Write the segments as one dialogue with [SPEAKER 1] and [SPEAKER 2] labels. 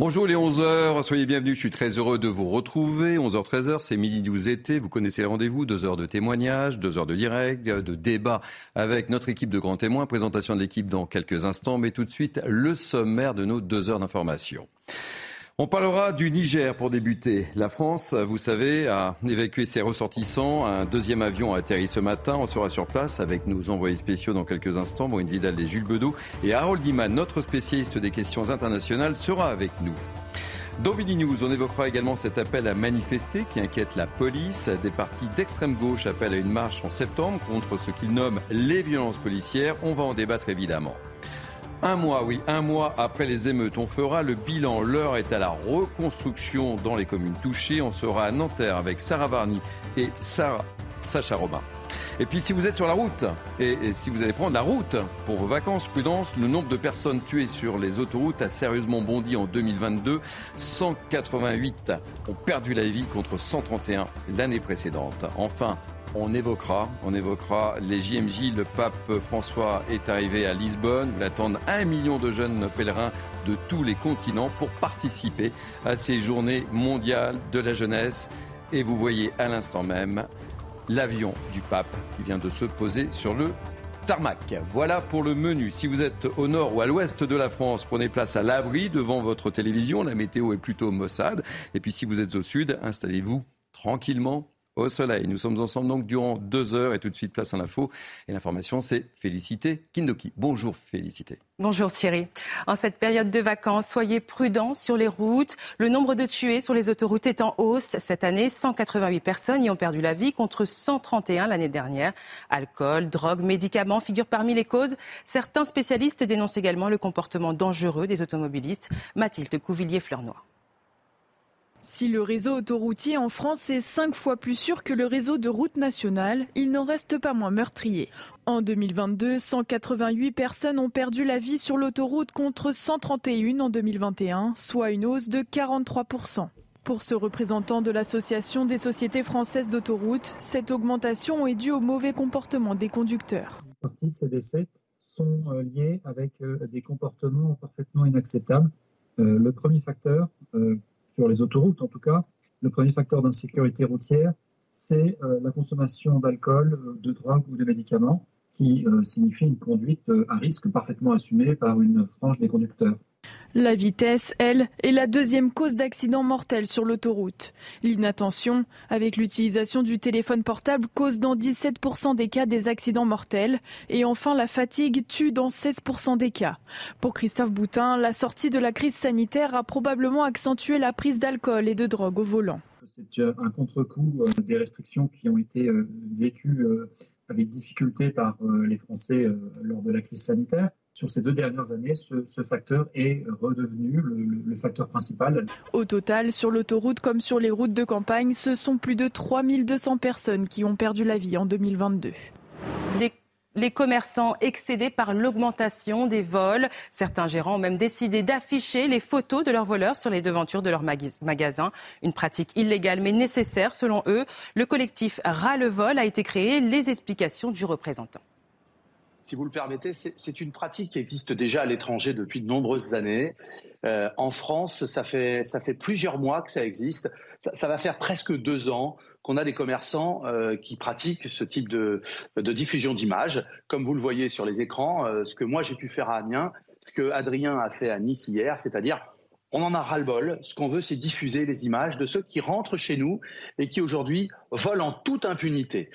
[SPEAKER 1] Bonjour les 11h, soyez bienvenus, je suis très heureux de vous retrouver. 11h, 13h, c'est midi news été, vous connaissez le rendez-vous, deux heures de témoignages, deux heures de direct, de débat avec notre équipe de grands témoins, présentation de l'équipe dans quelques instants, mais tout de suite le sommaire de nos deux heures d'information. On parlera du Niger pour débuter. La France, vous savez, a évacué ses ressortissants. Un deuxième avion a atterri ce matin. On sera sur place avec nos envoyés spéciaux dans quelques instants. Maureen Vidal et Jules Bedeau. Et Harold Diman, notre spécialiste des questions internationales, sera avec nous. Dans Billy News, on évoquera également cet appel à manifester qui inquiète la police. Des partis d'extrême gauche appellent à une marche en septembre contre ce qu'ils nomment les violences policières. On va en débattre évidemment. Un mois, oui, un mois après les émeutes, on fera le bilan. L'heure est à la reconstruction dans les communes touchées. On sera à Nanterre avec Sarah Varny et Sarah, Sacha Robin. Et puis si vous êtes sur la route et, si vous allez prendre la route pour vos vacances, prudence, le nombre de personnes tuées sur les autoroutes a sérieusement bondi en 2022. 188 ont perdu la vie contre 131 l'année précédente. Enfin, on évoquera, les JMJ. Le pape François est arrivé à Lisbonne. Il attend un million de jeunes pèlerins de tous les continents pour participer à ces journées mondiales de la jeunesse. Et vous voyez à l'instant même l'avion du pape qui vient de se poser sur le tarmac. Voilà pour le menu. Si vous êtes au nord ou à l'ouest de la France, prenez place à l'abri devant votre télévision. La météo est plutôt maussade. Et puis si vous êtes au sud, installez-vous tranquillement au soleil. Nous sommes ensemble donc durant deux heures et tout de suite place à l'info. Et l'information, c'est Félicité Kindoki. Bonjour Félicité.
[SPEAKER 2] Bonjour Thierry. En cette période de vacances, soyez prudents sur les routes. Le nombre de tués sur les autoroutes est en hausse. Cette année, 188 personnes y ont perdu la vie contre 131 l'année dernière. Alcool, drogue, médicaments figurent parmi les causes. Certains spécialistes dénoncent également le comportement dangereux des automobilistes. Mathilde Couvillier-Fleurnoy.
[SPEAKER 3] Si le réseau autoroutier en France est cinq fois plus sûr que le réseau de routes nationales, il n'en reste pas moins meurtrier. En 2022, 188 personnes ont perdu la vie sur l'autoroute contre 131 en 2021, soit une hausse de 43%. Pour ce représentant de l'Association des sociétés françaises d'autoroutes, cette augmentation est due au mauvais comportement des conducteurs.
[SPEAKER 4] Partie de ces décès sont euh, liés avec euh, des comportements parfaitement inacceptables. Euh, le premier facteur, sur les autoroutes en tout cas, le premier facteur d'insécurité routière, c'est euh, la consommation d'alcool, euh, de drogue ou de médicaments, qui euh, signifie une conduite à risque parfaitement assumée par une frange des conducteurs.
[SPEAKER 3] La vitesse, elle, est la deuxième cause d'accident mortel sur l'autoroute. L'inattention, avec l'utilisation du téléphone portable, cause dans 17% des cas des accidents mortels. Et enfin, la fatigue tue dans 16% des cas. Pour Christophe Boutin, la sortie de la crise sanitaire a probablement accentué la prise d'alcool et de drogue au volant.
[SPEAKER 4] C'est un contre-coup euh, des restrictions qui ont été euh, vécues euh, avec difficulté par les Français lors de la crise sanitaire sur ces deux dernières années, ce, facteur est redevenu le, facteur principal.
[SPEAKER 3] Au total, sur l'autoroute comme sur les routes de campagne, ce sont plus de 3200 personnes qui ont perdu la vie en 2022.
[SPEAKER 2] Les commerçants excédés par l'augmentation des vols. Certains gérants ont même décidé d'afficher les photos de leurs voleurs sur les devantures de leurs magasins. Une pratique illégale mais nécessaire selon eux. Le collectif Ras le vol a été créé. Les explications du représentant
[SPEAKER 5] si vous le permettez, c'est une pratique qui existe déjà à l'étranger depuis de nombreuses années. Euh, en France, ça fait, plusieurs mois que ça existe. Ça, va faire presque deux ans qu'on a des commerçants euh, qui pratiquent ce type de, de diffusion d'images. Comme vous le voyez sur les écrans, euh, ce que moi j'ai pu faire à Amiens, ce que Adrien a fait à Nice hier, c'est-à-dire on en a ras-le-bol. Ce qu'on veut, c'est diffuser les images de ceux qui rentrent chez nous et qui aujourd'hui volent en toute impunité.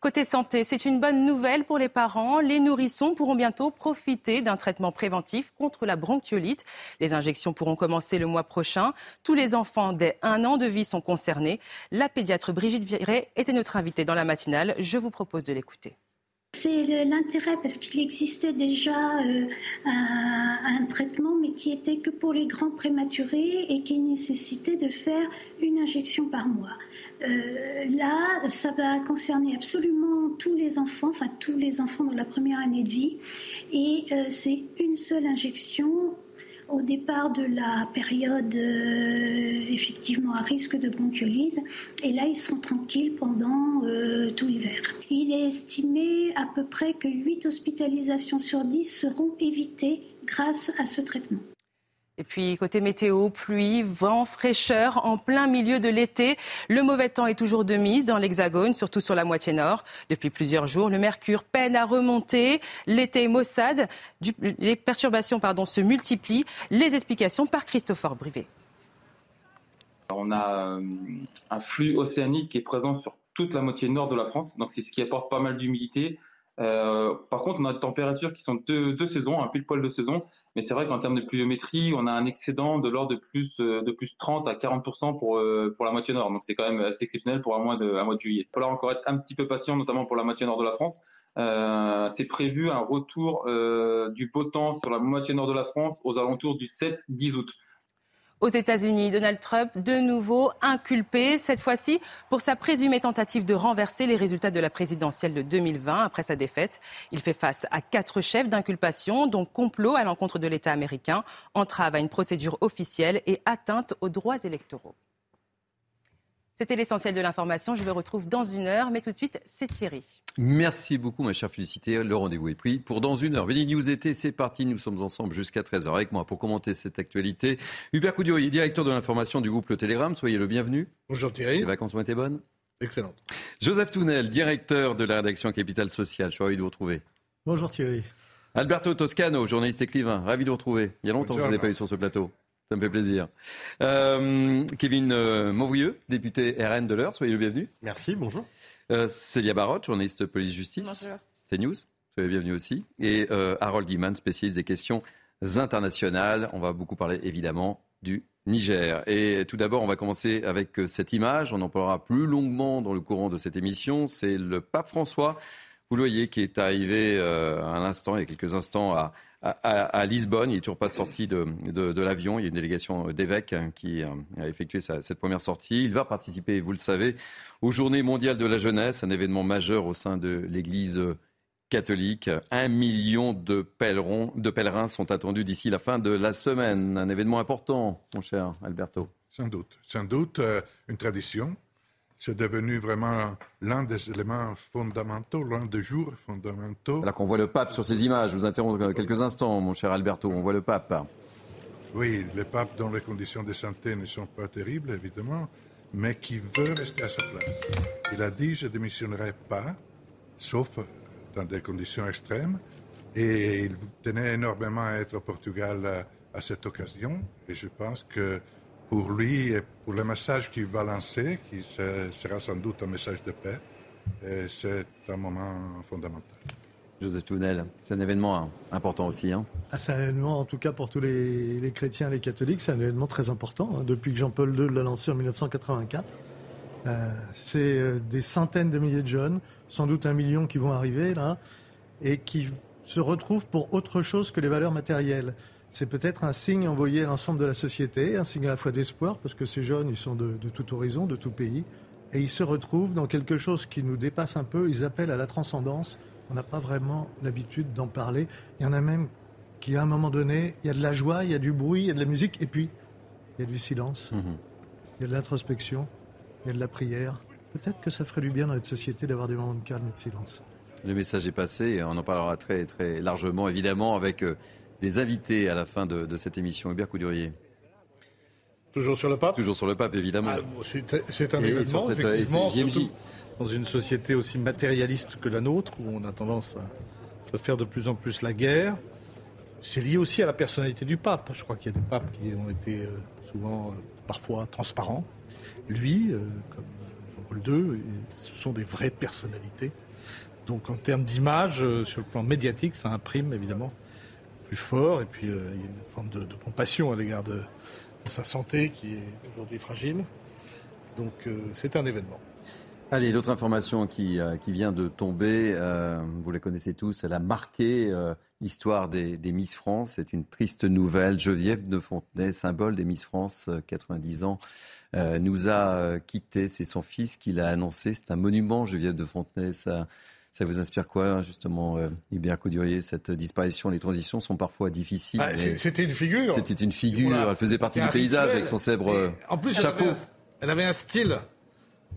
[SPEAKER 2] Côté santé, c'est une bonne nouvelle pour les parents. Les nourrissons pourront bientôt profiter d'un traitement préventif contre la bronchiolite. Les injections pourront commencer le mois prochain. Tous les enfants dès un an de vie sont concernés. La pédiatre Brigitte Viret était notre invitée dans la matinale. Je vous propose de l'écouter.
[SPEAKER 6] C'est l'intérêt parce qu'il existait déjà euh, un, traitement, mais qui était que pour les grands prématurés et qui nécessitait de faire une injection par mois. Euh, là, ça va concerner absolument tous les enfants, enfin tous les enfants dans la première année de vie, et euh, c'est une seule injection au départ de la période euh, effectivement à risque de bronchiolite. Et là, ils sont tranquilles pendant euh, tout l'hiver. Il est estimé à peu près que 8 hospitalisations sur 10 seront évitées grâce à ce traitement.
[SPEAKER 2] Et puis côté météo, pluie, vent, fraîcheur en plein milieu de l'été. Le mauvais temps est toujours de mise dans l'Hexagone, surtout sur la moitié nord. Depuis plusieurs jours, le mercure peine à remonter. L'été est maussade. les perturbations pardon, se multiplient. Les explications par Christopher Brivet.
[SPEAKER 7] On a euh, un flux océanique qui est présent sur toute la moitié nord de la France, donc c'est ce qui apporte pas mal d'humidité. Euh, par contre, on a des températures qui sont deux, deux saisons, un pile poil de saison, mais c'est vrai qu'en termes de pluviométrie, on a un excédent de l'ordre de plus euh, de plus 30 à 40 pour pour la moitié nord, donc c'est quand même assez exceptionnel pour un mois de un mois de juillet. Il falloir encore être un petit peu patient, notamment pour la moitié nord de la France. c'est prévu un retour du beau temps sur la moitié nord de la France aux alentours du 7-10 août.
[SPEAKER 2] Aux États-Unis, Donald Trump, de nouveau inculpé, cette fois-ci pour sa présumée tentative de renverser les résultats de la présidentielle de 2020 après sa défaite. Il fait face à quatre chefs d'inculpation, dont complot à l'encontre de l'État américain, entrave à une procédure officielle et atteinte aux droits électoraux. C'était l'essentiel de l'information. Je vous retrouve dans une heure, mais tout de suite, c'est Thierry.
[SPEAKER 1] Merci beaucoup, ma chère Félicité. Le rendez-vous est pris pour dans une heure. Veni News été, c'est parti. Nous sommes ensemble jusqu'à 13h avec moi pour commenter cette actualité. Hubert Coudurier, directeur de l'information du groupe Le Télégramme. Soyez le bienvenu.
[SPEAKER 8] Bonjour Thierry.
[SPEAKER 1] Les vacances ont été bonnes
[SPEAKER 8] Excellentes.
[SPEAKER 1] Joseph Tounel, directeur de la rédaction Capital Social. Je suis ravi de vous retrouver.
[SPEAKER 9] Bonjour Thierry.
[SPEAKER 1] Alberto Toscano, journaliste écrivain. Ravi de vous retrouver. Il y a longtemps que je ne vous ai pas eu sur ce plateau. Ça me fait plaisir. Euh, Kevin euh, député RN de l'heure, soyez le bienvenu.
[SPEAKER 9] Merci, bonjour.
[SPEAKER 1] Euh, Célia Barotte, journaliste police-justice. C'est News, soyez le bienvenu aussi. Et euh, Harold Iman, spécialiste des questions internationales. On va beaucoup parler évidemment du Niger. Et tout d'abord, on va commencer avec cette image. On en parlera plus longuement dans le courant de cette émission. C'est le pape François, vous le voyez, qui est arrivé euh, à l'instant, il y a quelques instants, à, à, Lisbonne. Il n'est toujours pas sorti de, l'avion. Il y a une délégation d'évêques qui a effectué cette première sortie. Il va participer, vous le savez, aux Journées mondiales de la jeunesse, un événement majeur au sein de l'Église catholique. Un million de pèlerins, de pèlerins sont attendus d'ici la fin de la semaine. Un événement important, mon cher Alberto.
[SPEAKER 8] Sans doute. Sans doute euh, une tradition c'est devenu vraiment l'un des éléments fondamentaux, l'un des jours fondamentaux.
[SPEAKER 1] Alors qu'on voit le pape sur ces images, je vous interromps quelques instants, mon cher Alberto, on voit le pape.
[SPEAKER 8] Oui, le pape dont les conditions de santé ne sont pas terribles, évidemment, mais qui veut rester à sa place. Il a dit, je ne démissionnerai pas, sauf dans des conditions extrêmes, et il tenait énormément à être au Portugal à cette occasion, et je pense que pour lui et pour le message qu'il va lancer, qui sera sans doute un message de paix. C'est un moment fondamental.
[SPEAKER 1] Joseph Tounel, c'est un événement important aussi. Hein.
[SPEAKER 9] Ah, c'est un événement, en tout cas pour tous les, chrétiens et les catholiques, c'est un événement très important. Hein. depuis que Jean-Paul II l'a lancé en 1984, euh, c'est euh, des centaines de milliers de jeunes, sans doute un million qui vont arriver là, et qui se retrouvent pour autre chose que les valeurs matérielles c'est peut-être un signe envoyé à l'ensemble de la société, un signe à la fois d'espoir, parce que ces jeunes, ils sont de, tout horizon, de tout pays, et ils se retrouvent dans quelque chose qui nous dépasse un peu, ils appellent à la transcendance. On n'a pas vraiment l'habitude d'en parler. Il y en a même qui, à un moment donné, il y a de la joie, il y a du bruit, il y a de la musique, et puis il y a du silence, mhm. il y a de l'introspection, il y a de la prière. Peut-être que ça ferait du bien dans notre société d'avoir des moments de calme et de silence.
[SPEAKER 1] Le message est passé, et on en parlera très, très largement, évidemment, avec... Euh, des invités à la fin de, cette émission. Hubert Coudurier.
[SPEAKER 8] Toujours sur le pape
[SPEAKER 1] Toujours sur le pape, évidemment. Ah,
[SPEAKER 8] c'est un événement, cette, effectivement, dans une société aussi matérialiste que la nôtre, où on a tendance à faire de plus en plus la guerre. C'est lié aussi à la personnalité du pape. Je crois qu'il y a des papes qui ont été euh, souvent, euh, parfois, transparents. Lui, euh, comme Jean-Paul II, ce sont des vraies personnalités. Donc en termes d'image, sur le plan médiatique, ça imprime évidemment fort. Et puis, euh, il y a une forme de, compassion à l'égard de, sa santé qui est aujourd'hui fragile. Donc, euh, c'est un événement.
[SPEAKER 1] Allez, l'autre information qui, euh, qui, vient de tomber, vous la connaissez tous, elle a marqué l'histoire des, Miss France. C'est une triste nouvelle. Geneviève de Fontenay, symbole des Miss France, 90 ans, nous a quittés. C'est son fils qui l'a annoncé. C'est un monument, Geneviève de Fontenay. Ça, ça vous inspire quoi, justement, euh, Hubert Coudurier Cette disparition, les transitions sont parfois difficiles.
[SPEAKER 8] Bah, c'était une figure.
[SPEAKER 1] C'était une figure. Elle faisait partie du paysage avec son cèbre euh, en plus, chapeau.
[SPEAKER 8] Elle avait, un, style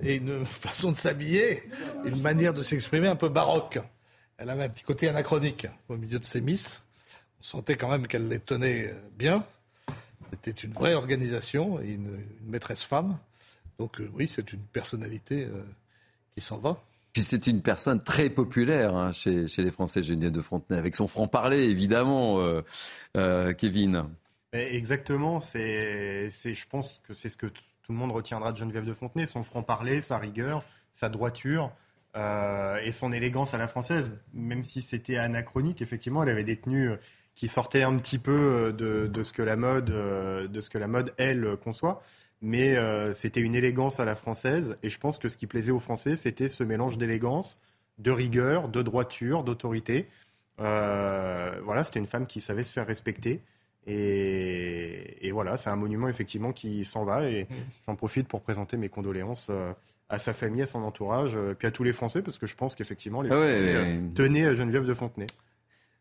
[SPEAKER 8] et une façon de s'habiller, une manière de s'exprimer un peu baroque. Elle avait un petit côté anachronique au milieu de ses miss. On sentait quand même qu'elle les tenait bien. C'était une vraie organisation et une, maîtresse femme. Donc oui, c'est une personnalité qui s'en va.
[SPEAKER 1] Puis c'est une personne très populaire hein, chez, les Français, Geneviève de Fontenay, avec son franc-parler, évidemment, euh, euh, Kevin.
[SPEAKER 10] Exactement, c'est, je pense que c'est ce que tout le monde retiendra de Geneviève de Fontenay, son franc-parler, sa rigueur, sa droiture euh, et son élégance à la française. Même si c'était anachronique, effectivement, elle avait des tenues qui sortaient un petit peu de ce que la mode, de ce que la mode, elle, conçoit mais euh, c'était une élégance à la française. Et je pense que ce qui plaisait aux Français, c'était ce mélange d'élégance, de rigueur, de droiture, d'autorité. Euh, voilà, c'était une femme qui savait se faire respecter. Et, voilà, c'est un monument effectivement qui s'en va. Et mmh. j'en profite pour présenter mes condoléances euh, à sa famille, à son entourage, puis à tous les Français, parce que je pense qu'effectivement, les ah Français tenaient à Geneviève de Fontenay.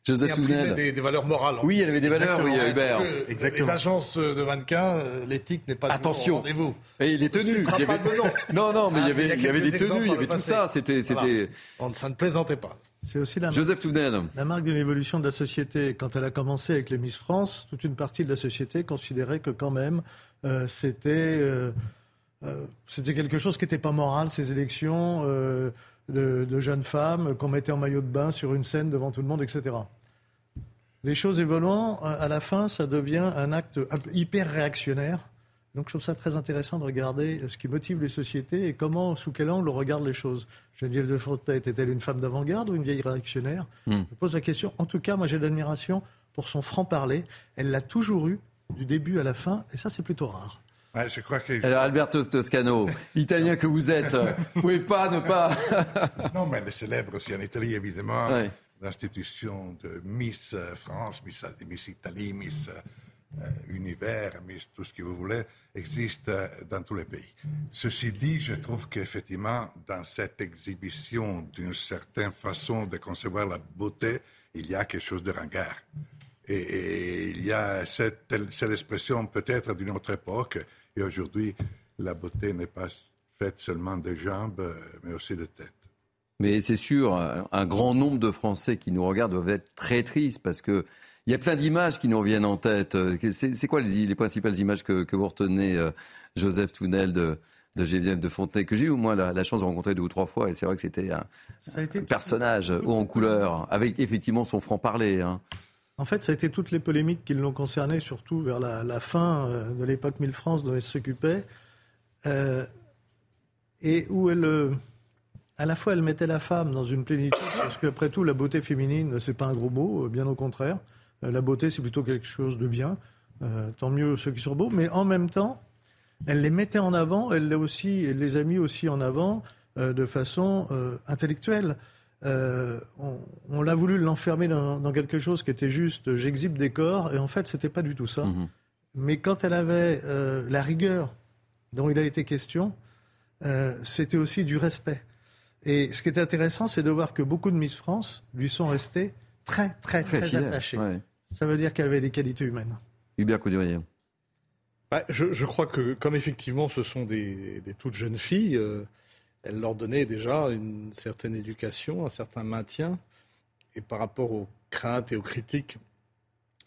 [SPEAKER 8] Joseph Tounel. Des, des valeurs morales.
[SPEAKER 1] Oui, elle avait des valeurs, oui, Hubert.
[SPEAKER 8] Les agences de mannequins, euh, l'éthique n'est pas
[SPEAKER 1] Attention.
[SPEAKER 8] au rendez-vous.
[SPEAKER 1] Et les tenues. Il y avait... non, non, mais il y avait, il y avait des tenues, il y avait tout ça. C'était, c'était.
[SPEAKER 8] Ça ne plaisantait pas.
[SPEAKER 9] C'est aussi la,
[SPEAKER 1] Joseph Tounel.
[SPEAKER 9] la marque de l'évolution de la société. Quand elle a commencé avec les Miss France, toute une partie de la société considérait que quand même euh, c'était euh, euh, c'était quelque chose qui n'était pas moral, ces élections. De, jeunes femmes qu'on mettait en maillot de bain sur une scène devant tout le monde, etc. Les choses évoluant, à la fin, ça devient un acte hyper réactionnaire. Donc je trouve ça très intéressant de regarder ce qui motive les sociétés et comment, sous quel angle on regarde les choses. Geneviève de Fontenay était-elle une femme d'avant-garde ou une vieille réactionnaire? Hmm. Je pose la question. En tout cas, moi j'ai de l'admiration pour son franc-parler. Elle l'a toujours eu, du début à la fin, et ça c'est plutôt rare
[SPEAKER 1] je crois que... Alors, Alberto Toscano, italien que vous êtes, vous pouvez pas ne pas...
[SPEAKER 11] non, mais elle célèbre aussi en Italie, évidemment. L'institution de Miss France, Miss, Miss Italie, Miss euh, Univers, Miss tout ce que vous voulez, existe dans tous les pays. Ceci dit, je trouve qu'effectivement, dans cette exhibition d'une certaine façon de concevoir la beauté, il y a quelque chose de ringard. Et, il y a cette, cette expression peut-être d'une autre époque et aujourd'hui, la beauté n'est pas faite seulement de jambes, euh, mais aussi de tête.
[SPEAKER 1] Mais c'est sûr, un grand nombre de Français qui nous regardent doivent être très tristes parce que il y a plein d'images qui nous reviennent en tête. C'est quoi les, les, principales images que, que vous retenez, euh, Joseph Tounel, de, de Geneviève de Fontenay, que j'ai eu au moins la, chance de rencontrer deux ou trois fois, et c'est vrai que c'était un, personnage haut en couleur, avec effectivement son franc-parler. Hein.
[SPEAKER 9] En fait, ça a été toutes les polémiques qui l'ont concerné, surtout vers la, fin euh, de l'époque Mille France dont elle s'occupait, euh, et où elle, euh, à la fois, elle mettait la femme dans une plénitude, parce qu'après tout, la beauté féminine, c'est pas un gros mot, bien au contraire. la beauté, c'est plutôt quelque chose de bien. tant mieux ceux qui sont beaux, mais en même temps, elle les mettait en avant, elle, aussi, elle les a mis aussi en avant de façon intellectuelle. Euh, on, l'a voulu l'enfermer dans, quelque chose qui était juste j'exhibe des corps, et en fait, c'était pas du tout ça. Mhm. Mais quand elle avait euh, la rigueur dont il a été question, euh, c'était aussi du respect. Et ce qui est intéressant, c'est de voir que beaucoup de Miss France lui sont restées très, très, très, attachées. Ça veut dire qu'elle avait des qualités humaines.
[SPEAKER 1] Hubert Coudurier.
[SPEAKER 8] Bah, je, crois que, comme effectivement ce sont des, des toutes jeunes filles, elle leur donnait déjà une certaine éducation, un certain maintien. Et par rapport aux craintes et aux critiques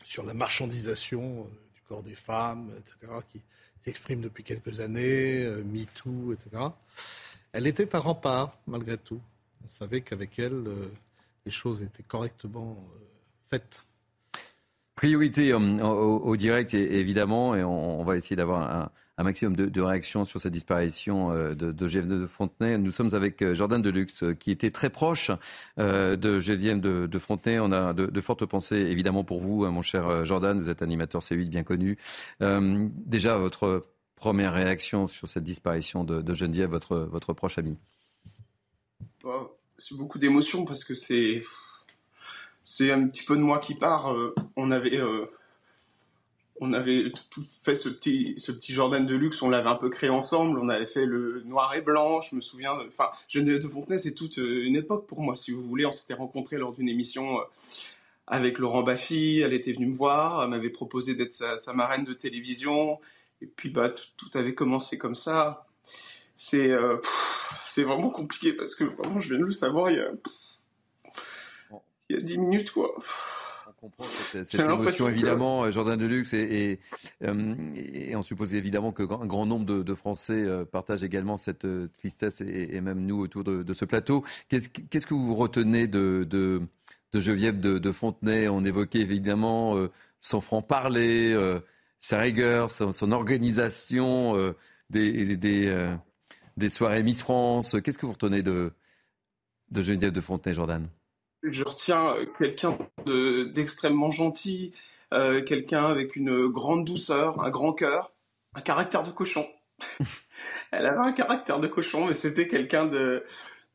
[SPEAKER 8] sur la marchandisation euh, du corps des femmes, etc., qui s'expriment depuis quelques années, euh, MeToo, etc., elle était un rempart, malgré tout. On savait qu'avec elle, euh, les choses étaient correctement faites.
[SPEAKER 1] Priorité au, direct, évidemment, et on va essayer d'avoir un un maximum de, réactions sur cette disparition euh, de, de de Fontenay. Nous sommes avec euh, Jordan Deluxe, euh, qui était très proche de Geneviève de, de Fontenay. On a de, fortes pensées, évidemment, pour vous, hein, mon cher Jordan. Vous êtes animateur C8 bien connu. déjà, votre première réaction sur cette disparition de, Geneviève, votre, votre proche ami?
[SPEAKER 12] Bah, C'est beaucoup d'émotions parce que c'est c'est un petit peu de moi qui part. on avait on avait tout fait ce petit, ce Jordan de luxe, on l'avait un peu créé ensemble, on avait fait le noir et blanc, je me souviens, enfin, Geneviève de Fontenay, c'est toute euh, une époque pour moi, si vous voulez, on s'était rencontrés lors d'une émission euh, avec Laurent Baffy, elle était venue me voir, elle m'avait proposé d'être sa, marraine de télévision, et puis bah, tout, avait commencé comme ça. C'est euh, c'est vraiment compliqué parce que vraiment, je viens de le savoir il y a, il y a 10 minutes, quoi
[SPEAKER 1] comprend cette, émotion évidemment, Jordan Deluxe, et, et, on suppose évidemment que un grand nombre de, Français partagent également cette tristesse, et, même nous autour de, ce plateau. Qu'est-ce que vous retenez de, de, Geneviève de, Fontenay? On évoquait évidemment son franc-parler, sa rigueur, son, organisation des, des, des, soirées Miss France. Qu'est-ce que vous retenez de, de Geneviève de Fontenay, Jordan?
[SPEAKER 12] Je retiens quelqu'un d'extrêmement gentil, euh, quelqu'un avec une grande douceur, un grand cœur, un caractère de cochon. Elle avait un caractère de cochon, mais c'était quelqu'un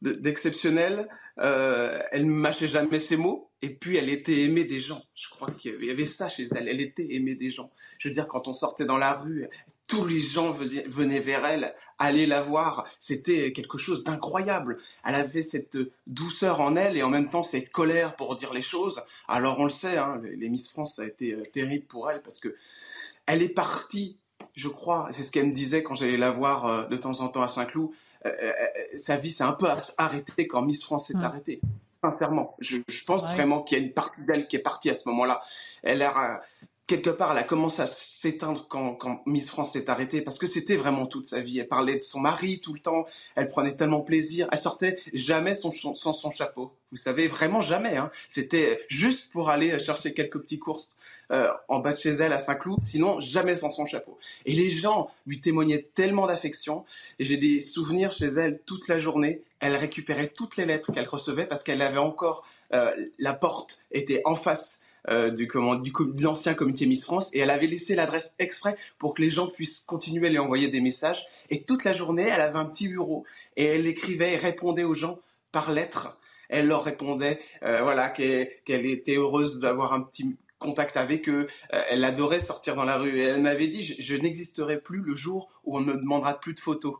[SPEAKER 12] d'exceptionnel. Euh, elle ne mâchait jamais ses mots. Et puis, elle était aimée des gens. Je crois qu'il y avait ça chez elle. Elle était aimée des gens. Je veux dire, quand on sortait dans la rue, tous les gens venaient vers elle, allaient la voir. C'était quelque chose d'incroyable. Elle avait cette douceur en elle et en même temps cette colère pour dire les choses. Alors, on le sait, hein, les Miss France, ça a été euh, terrible pour elle parce que elle est partie, je crois, c'est ce qu'elle me disait quand j'allais la voir euh, de temps en temps à Saint-Cloud, euh, sa vie s'est un peu arrêtée quand Miss France s'est arrêtée sincèrement. Je, pense vraiment qu'il y a une partie d'elle qui est partie à ce moment-là. Elle a, quelque part, elle a commencé à s'éteindre quand, Miss France s'est arrêtée parce que c'était vraiment toute sa vie. Elle parlait de son mari tout le temps. Elle prenait tellement plaisir. Elle sortait jamais sans son chapeau. Vous savez, vraiment jamais. Hein. C'était juste pour aller chercher quelques petits courses euh, en bas de chez elle à Saint-Cloud, sinon jamais sans son chapeau. Et les gens lui témoignaient tellement d'affection. J'ai des souvenirs chez elle toute la journée. Elle récupérait toutes les lettres qu'elle recevait parce qu'elle avait encore euh, la porte était en face euh, du, de l'ancien comité Miss France et elle avait laissé l'adresse exprès pour que les gens puissent continuer à lui envoyer des messages. Et toute la journée, elle avait un petit bureau et elle écrivait et répondait aux gens par lettres. Elle leur répondait, voilà, qu'elle était heureuse d'avoir un petit contact avec eux. Euh, elle adorait sortir dans la rue. Et elle m'avait dit, je, n'existerai plus le jour où on ne me demandera plus de photos.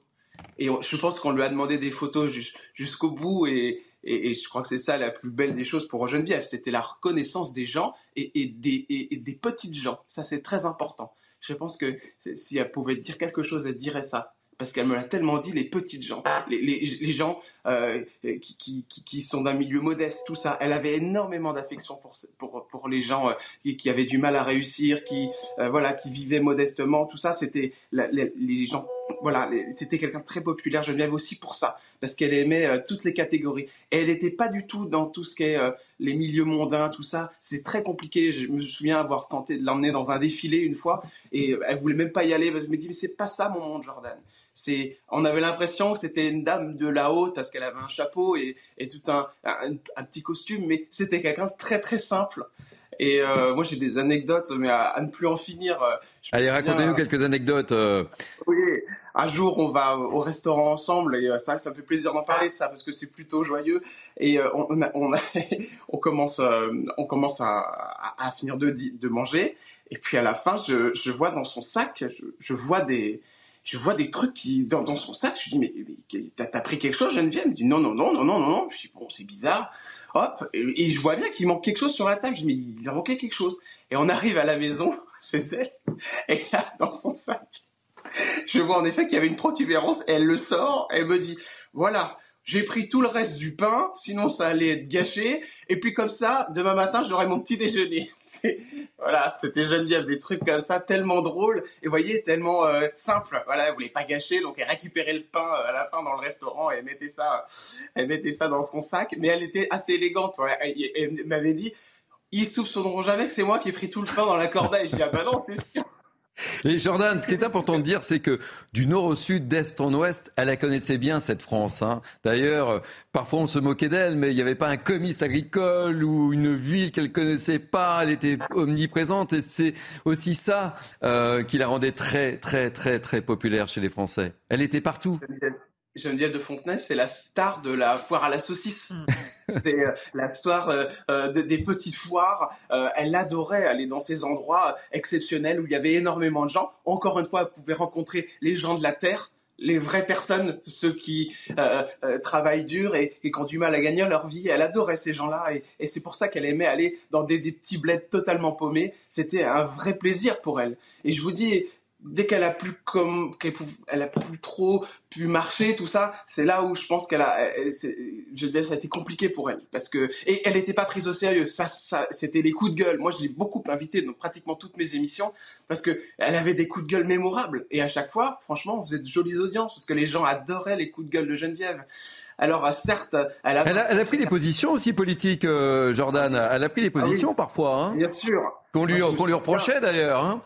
[SPEAKER 12] Et je pense qu'on lui a demandé des photos jusqu'au bout. Et, je crois que c'est ça la plus belle des choses pour Geneviève. C'était la reconnaissance des gens et, des, et des petites gens. Ça, c'est très important. Je pense que si elle pouvait dire quelque chose, elle dirait ça parce qu'elle me l'a tellement dit, les petites gens, les, gens euh, qui, qui, sont d'un milieu modeste, tout ça. Elle avait énormément d'affection pour, pour, pour, les gens euh, qui, avaient du mal à réussir, qui, euh, voilà, qui vivaient modestement, tout ça. C'était les, gens, voilà, c'était quelqu'un de très populaire. Geneviève aussi pour ça, parce qu'elle aimait toutes les catégories. Et elle n'était pas du tout dans tout ce qui est les milieux mondains, tout ça. C'est très compliqué. Je me souviens avoir tenté de l'emmener dans un défilé une fois, et elle voulait même pas y aller. Elle me dit, mais c'est pas ça mon monde, Jordan on avait l'impression que c'était une dame de la haute parce qu'elle avait un chapeau et, tout un, petit costume, mais c'était quelqu'un de très très simple. Et euh, moi j'ai des anecdotes, mais à, ne plus en finir. Euh,
[SPEAKER 1] Allez, racontez-nous quelques anecdotes. Euh.
[SPEAKER 12] Oui, un jour on va au restaurant ensemble et ça, ça me fait plaisir d'en parler ça parce que c'est plutôt joyeux. Et on, on, commence, on commence à, finir de, de manger. Et puis à la fin, je, vois dans son sac, je vois des, je vois des trucs qui dans, son sac. Je lui dis mais, t'as pris quelque chose, Geneviève? Elle me dit non non non non non non. Je dis bon c'est bizarre. Hop et, je vois bien qu'il manque quelque chose sur la table. Je dis mais il a manqué quelque chose. Et on arrive à la maison chez elle et là dans son sac, je vois en effet qu'il y avait une protubérance. elle le sort. Elle me dit voilà. J'ai pris tout le reste du pain, sinon ça allait être gâché. Et puis comme ça, demain matin, j'aurai mon petit déjeuner. voilà, c'était Geneviève, des trucs comme ça, tellement drôles, et vous voyez, tellement euh, simple. Voilà, elle voulait pas gâcher, donc elle récupérait le pain euh, à la fin dans le restaurant et elle mettait ça, mettait ça dans son sac, mais elle était assez élégante. Elle, m'avait dit, ils soupçonneront jamais que c'est moi qui ai pris tout le pain dans la corbeille. Je dis, ah bah non, c'est.
[SPEAKER 1] Et Jordan, ce qui est important de dire, c'est que du nord au sud, d'est en ouest, elle la connaissait bien, cette France. Hein. D'ailleurs, parfois on se moquait d'elle, mais il n'y avait pas un comice agricole ou une ville qu'elle connaissait pas. Elle était omniprésente et c'est aussi ça euh, qui la rendait très, très, très, très populaire chez les Français. Elle était partout.
[SPEAKER 12] Geneviève de Fontenay, c'est la star de la foire à la saucisse. C'est euh, la star euh, euh, des petites foires. elle adorait aller dans ces endroits exceptionnels où il y avait énormément de gens. Encore une fois, elle pouvait rencontrer les gens de la terre, les vraies personnes, ceux qui travaillent dur et, qui ont du mal à gagner leur vie. Elle adorait ces gens-là et, c'est pour ça qu'elle aimait aller dans des, des petits bleds totalement paumés. C'était un vrai plaisir pour elle. Et je vous dis, dès qu'elle a plus comme qu'elle a plus trop pu marcher tout ça c'est là où je pense qu'elle a je ça a été compliqué pour elle parce que et elle n'était pas prise au sérieux ça, ça c'était les coups de gueule moi je l'ai beaucoup invité dans pratiquement toutes mes émissions parce que elle avait des coups de gueule mémorables et à chaque fois franchement vous êtes de jolies audiences parce que les gens adoraient les coups de gueule de Geneviève alors euh, certes,
[SPEAKER 1] elle a... Elle a, pris des positions aussi politiques, euh, Jordan. Elle a pris des ah positions parfois. Hein,
[SPEAKER 12] bien sûr.
[SPEAKER 1] Qu'on lui, qu'on lui reprochait d'ailleurs. Hein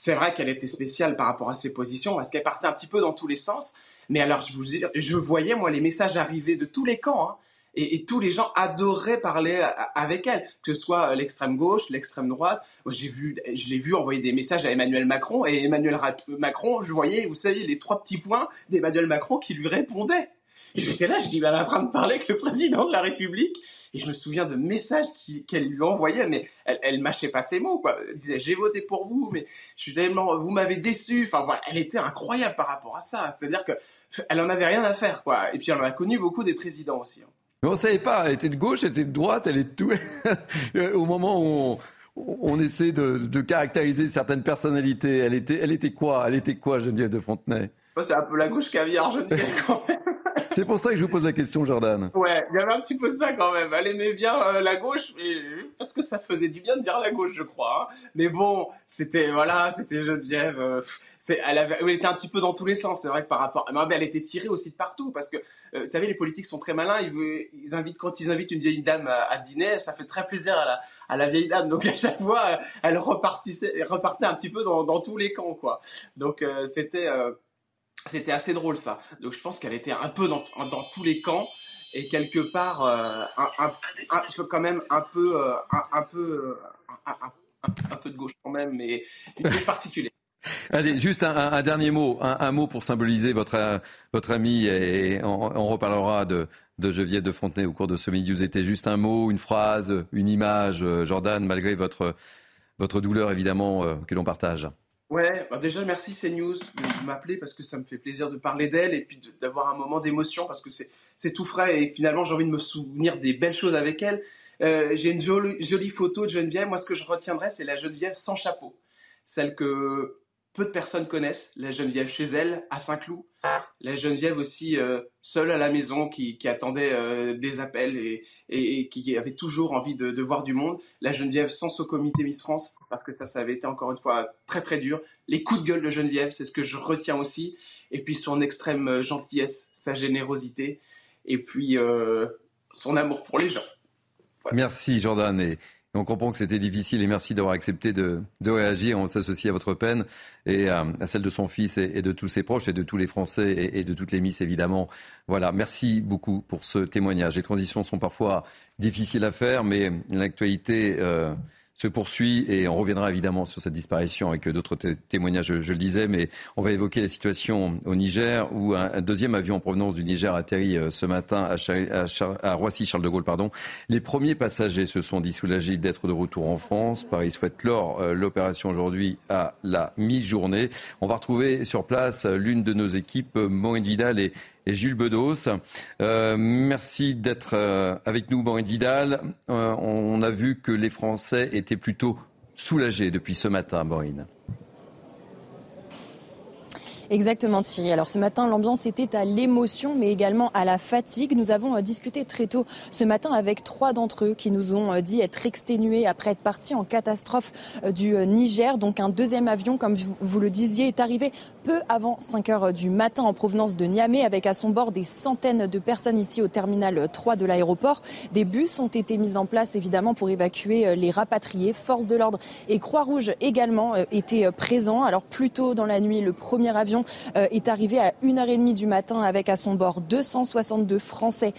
[SPEAKER 12] c'est vrai qu'elle était spéciale par rapport à ses positions parce qu'elle partait un petit peu dans tous les sens. Mais alors, je vous je voyais moi les messages arriver de tous les camps. Hein, et, tous les gens adoraient parler avec elle, que ce soit l'extrême gauche, l'extrême droite. J'ai vu, je l'ai vu envoyer des messages à Emmanuel Macron et Emmanuel Macron, je voyais, vous savez, les trois petits points d'Emmanuel Macron qui lui répondaient. J'étais là, je dis, elle est en train de parler avec le président de la République. Et je me souviens de messages qu'elle lui envoyait, mais elle, elle mâchait pas ses mots, quoi. Elle disait, j'ai voté pour vous, mais je suis tellement, vous m'avez déçu. Enfin, voilà, elle était incroyable par rapport à ça. C'est-à-dire que elle en avait rien à faire, quoi. Et puis, elle en a connu beaucoup des présidents aussi. Hein.
[SPEAKER 1] Mais on savait pas, elle était de gauche, elle était de droite, elle est de tout. Au moment où on, essaie de, caractériser certaines personnalités, elle était, elle était quoi? Elle était quoi, Geneviève de Fontenay?
[SPEAKER 12] C'est un peu la gauche caviar, Geneviève, quand même.
[SPEAKER 1] C'est pour ça que je vous pose la question, Jordan.
[SPEAKER 12] Ouais, il y avait un petit peu ça quand même. Elle aimait bien euh, la gauche, parce que ça faisait du bien de dire la gauche, je crois. Hein. Mais bon, c'était voilà, c'était Geneviève. Euh, elle, avait, elle était un petit peu dans tous les sens. C'est vrai que par rapport, mais elle était tirée aussi de partout, parce que euh, vous savez, les politiques sont très malins. Ils, ils invitent quand ils invitent une vieille dame à, dîner, ça fait très plaisir à la, à la, vieille dame. Donc à chaque fois, elle repartissait, repartait un petit peu dans, dans tous les camps, quoi. Donc c'était c'était assez drôle ça. Donc je pense qu'elle était un peu dans, tous les camps et quelque part euh, un, un, quand même un peu euh, un, peu euh, un, peu de gauche quand même, mais une peu particulier.
[SPEAKER 1] Allez, juste un, dernier mot, un, mot pour symboliser votre, votre ami et on, reparlera de, de de Fontenay au cours de ce milieu. C'était juste un mot, une phrase, une image, Jordan, malgré votre, votre douleur évidemment que l'on partage.
[SPEAKER 12] Ouais, bah déjà merci CNews de m'appeler parce que ça me fait plaisir de parler d'elle et puis d'avoir un moment d'émotion parce que c'est tout frais et finalement j'ai envie de me souvenir des belles choses avec elle. Euh, j'ai une jolie, jolie, photo de Geneviève. Moi, ce que je retiendrai, c'est la Geneviève sans chapeau, celle que peu de personnes connaissent, la Geneviève chez elle, à Saint-Cloud. La Geneviève aussi euh, seule à la maison qui, attendait euh, des appels et, qui avait toujours envie de, voir du monde. La Geneviève sans ce comité Miss France, parce que ça, ça avait été encore une fois très très dur. Les coups de gueule de Geneviève, c'est ce que je retiens aussi. Et puis son extrême euh, gentillesse, sa générosité, et puis son amour pour les gens.
[SPEAKER 1] Merci Jordan. Et on comprend que c'était difficile et merci d'avoir accepté de, réagir. On s'associe à votre peine et à, celle de son fils et, de tous ses proches et de tous les Français et, de toutes les Miss évidemment. Voilà, merci beaucoup pour ce témoignage. Les transitions sont parfois difficiles à faire, mais l'actualité. Euh, se poursuit et on reviendra évidemment sur cette disparition avec d'autres témoignages, je, le disais, mais on va évoquer la situation au Niger où un, deuxième avion en provenance du Niger a atterri euh, ce matin à, Roissy-Charles de Gaulle. Pardon. Les premiers passagers se sont dit soulagés d'être de retour en France. Paris souhaite clore euh, l'opération aujourd'hui à la mi-journée. On va retrouver sur place l'une de nos équipes, Maureen Vidal et, et Jules Bedos. Euh, merci d'être euh, avec nous, Maureen Vidal. Euh, on a vu que les Français étaient plutôt soulagés depuis ce matin, Maureen.
[SPEAKER 13] Exactement Thierry. Alors ce matin, l'ambiance était à l'émotion mais également à la fatigue. Nous avons euh, discuté très tôt ce matin avec trois d'entre eux qui nous ont euh, dit être exténués après être partis en catastrophe euh, du Niger. Donc un deuxième avion, comme vous le disiez, est arrivé peu avant 5 heures du matin en provenance de Niamey avec à son bord des centaines de personnes ici au terminal 3 de l'aéroport. Des bus ont été mis en place évidemment pour évacuer les rapatriés. Forces de l'ordre et Croix-Rouge également étaient présents. Alors plus tôt dans la nuit, le premier avion euh, est arrivé à 1h30 du matin avec à son bord 262 Français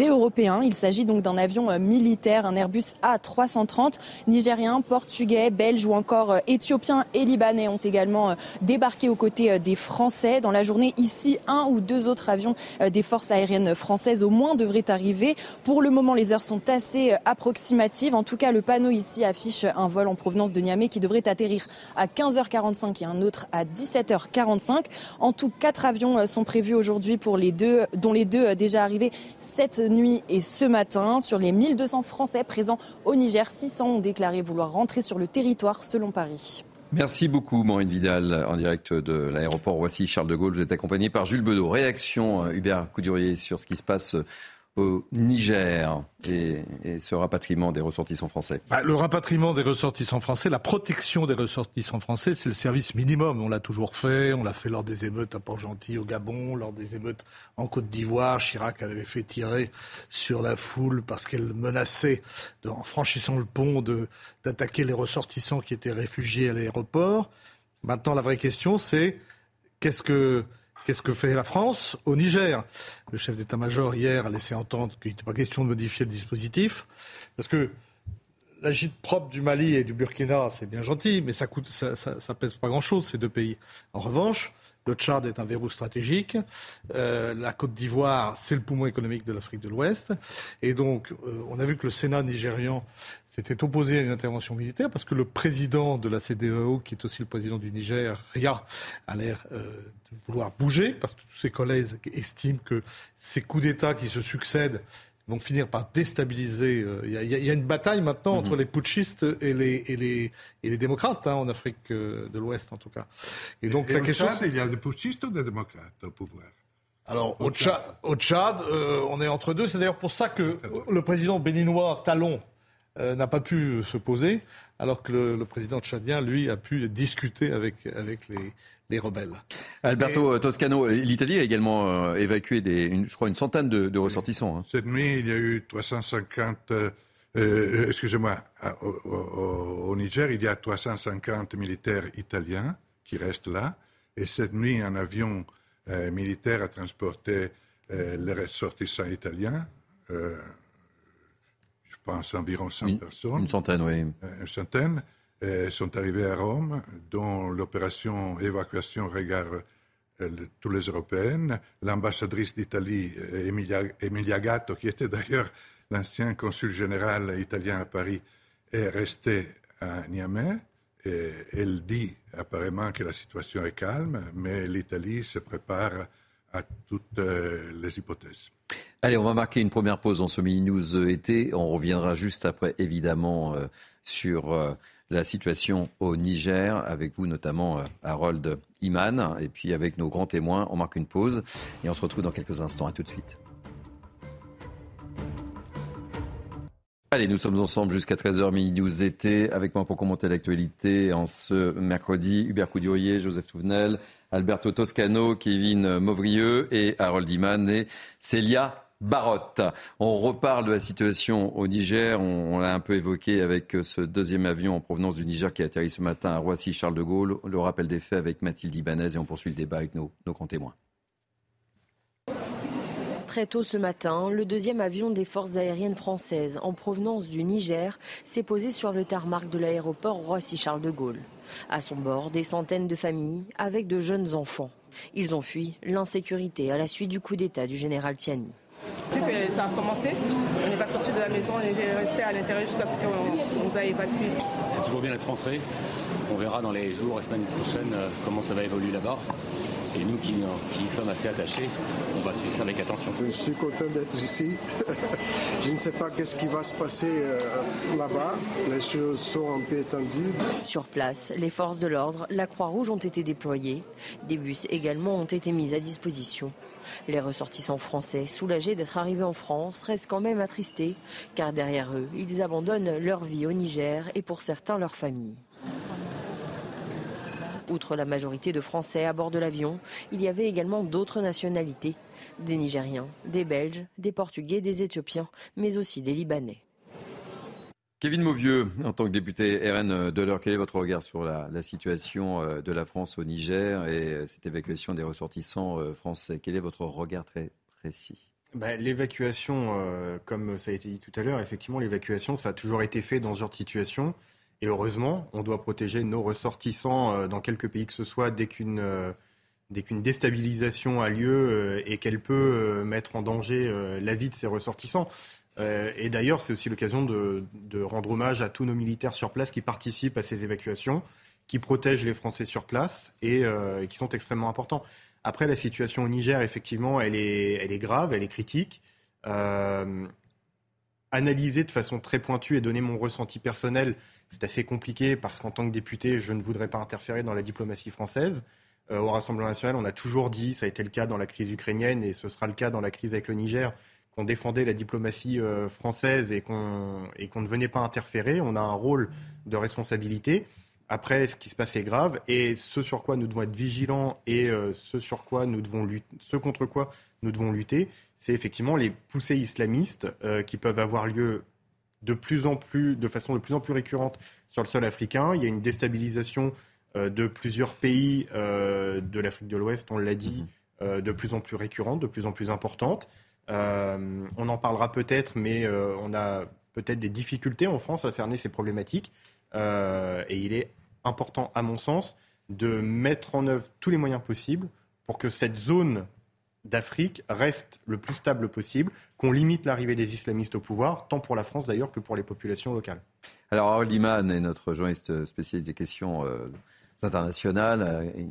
[SPEAKER 13] et Européens. Il s'agit donc d'un avion euh, militaire, un Airbus A330. Nigériens, Portugais, Belges ou encore euh, Éthiopiens et Libanais ont également débarqué aux côtés des Français. Dans la journée, ici, un ou deux autres avions des forces aériennes françaises au moins devraient arriver. Pour le moment, les heures sont assez approximatives. En tout cas, le panneau ici affiche un vol en provenance de Niamey qui devrait atterrir à 15h45 et un autre à 17h45. En tout, quatre avions euh, sont prévus aujourd'hui pour les deux, dont les deux euh, déjà arrivés nuit et ce matin. Sur les 1200 Français présents au Niger, 600 ont déclaré vouloir rentrer sur le territoire selon Paris.
[SPEAKER 1] Merci beaucoup, Maureen Vidal, en direct de l'aéroport Voici Charles de Gaulle. Vous êtes accompagné par Jules Bedeau. Réaction, euh, Hubert Coudurier, sur ce qui se passe au Niger et, ce rapatriement des ressortissants français
[SPEAKER 8] bah, Le rapatriement des ressortissants français, la protection des ressortissants français, c'est le service minimum. On l'a toujours fait. On l'a fait lors des émeutes à Port-Gentil au Gabon, lors des émeutes en Côte d'Ivoire. Chirac avait fait tirer sur la foule parce qu'elle menaçait, en franchissant le pont, d'attaquer les ressortissants qui étaient réfugiés à l'aéroport. Maintenant, la vraie question, c'est qu'est-ce que Qu'est-ce que fait la France au Niger? Le chef d'état-major hier a laissé entendre qu'il n'était pas question de modifier le dispositif, parce que l'agite propre du Mali et du Burkina, c'est bien gentil, mais ça coûte, ça, ça pèse pas grand-chose ces deux pays. En revanche, le Tchad est un verrou stratégique. Euh, la Côte d'Ivoire, c'est le poumon économique de l'Afrique de l'Ouest. Et donc, euh, on a vu que le Sénat nigérian s'était opposé à une intervention militaire parce que le président de la CDEO, qui est aussi le président du Niger, Ria, a l'air euh, de vouloir bouger parce que tous ses collègues estiment que ces coups d'État qui se succèdent vont finir par déstabiliser. Euh, il y, a une bataille maintenant entre mhm. les putschistes et les, et les, et les démocrates, hein, en Afrique euh, de l'Ouest en tout cas.
[SPEAKER 11] Et donc la question. Tchad, il y a des putschistes ou des démocrates au pouvoir?
[SPEAKER 8] Alors au, Tchad, au Tchad euh, on est entre deux. C'est d'ailleurs pour ça que le président béninois Talon n'a pas pu se poser, alors que le, le, président tchadien, lui, a pu discuter avec, avec les, les rebelles.
[SPEAKER 1] Alberto Toscano, l'Italie a également euh, évacué, des, je crois, une centaine de, ressortissants. Hein.
[SPEAKER 11] Cette nuit, il y a eu 350, euh, euh, excusez-moi, au, Niger, il y a 350 militaires italiens qui restent là. Et cette nuit, un avion militaire a transporté les ressortissants italiens. je pense environ 100 personnes.
[SPEAKER 1] Une centaine, oui.
[SPEAKER 11] une centaine. Euh, sont arrivés à Rome, dont l'opération évacuation regarde euh, tous les Européennes. L'ambassadrice d'Italie, euh, Emilia, Gatto, qui était d'ailleurs l'ancien consul général italien à Paris, est restée à Niamey. Elle dit apparemment que la situation est calme, mais l'Italie se prépare à toutes les hypothèses.
[SPEAKER 1] Allez, on va marquer une première pause dans ce mini news été. On reviendra juste après, évidemment, sur la situation au Niger, avec vous notamment euh, Harold Iman, et puis avec nos grands témoins. On marque une pause et on se retrouve dans quelques instants. À tout de suite. Allez, nous sommes ensemble jusqu'à 13h, midi 12 été, avec moi pour commenter l'actualité en ce mercredi, Hubert Coudurier, Joseph Touvenel, Alberto Toscano, Kevin Mauvrieux et Harold Iman et Célia Barotte. On reparle de la situation au Niger. On, l'a un peu évoqué avec euh, ce deuxième avion en provenance du Niger qui a atterri ce matin à Roissy-Charles de Gaulle. Le rappel des faits avec Mathilde Ibanez et on poursuit le débat avec nos, nos témoins.
[SPEAKER 14] Très tôt ce matin, le deuxième avion des forces aériennes françaises en provenance du Niger s'est posé sur le tarmac de l'aéroport Roissy-Charles de Gaulle. À son bord, des centaines de familles avec de jeunes enfants. Ils ont fui l'insécurité à la suite du coup d'État du général Tiani.
[SPEAKER 15] Depuis que ça a commencé, on n'est pas sorti de la maison, on est resté à l'intérieur jusqu'à ce qu'on nous a évacués.
[SPEAKER 16] C'est toujours bien d'être rentré. On verra dans les jours et semaines prochaines euh, comment ça va évoluer là-bas. Et nous qui, qui, sommes assez attachés, on va suivre ça avec attention.
[SPEAKER 17] Je suis content d'être ici. Je ne sais pas qu'est-ce qui va se passer euh, là-bas. Les choses sont un peu étendues.
[SPEAKER 14] Sur place, les forces de l'ordre, la Croix-Rouge ont été déployées. Des bus également ont été mis à disposition. Les ressortissants français, soulagés d'être arrivés en France, restent quand même attristés, car derrière eux, ils abandonnent leur vie au Niger et pour certains leur famille. Outre la majorité de Français à bord de l'avion, il y avait également d'autres nationalités, des Nigériens, des Belges, des Portugais, des Éthiopiens, mais aussi des Libanais.
[SPEAKER 1] Kevin Mauvieux, en tant que député RN de l'heure, quel est votre regard sur la, situation euh, de la France au Niger et euh, cette évacuation des ressortissants euh, français? Quel est votre regard très précis?
[SPEAKER 10] Bah, L'évacuation, comme ça a été dit tout à l'heure, effectivement, l'évacuation, ça a toujours été fait dans ce genre de situation. Et heureusement, on doit protéger nos ressortissants dans quelques pays que ce soit dès qu'une déstabilisation a lieu et qu'elle peut mettre en danger la vie de ces ressortissants. Euh, et d'ailleurs, c'est aussi l'occasion de, rendre hommage à tous nos militaires sur place qui participent à ces évacuations, qui protègent les Français sur place et, euh, qui sont extrêmement importants. Après, la situation au Niger, effectivement, elle est, grave, elle est critique. Euh, analyser de façon très pointue et donner mon ressenti personnel, c'est assez compliqué parce qu'en tant que député, je ne voudrais pas interférer dans la diplomatie française. Au Rassemblement national, on a toujours dit, ça a été le cas dans la crise ukrainienne et ce sera le cas dans la crise avec le Niger, qu'on défendait la diplomatie euh, française et qu'on ne venait pas interférer. On a un rôle de responsabilité. Après, ce qui se passe est grave et ce sur quoi nous devons être vigilants et euh, ce sur quoi nous devons lutter, ce contre quoi nous devons lutter, c'est effectivement les poussées islamistes qui peuvent avoir lieu de plus en plus, de façon de plus en plus récurrente sur le sol africain. Il y a une déstabilisation euh, de plusieurs pays euh, de l'Afrique de l'Ouest, on l'a dit, euh, de plus en plus récurrentes, de plus en plus importantes. on en parlera peut-être, mais on a peut-être des difficultés en France à cerner ces problématiques. et il est important, à mon sens, de mettre en œuvre tous les moyens possibles pour que cette zone d'Afrique reste le plus stable possible, qu'on limite l'arrivée des islamistes au pouvoir, tant pour la France d'ailleurs que pour les populations locales.
[SPEAKER 1] Alors Harold est notre journaliste spécialiste des questions internationales. Euh,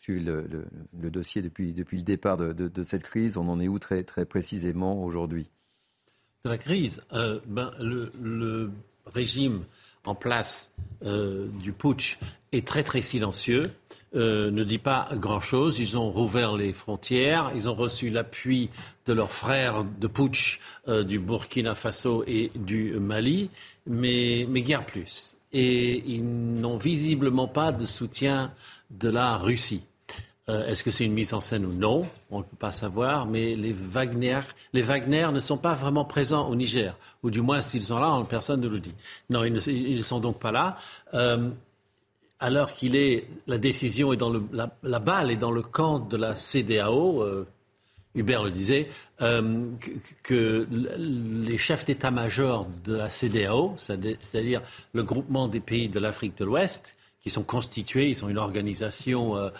[SPEAKER 1] suivez le, dossier depuis, depuis le départ de, cette crise. On en est où très, très précisément aujourd'hui?
[SPEAKER 18] De la crise euh, ben, le, régime en place euh, du putsch est très très silencieux. ne dit pas grand-chose. Ils ont rouvert les frontières, ils ont reçu l'appui de leurs frères de putsch du Burkina Faso et du Mali, mais, mais guère plus et ils n'ont visiblement pas de soutien de la Russie. Euh, est-ce que c'est une mise en scène ou non? On ne peut pas savoir, mais les Wagner, les Wagner ne sont pas vraiment présents au Niger, ou du moins s'ils sont là, personne ne le dit. Non, ils ne sont donc pas là. Euh, alors qu'il est, la décision est dans le, la, balle est dans le camp de la CDAO, euh, Hubert le disait, euh, que, les chefs d'état-major de la CDAO, c'est-à-dire le groupement des pays de l'Afrique de l'Ouest, qui sont constitués, ils sont une organisation euh,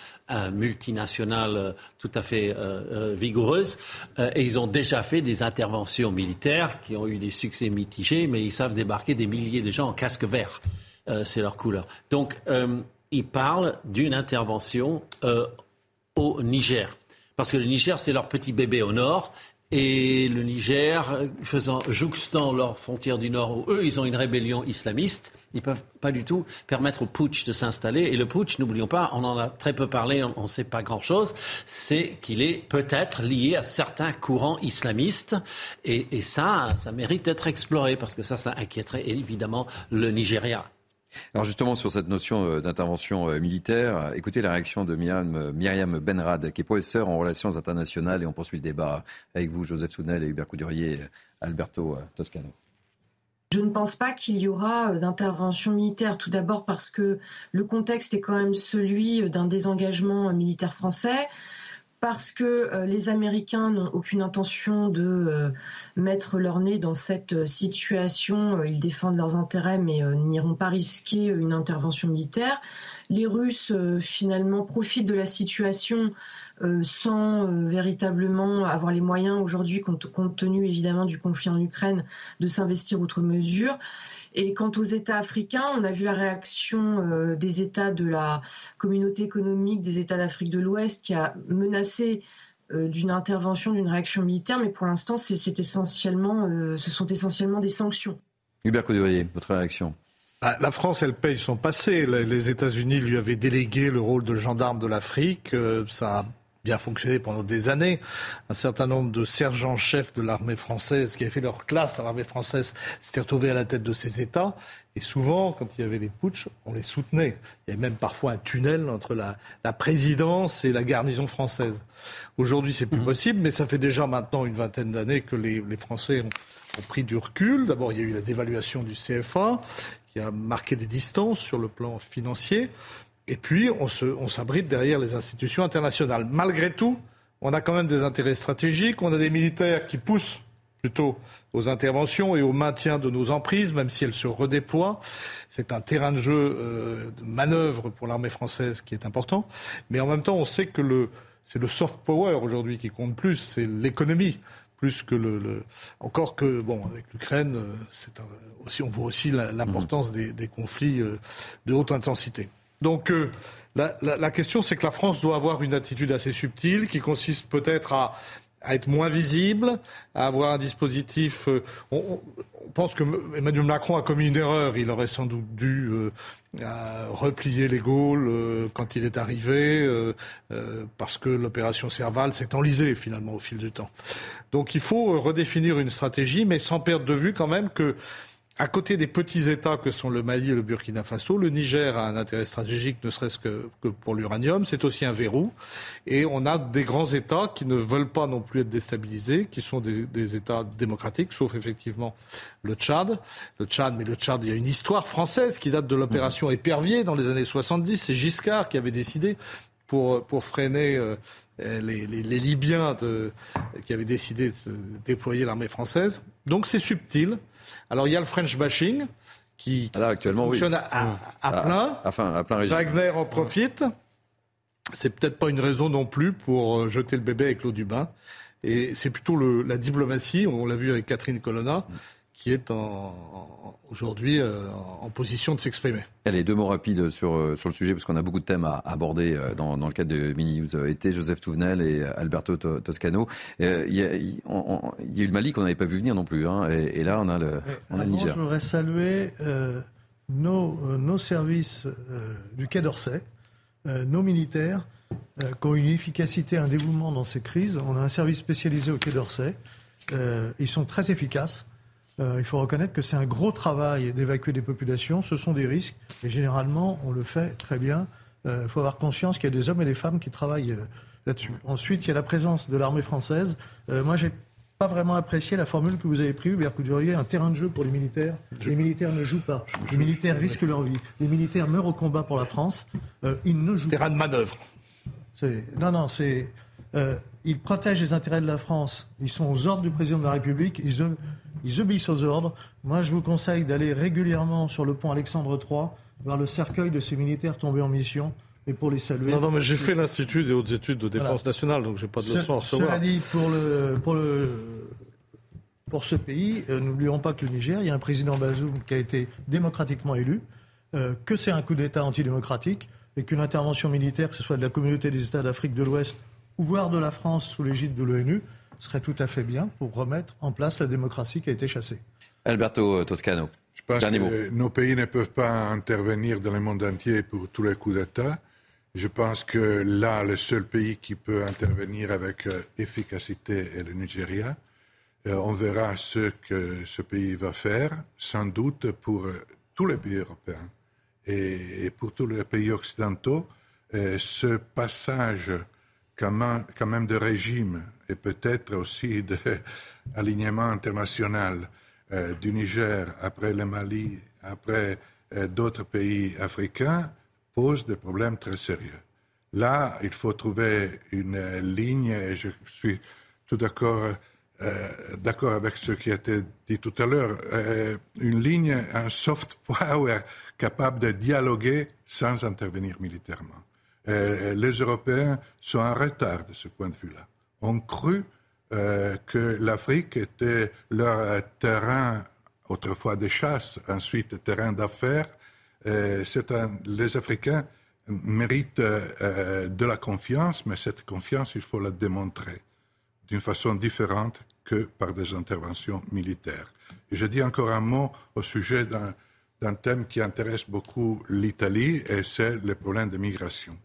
[SPEAKER 18] multinationale euh, tout à fait vigoureuse, et ils ont déjà fait des interventions militaires qui ont eu des succès mitigés, mais ils savent débarquer des milliers de gens en casque vert. C'est leur couleur. Donc, ils parlent d'une intervention au Niger. Parce que le Niger, c'est leur petit bébé au nord. Et le Niger, faisant, jouxtant leurs frontières du Nord, où eux, ils ont une rébellion islamiste, ils ne peuvent pas du tout permettre au putsch de s'installer. Et le putsch, n'oublions pas, on en a très peu parlé, on ne sait pas grand-chose, c'est qu'il est peut-être lié à certains courants islamistes. Et, et ça, ça mérite d'être exploré, parce que ça, ça inquiéterait évidemment le Nigeria.
[SPEAKER 1] Alors justement, sur cette notion euh, d'intervention euh, militaire, écoutez la réaction de Myriam, Benrad, qui est professeure en relations internationales, et on poursuit le débat avec vous, Joseph Sounel et Hubert Coudurier, Alberto euh, Toscano.
[SPEAKER 19] Je ne pense pas qu'il y aura d'intervention militaire. Tout d'abord parce que le contexte est quand même celui d'un désengagement militaire français parce que euh, les Américains n'ont aucune intention de euh, mettre leur nez dans cette euh, situation. Ils défendent leurs intérêts, mais n'iront pas risquer une intervention militaire. Les Russes, finalement, profitent de la situation sans véritablement avoir les moyens aujourd'hui, compte, tenu évidemment du conflit en Ukraine, de s'investir outre mesure. Et quant aux États africains, on a vu la réaction euh, des États de la communauté économique des États d'Afrique de l'Ouest qui a menacé euh, d'une intervention, d'une réaction militaire, mais pour l'instant, c'est essentiellement, euh, ce sont essentiellement des sanctions.
[SPEAKER 1] Hubert Coudurier, votre réaction?
[SPEAKER 8] Ah, la France, elle paye son passé. Les États-Unis lui avaient délégué le rôle de gendarme de l'Afrique. Ça a bien fonctionné pendant des années. Un certain nombre de sergents-chefs de l'armée française qui avaient fait leur classe à l'armée française s'étaient retrouvés à la tête de ces États. Et souvent, quand il y avait des putsch, on les soutenait. Il y avait même parfois un tunnel entre la, présidence et la garnison française. Aujourd'hui, c'est plus mmh. possible, mais ça fait déjà maintenant une vingtaine d'années que les, Français ont, ont pris du recul. D'abord, il y a eu la dévaluation du CFA qui a marqué des distances sur le plan financier. Et puis, on s'abrite derrière les institutions internationales. Malgré tout, on a quand même des intérêts stratégiques. On a des militaires qui poussent plutôt aux interventions et au maintien de nos emprises, même si elles se redéploient. C'est un terrain de jeu euh, de manœuvre pour l'armée française qui est important. Mais en même temps, on sait que le, c'est le soft power aujourd'hui qui compte plus, c'est l'économie plus que le, encore que bon avec l'Ukraine, euh, c'est aussi on voit aussi l'importance des, des, conflits euh, de haute intensité. Donc euh, la, question, c'est que la France doit avoir une attitude assez subtile qui consiste peut-être à, à être moins visible, à avoir un dispositif. Euh, on, pense que Emmanuel Macron a commis une erreur. Il aurait sans doute dû euh, replier les Gaules euh, quand il est arrivé, parce que l'opération Serval s'est enlisée finalement au fil du temps. Donc il faut redéfinir une stratégie, mais sans perdre de vue quand même que à côté des petits États que sont le Mali et le Burkina Faso, le Niger a un intérêt stratégique, ne serait-ce que, pour l'uranium. C'est aussi un verrou. Et on a des grands États qui ne veulent pas non plus être déstabilisés, qui sont des, États démocratiques, sauf effectivement le Tchad. Le Tchad, mais le Tchad, il y a une histoire française qui date de l'opération Épervier dans les années 70. C'est Giscard qui avait décidé pour, freiner euh, les, Libyens qui avaient décidé de déployer l'armée française. Donc c'est subtil. Alors il y a le French bashing qui,
[SPEAKER 1] ah, actuellement,
[SPEAKER 8] fonctionne à, ah, plein.
[SPEAKER 1] Enfin, à plein
[SPEAKER 8] Wagner en profite. C'est peut-être pas une raison non plus pour euh, jeter le bébé avec l'eau du bain. Et c'est plutôt le, la diplomatie, on l'a vu avec Catherine Colonna, qui est aujourd'hui euh, en position de s'exprimer.
[SPEAKER 1] Allez, deux mots rapides sur, euh, sur le sujet, parce qu'on a beaucoup de thèmes à aborder euh, dans, dans le cadre de Mini News été. Joseph Touvenel et Alberto Toscano. Il y, a, eu le Mali qu'on n'avait pas vu venir non plus. Hein, et, là, on a le, on a le Niger.
[SPEAKER 9] Je voudrais saluer nos, nos, services du Quai d'Orsay, nos militaires, qui ont une efficacité, un dévouement dans ces crises. On a un service spécialisé au Quai d'Orsay. ils sont très efficaces. Euh, il faut reconnaître que c'est un gros travail d'évacuer des populations. Ce sont des risques. Et généralement, on le fait très bien. Euh, il faut avoir conscience qu'il y a des hommes et des femmes qui travaillent euh, là-dessus. Ensuite, il y a la présence de l'armée française. moi, j'ai pas vraiment apprécié la formule que vous avez prise, Hubert Coudurier, un terrain de jeu pour les militaires. Les militaires ne jouent pas. Les militaires risquent leur vie. Les militaires meurent au combat pour la France. ils ne jouent
[SPEAKER 8] terrain de manœuvre.
[SPEAKER 9] Non, non, c'est. Ils protègent les intérêts de la France. Ils sont aux ordres du président de la République. Ils, ils obéissent aux ordres. Moi, je vous conseille d'aller régulièrement sur le pont Alexandre III, voir le cercueil de ces militaires tombés en mission et pour les saluer.
[SPEAKER 8] Non, non, mais j'ai fait l'Institut des hautes études de défense nationale, donc j'ai pas de leçon à recevoir.
[SPEAKER 9] Cela dit, pour, le, pour, le, pour ce pays, euh, n'oublions pas que le Niger, il y a un président Bazoum qui a été démocratiquement élu, euh, que c'est un coup d'État antidémocratique et qu'une intervention militaire, que ce soit de la communauté des États d'Afrique de l'Ouest ou voire de la France sous l'égide de l'ONU, serait tout à fait bien pour remettre en place la démocratie qui a été chassée.
[SPEAKER 1] Alberto Toscano.
[SPEAKER 11] Je pense que nos pays ne peuvent pas intervenir dans le monde entier pour tous les coups d'État. Je pense que là, le seul pays qui peut intervenir avec euh, efficacité est le Nigeria. Euh, on verra ce que ce pays va faire, sans doute pour euh, tous les pays européens et, pour tous les pays occidentaux. ce passage quand même, de régime et peut-être aussi d'alignement international euh, du Niger après le Mali, après euh, d'autres pays africains, pose des problèmes très sérieux. Là, il faut trouver une ligne, et je suis tout d'accord euh, d'accord avec ce qui a été dit tout à l'heure, une ligne, un soft power capable de dialoguer sans intervenir militairement. Euh, les Européens sont en retard de ce point de vue-là. On cru euh, que l'Afrique était leur terrain, autrefois de chasse, ensuite terrain d'affaires. Euh, les Africains méritent de la confiance, mais cette confiance, il faut la démontrer d'une façon différente que par des interventions militaires. Je dis encore un mot au sujet d'un thème qui intéresse beaucoup l'Italie, et c'est le problème de migration.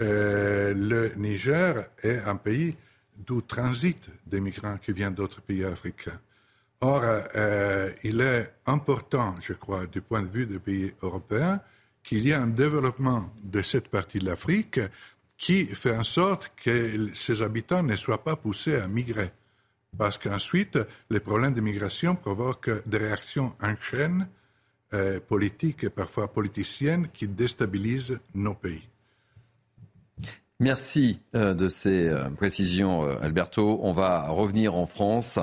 [SPEAKER 11] Euh, le Niger est un pays d'où transitent des migrants qui viennent d'autres pays africains. Or, euh, il est important, je crois, du point de vue des pays européens, qu'il y ait un développement de cette partie de l'Afrique qui fait en sorte que ses habitants ne soient pas poussés à migrer. Parce qu'ensuite, les problèmes de migration provoquent des réactions en chaîne euh, politiques et parfois politiciennes qui déstabilisent nos pays.
[SPEAKER 1] Merci euh, de ces euh, précisions, euh, Alberto. On va revenir en France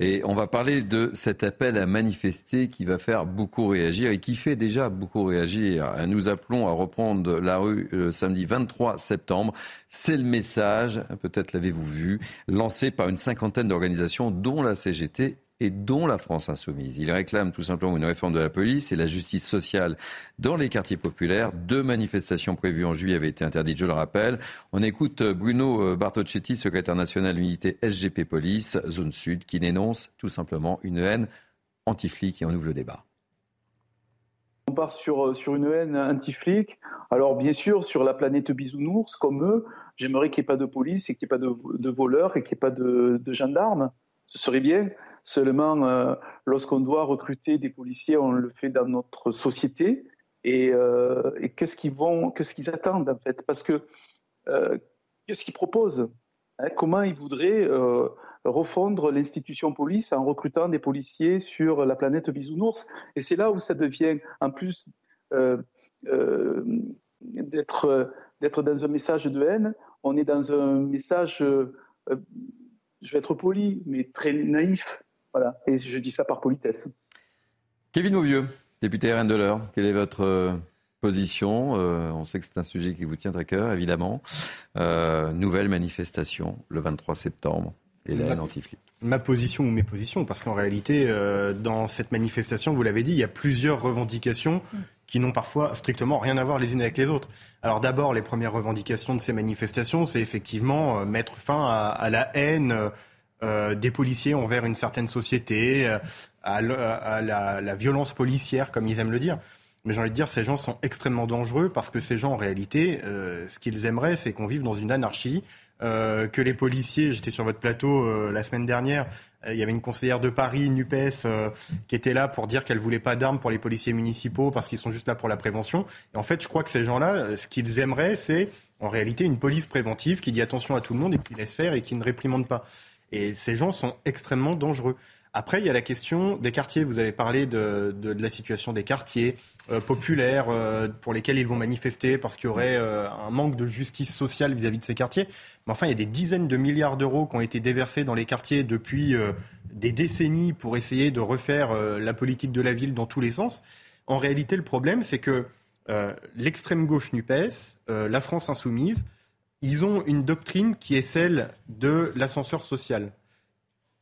[SPEAKER 1] et on va parler de cet appel à manifester qui va faire beaucoup réagir et qui fait déjà beaucoup réagir. Nous appelons à reprendre la rue le samedi 23 septembre. C'est le message, peut-être l'avez-vous vu, lancé par une cinquantaine d'organisations dont la CGT et dont la France insoumise. Il réclame tout simplement une réforme de la police et la justice sociale dans les quartiers populaires. Deux manifestations prévues en juillet avaient été interdites, je le rappelle. On écoute Bruno Bartocchetti, secrétaire national unité SGP Police, zone sud, qui dénonce tout simplement une haine anti-flic et on ouvre le débat.
[SPEAKER 20] On part sur, euh, sur une haine anti-flic. Alors bien sûr, sur la planète bisounours, comme eux, j'aimerais qu'il n'y ait pas de police et qu'il n'y ait pas de, voleurs et qu'il n'y ait pas de, gendarmes. Ce serait bien. Seulement, euh, lorsqu'on doit recruter des policiers, on le fait dans notre société. Et, euh, qu'est-ce qu'ils vont, qu'est-ce qu'ils attendent en fait? Parce que qu'est-ce qu'ils proposent? Hein Comment ils voudraient refondre l'institution police en recrutant des policiers sur la planète bisounours? Et c'est là où ça devient, en plus euh, euh, d'être dans un message de haine, on est dans un message, euh, je vais être poli, mais très naïf. Voilà. Et je dis ça par politesse.
[SPEAKER 1] Kevin Mauvieux, député RN de l'heure, quelle est votre position On sait que c'est un sujet qui vous tient à cœur, évidemment. nouvelle manifestation le 23 septembre et la
[SPEAKER 10] Ma position ou mes positions, parce qu'en réalité, euh, dans cette manifestation, vous l'avez dit, il y a plusieurs revendications qui n'ont parfois strictement rien à voir les unes avec les autres. Alors d'abord, les premières revendications de ces manifestations, c'est effectivement euh, mettre fin à, la haine euh, des policiers envers une certaine société, à, la, la, violence policière, comme ils aiment le dire. Mais j'ai envie de dire, ces gens sont extrêmement dangereux parce que ces gens, en réalité, ce qu'ils aimeraient, c'est qu'on vive dans une anarchie euh, que les policiers, j'étais sur votre plateau euh, la semaine dernière, euh, il y avait une conseillère de Paris, NUPES, qui était là pour dire qu'elle voulait pas d'armes pour les policiers municipaux parce qu'ils sont juste là pour la prévention. Et en fait, je crois que ces gens-là, ce qu'ils aimeraient, c'est en réalité une police préventive qui dit attention à tout le monde et qui laisse faire et qui ne réprimande pas. Et ces gens sont extrêmement dangereux. Après, il y a la question des quartiers. Vous avez parlé de, la situation des quartiers euh, populaires euh, pour lesquels ils vont manifester parce qu'il y aurait euh, un manque de justice sociale vis-à-vis de ces quartiers. Mais enfin, il y a des dizaines de milliards d'euros qui ont été déversés dans les quartiers depuis des décennies pour essayer de refaire la politique de la ville dans tous les sens. En réalité, le problème, c'est que l'extrême gauche NUPES, la France insoumise, ils ont une doctrine qui est celle de l'ascenseur social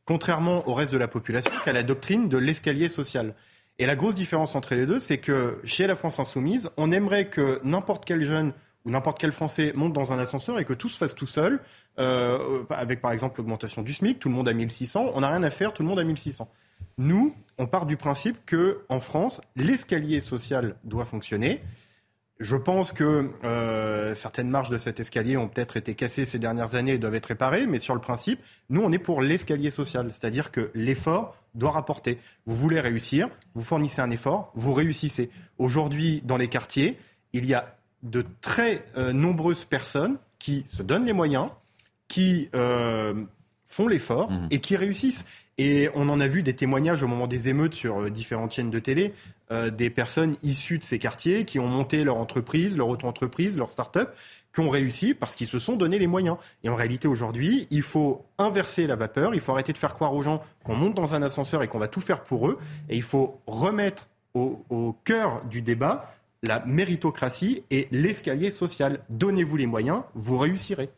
[SPEAKER 10] contrairement au reste de la population, qui a la doctrine de l'escalier social. Et la grosse différence entre les deux, c'est que chez la France insoumise, on aimerait que n'importe quel jeune ou n'importe quel Français monte dans un ascenseur et que tout se fasse tout seul, euh, avec par exemple l'augmentation du SMIC, tout le monde a 1600, on n'a rien à faire, tout le monde a 1600. Nous, on part du principe que en France, l'escalier social doit fonctionner je pense que euh, certaines marches de cet escalier ont peut-être été cassées ces dernières années et doivent être réparées, mais sur le principe, nous, on est pour l'escalier social, c'est-à-dire que l'effort doit rapporter. Vous voulez réussir, vous fournissez un effort, vous réussissez. Aujourd'hui, dans les quartiers, il y a de très euh, nombreuses personnes qui se donnent les moyens, qui euh, font l'effort mmh. et qui réussissent. Et on en a vu des témoignages au moment des émeutes sur différentes chaînes de télé euh, des personnes issues de ces quartiers qui ont monté leur entreprise, leur auto-entreprise, leur start-up, qui ont réussi parce qu'ils se sont donné les moyens. Et en réalité, aujourd'hui, il faut inverser la vapeur, il faut arrêter de faire croire aux gens qu'on monte dans un ascenseur et qu'on va tout faire pour eux, et il faut remettre au cœur du débat la méritocratie et l'escalier social. Donnez-vous les moyens, vous réussirez.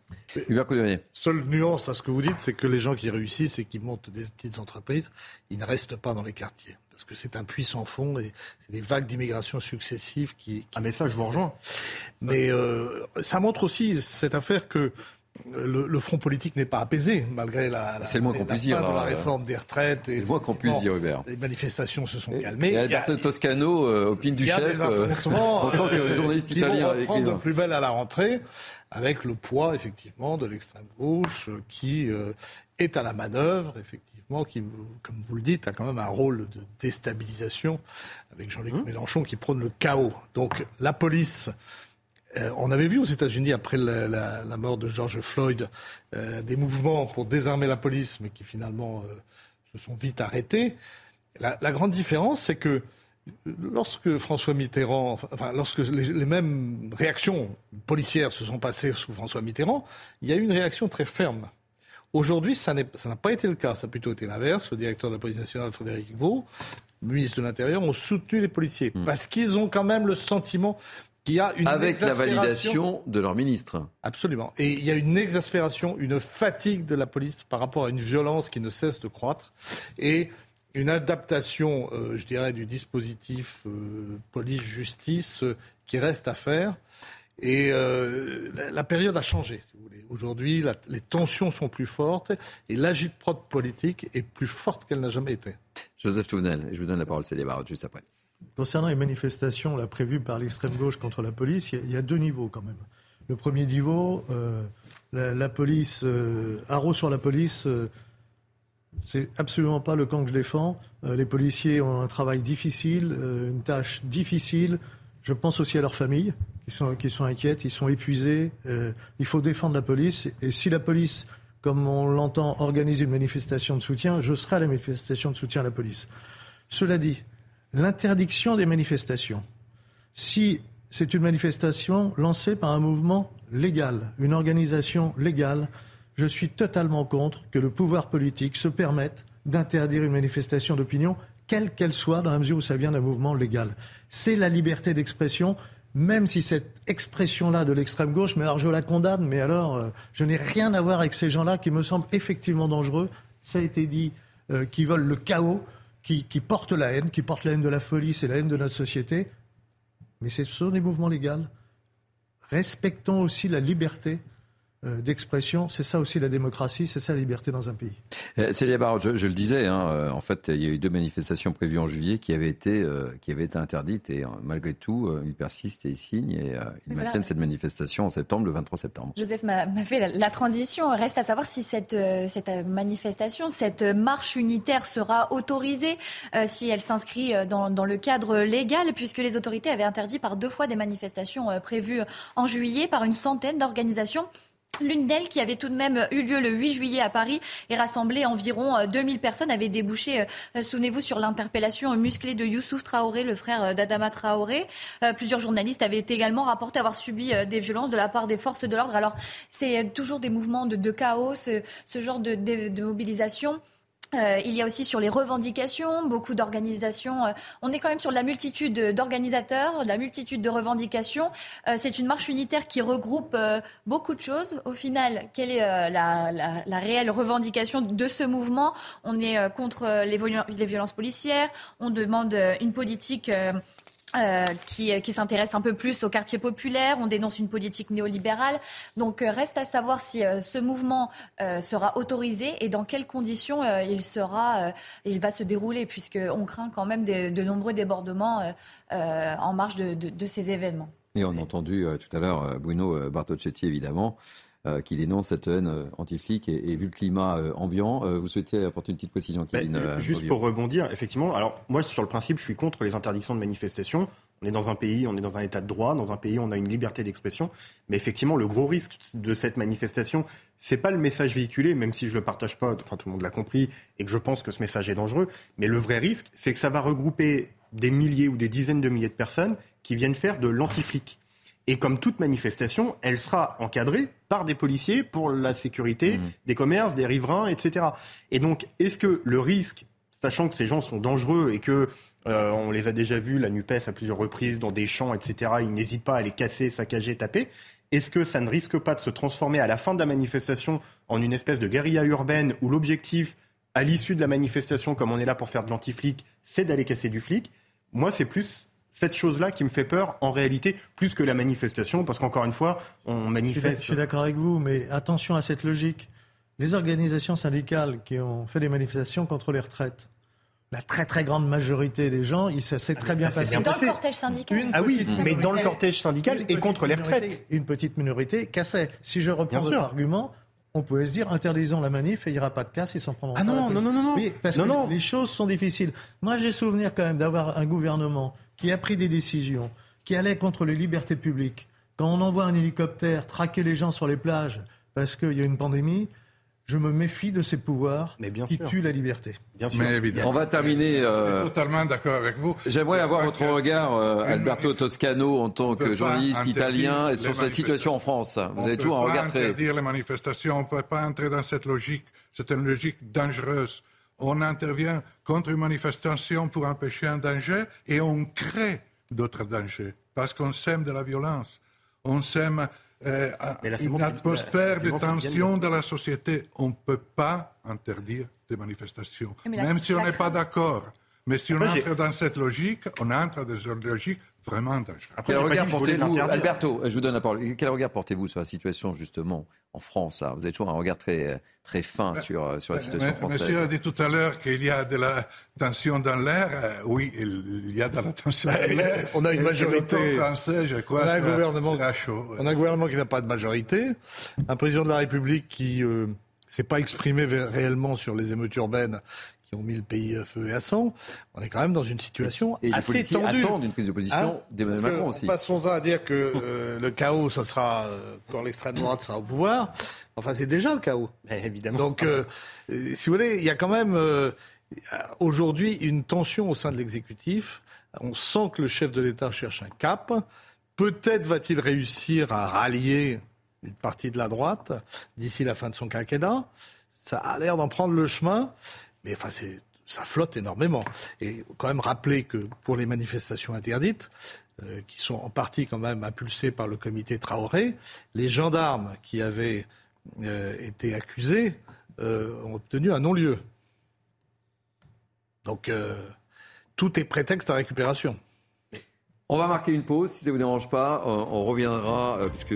[SPEAKER 8] Seule nuance à ce que vous dites, c'est que les gens qui réussissent et qui montent des petites entreprises, ils ne restent pas dans les quartiers. Parce que c'est un puits sans fond et c'est des vagues d'immigration successives qui,
[SPEAKER 10] Ah mais ça, je vous rejoins.
[SPEAKER 8] Mais euh, ça montre aussi cette affaire que le, front politique n'est pas apaisé, malgré la,
[SPEAKER 1] le moins puisse dire,
[SPEAKER 8] la réforme des retraites.
[SPEAKER 1] C'est le moins qu'on puisse dire, Hubert.
[SPEAKER 8] Les manifestations se sont calmées.
[SPEAKER 1] Et Alberto Toscano, euh, opine du chef,
[SPEAKER 8] des affrontements,
[SPEAKER 1] en tant que journaliste
[SPEAKER 8] qui
[SPEAKER 1] italien.
[SPEAKER 8] Vont reprendre de plus belle à la rentrée, avec le poids, effectivement, de l'extrême gauche, euh, qui euh, est à la manœuvre, effectivement, qui, comme vous le dites, a quand même un rôle de déstabilisation, avec Jean-Luc mmh. Mélenchon qui prône le chaos. Donc la police euh, on avait vu aux États-Unis, après la, mort de George Floyd, euh, des mouvements pour désarmer la police, mais qui finalement euh, se sont vite arrêtés. La, grande différence, c'est que lorsque François Mitterrand, enfin, lorsque les, mêmes réactions policières se sont passées sous François Mitterrand, il y a eu une réaction très ferme. Aujourd'hui, ça n'a pas été le cas. Ça a plutôt été l'inverse. Le directeur de la police nationale, Frédéric Vaux, le ministre de l'Intérieur, ont soutenu les policiers. Hmm. Parce qu'ils ont quand même le sentiment a une
[SPEAKER 1] Avec la validation de leur ministre.
[SPEAKER 8] Absolument. Et il y a une exaspération, une fatigue de la police par rapport à une violence qui ne cesse de croître. Et une adaptation, je dirais, du dispositif police-justice qui reste à faire. Et la période a changé, si vous voulez. Aujourd'hui, les tensions sont plus fortes et l'agite-prod politique est plus forte qu'elle n'a jamais été.
[SPEAKER 1] Joseph Touvenel, je vous donne la parole, c'est juste après.
[SPEAKER 9] Concernant les manifestations prévues par l'extrême gauche contre la police, il y, a deux niveaux quand même. Le premier niveau, euh, la, police, euh, sur la police, euh, c'est absolument pas le camp que je défends. Euh, les policiers ont un travail difficile, une tâche difficile. Je pense aussi à leurs familles qui sont, qui sont inquiètes, ils sont épuisés. il faut défendre la police. Et si la police, comme on l'entend, organise une manifestation de soutien, je serai à la manifestation de soutien à la police. Cela dit, l'interdiction des manifestations. Si c'est une manifestation lancée par un mouvement légal, une organisation légale, je suis totalement contre que le pouvoir politique se permette d'interdire une manifestation d'opinion, quelle qu'elle soit, dans la mesure où ça vient d'un mouvement légal. C'est la liberté d'expression, même si cette expression-là de l'extrême gauche, mais alors je la condamne, mais alors euh, je n'ai rien à voir avec ces gens-là qui me semblent effectivement dangereux. Ça a été dit, euh, qui veulent le chaos qui, qui portent la haine, qui portent la haine de la folie, c'est la haine de notre société. Mais ce sont des mouvements légaux. Respectons aussi la liberté d'expression. C'est ça aussi la démocratie, c'est ça la liberté dans un pays.
[SPEAKER 1] Euh, Célia Barraud, je, le disais, hein, euh, en fait, il y a eu deux manifestations prévues en juillet qui avaient été, qui avaient été interdites et malgré tout, ils persistent et ils signent et ils maintiennent cette manifestation en septembre, le 23 septembre.
[SPEAKER 21] Joseph m'a fait la, transition. Reste à savoir si cette, cette manifestation, cette marche unitaire sera autorisée, si elle s'inscrit dans, dans, le cadre légal, puisque les autorités avaient interdit par deux fois des manifestations prévues en juillet par une centaine d'organisations L'une d'elles, qui avait tout de même eu lieu le 8 juillet à Paris et rassemblé environ 2000 euh, personnes, avait débouché, euh, souvenez-vous, sur l'interpellation musclée de Youssouf Traoré, le frère euh, d'Adama Traoré. Plusieurs journalistes avaient également rapporté avoir subi des violences de la part des forces de l'ordre. Alors, c'est toujours des mouvements de, chaos, ce, genre de mobilisation. Euh, il y a aussi sur les revendications, beaucoup d'organisations. Euh, on est quand même sur la multitude d'organisateurs, la multitude de revendications. Euh, c'est une marche unitaire qui regroupe beaucoup de choses. Au final, quelle est la, réelle revendication de ce mouvement? On est contre les, violences policières. On demande une politique euh, qui, qui s'intéresse un peu plus au quartier populaire. On dénonce une politique néolibérale. Donc, euh, reste à savoir si euh, ce mouvement sera autorisé et dans quelles conditions il sera, il va se dérouler, puisqu'on craint quand même de, nombreux débordements en marge de, de, de, ces événements.
[SPEAKER 1] Et on a entendu tout à l'heure Bruno Bartocchetti, évidemment. Euh, qui dénonce cette haine euh, anti-flic et, vu le climat euh, ambiant, vous souhaitez apporter une petite précision,
[SPEAKER 10] bah, Kevin Juste pour rebondir, effectivement, alors moi sur le principe, je suis contre les interdictions de manifestation. On est dans un pays, on est dans un état de droit, dans un pays, on a une liberté d'expression. Mais effectivement, le gros risque de cette manifestation, c'est pas le message véhiculé, même si je le partage pas, enfin tout le monde l'a compris, et que je pense que ce message est dangereux. Mais le vrai risque, c'est que ça va regrouper des milliers ou des dizaines de milliers de personnes qui viennent faire de l'anti-flic. Et comme toute manifestation, elle sera encadrée par des policiers pour la sécurité mmh. des commerces, des riverains, etc. Et donc, est-ce que le risque, sachant que ces gens sont dangereux et que euh, on les a déjà vus, la NUPES à plusieurs reprises, dans des champs, etc., ils n'hésitent pas à les casser, saccager, taper, est-ce que ça ne risque pas de se transformer à la fin de la manifestation en une espèce de guérilla urbaine où l'objectif, à l'issue de la manifestation, comme on est là pour faire de l'anti-flic, c'est d'aller casser du flic? Moi, c'est plus cette chose-là qui me fait peur en réalité, plus que la manifestation, parce qu'encore une fois, on manifeste.
[SPEAKER 9] Je suis d'accord avec vous, mais attention à cette logique. Les organisations syndicales qui ont fait des manifestations contre les retraites, la très très grande majorité des gens, il s'est très bien passé.
[SPEAKER 21] Dans le cortège syndical.
[SPEAKER 10] ah oui, mais dans le cortège syndical et contre les retraites.
[SPEAKER 9] Une petite minorité cassait. Si je reprends votre argument, on pouvait se dire interdisons la manif et il n'y aura pas de casse, ils s'en prendront
[SPEAKER 10] ah non, non, non, non, non,
[SPEAKER 9] parce que les choses sont difficiles. Moi, j'ai souvenir quand même d'avoir un gouvernement qui a pris des décisions, qui allait contre les libertés publiques, quand on envoie un hélicoptère traquer les gens sur les plages parce qu'il y a une pandémie, je me méfie de ces pouvoirs qui tuent la liberté.
[SPEAKER 1] Bien sûr. On va terminer.
[SPEAKER 11] Euh... totalement d'accord avec vous.
[SPEAKER 1] J'aimerais avoir votre regard, euh, Alberto Toscano, en tant que journaliste italien, sur la situation en France. Vous avez tout un regard très.
[SPEAKER 11] On peut pas interdire les manifestations. On ne peut pas entrer dans cette logique. C'est une logique dangereuse on intervient contre une manifestation pour empêcher un danger et on crée d'autres dangers parce qu'on sème de la violence. On sème euh, une atmosphère de tension dans la société. On ne peut pas interdire des manifestations, même si on n'est pas d'accord. Mais si on entre dans cette logique, on entre dans une logique vraiment dangereuse.
[SPEAKER 1] Quel regard portez-vous, Alberto, je vous donne la parole. Quel regard portez-vous sur la situation justement en France Vous avez toujours un regard très, très fin sur, euh, sur la situation française.
[SPEAKER 11] Monsieur a dit tout à l'heure qu'il y a de la tension dans l'air. Euh, oui, il y a de la tension dans l'air.
[SPEAKER 8] On a une majorité.
[SPEAKER 11] Français, je crois,
[SPEAKER 8] on a un gouvernement, on a un gouvernement qui n'a pas de majorité, un président de la République qui euh, s'est pas exprimé réellement sur les émeutes urbaines ont mis le pays à feu et à sang. On est quand même dans une situation et assez tendue.
[SPEAKER 1] attendent une prise de position hein d'Emmanuel Macron aussi.
[SPEAKER 8] Passons à dire que euh, le chaos, ça sera euh, quand l'extrême droite sera au pouvoir. Enfin, c'est déjà le chaos.
[SPEAKER 22] évidemment.
[SPEAKER 8] Donc, euh, si vous voulez, il y a quand même aujourd'hui une tension au sein de l'exécutif. On sent que le chef de l'État cherche un cap. Peut-être va-t-il réussir à rallier une partie de la droite d'ici la fin de son quinquennat. Ça a l'air d'en prendre le chemin. Mais enfin, ça flotte énormément. Et quand même rappeler que pour les manifestations interdites, euh, qui sont en partie quand même impulsées par le comité Traoré, les gendarmes qui avaient euh, été accusés euh, ont obtenu un non-lieu. Donc tout est prétexte à récupération.
[SPEAKER 1] On va marquer une pause, si ça ne vous dérange pas. On reviendra, puisque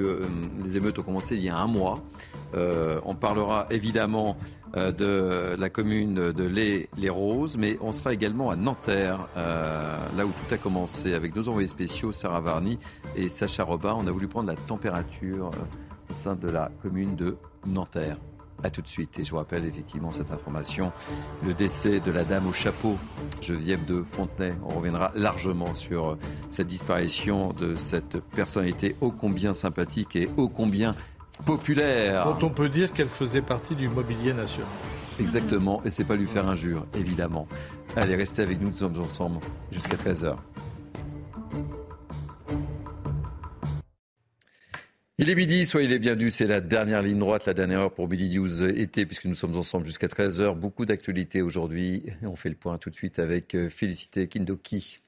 [SPEAKER 1] les émeutes ont commencé il y a un mois. on parlera évidemment euh, de la commune de Les, Roses, mais on sera également à Nanterre, euh, là où tout a commencé, avec nos envoyés spéciaux, Sarah Varny et Sacha Robin. On a voulu prendre la température euh, au sein de la commune de Nanterre. A tout de suite. Et je vous rappelle effectivement cette information, le décès de la dame au chapeau, Geneviève de Fontenay. On reviendra largement sur cette disparition de cette personnalité ô combien sympathique et ô combien populaire.
[SPEAKER 8] Dont on peut dire qu'elle faisait partie du mobilier national.
[SPEAKER 1] Exactement, et c'est pas lui faire injure, évidemment. Allez, restez avec nous, nous sommes ensemble jusqu'à 13h. Il est midi, soyez les bienvenus. C'est la dernière ligne droite, la dernière heure pour Midi News été, puisque nous sommes ensemble jusqu'à 13h. Beaucoup d'actualités aujourd'hui. On fait le point tout de suite avec euh, Félicité Kindoki.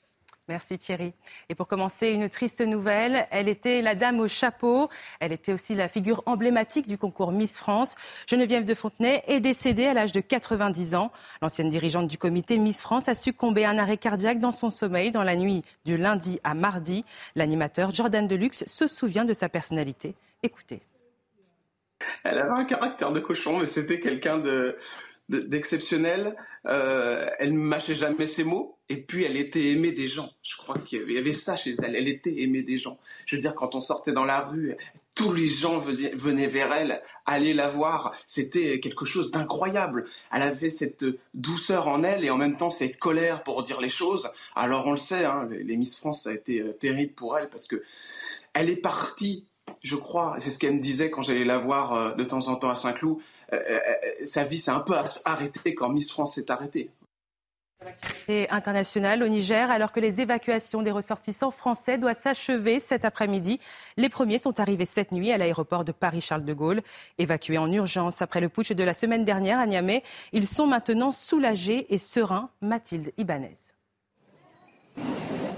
[SPEAKER 2] Merci Thierry. Et pour commencer, une triste nouvelle. Elle était la dame au chapeau. Elle était aussi la figure emblématique du concours Miss France. Geneviève de Fontenay est décédée à l'âge de 90 ans. L'ancienne dirigeante du comité Miss France a succombé à un arrêt cardiaque dans son sommeil dans la nuit du lundi à mardi. L'animateur Jordan Deluxe se souvient de sa personnalité. Écoutez.
[SPEAKER 12] Elle avait un caractère de cochon, mais c'était quelqu'un de, d'exceptionnel. Euh, elle ne mâchait jamais ses mots. Et puis, elle était aimée des gens. Je crois qu'il y avait ça chez elle. Elle était aimée des gens. Je veux dire, quand on sortait dans la rue, tous les gens venaient vers elle, allaient la voir. C'était quelque chose d'incroyable. Elle avait cette douceur en elle et en même temps cette colère pour dire les choses. Alors, on le sait, hein, les Miss France, ça a été euh, terrible pour elle parce que elle est partie je crois, c'est ce qu'elle me disait quand j'allais la voir euh, de temps en temps à Saint-Cloud, euh, sa vie s'est un peu arrêtée quand Miss France s'est arrêtée.
[SPEAKER 2] Et international au Niger, alors que les évacuations des ressortissants français doivent s'achever cet après-midi. Les premiers sont arrivés cette nuit à l'aéroport de Paris-Charles de Gaulle. Évacués en urgence après le putsch de la semaine dernière à Niamey, ils sont maintenant soulagés et sereins. Mathilde Ibanez.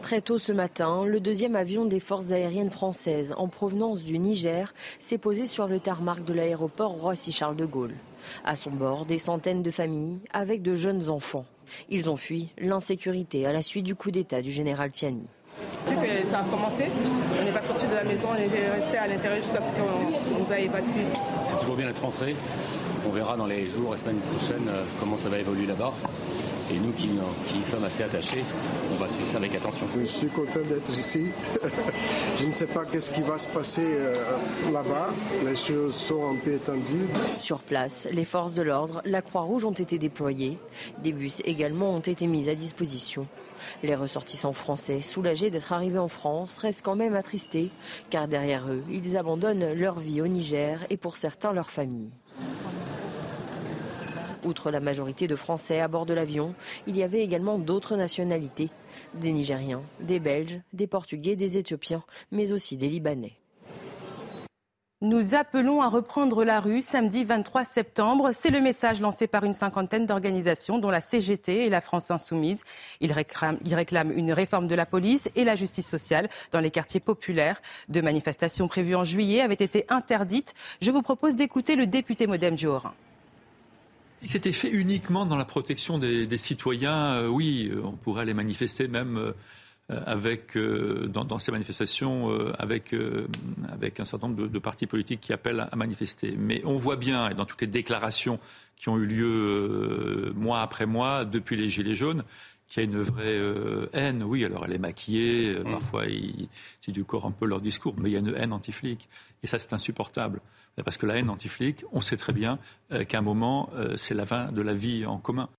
[SPEAKER 14] Très tôt ce matin, le deuxième avion des forces aériennes françaises en provenance du Niger s'est posé sur le tarmac de l'aéroport Roissy-Charles de Gaulle. À son bord, des centaines de familles avec de jeunes enfants. Ils ont fui l'insécurité à la suite du coup d'État du général Tiani.
[SPEAKER 15] que ça a commencé, on n'est pas sorti de la maison, on est resté à l'intérieur jusqu'à ce qu'on nous a évacués.
[SPEAKER 16] C'est toujours bien d'être rentré. On verra dans les jours et semaines prochaines euh, comment ça va évoluer là-bas. Et nous qui, qui, sommes assez attachés, on va suivre ça avec attention.
[SPEAKER 17] Je suis content d'être ici. Je ne sais pas qu'est-ce qui va se passer euh, là-bas. Les choses sont un peu étendues.
[SPEAKER 14] Sur place, les forces de l'ordre, la Croix-Rouge ont été déployées. Des bus également ont été mis à disposition. Les ressortissants français, soulagés d'être arrivés en France, restent quand même attristés, car derrière eux, ils abandonnent leur vie au Niger et pour certains leur famille. Outre la majorité de Français à bord de l'avion, il y avait également d'autres nationalités. Des Nigériens, des Belges, des Portugais, des Éthiopiens, mais aussi des Libanais.
[SPEAKER 2] Nous appelons à reprendre la rue samedi 23 septembre. C'est le message lancé par une cinquantaine d'organisations, dont la CGT et la France Insoumise. Ils réclament, une réforme de la police et la justice sociale dans les quartiers populaires. Deux manifestations prévues en juillet avaient été interdites. Je vous propose d'écouter le député modem du Haut-Rhin
[SPEAKER 22] Si c'était fait uniquement dans la protection des, citoyens, oui, on pourrait aller manifester même avec, dans, ces manifestations avec, un certain nombre de, de, partis politiques qui appellent à manifester. Mais on voit bien, et dans toutes les déclarations qui ont eu lieu mois après mois depuis les Gilets jaunes, qu'il y a une vraie euh, haine. Oui, alors elle est maquillée, euh, mm. parfois c'est du corps un peu leur discours, mais il y a une haine anti-flic. Et ça, c'est insupportable. Parce que la haine anti-flic, on sait très bien euh, qu'à un moment, c'est la fin de la vie en commun.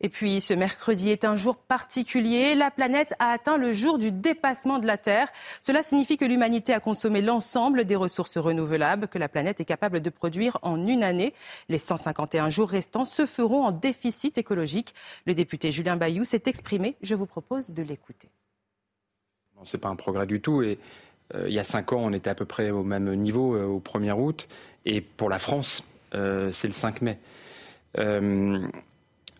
[SPEAKER 2] Et puis ce mercredi est un jour particulier. La planète a atteint le jour du dépassement de la Terre. Cela signifie que l'humanité a consommé l'ensemble des ressources renouvelables que la planète est capable de produire en une année. Les 151 jours restants se feront en déficit écologique. Le député Julien Bayou s'est exprimé. Je vous propose de l'écouter.
[SPEAKER 23] Ce n'est pas un progrès du tout. Et euh, il y a cinq ans, on était à peu près au même niveau euh, au 1er août. Et pour la France, euh, c'est le 5 mai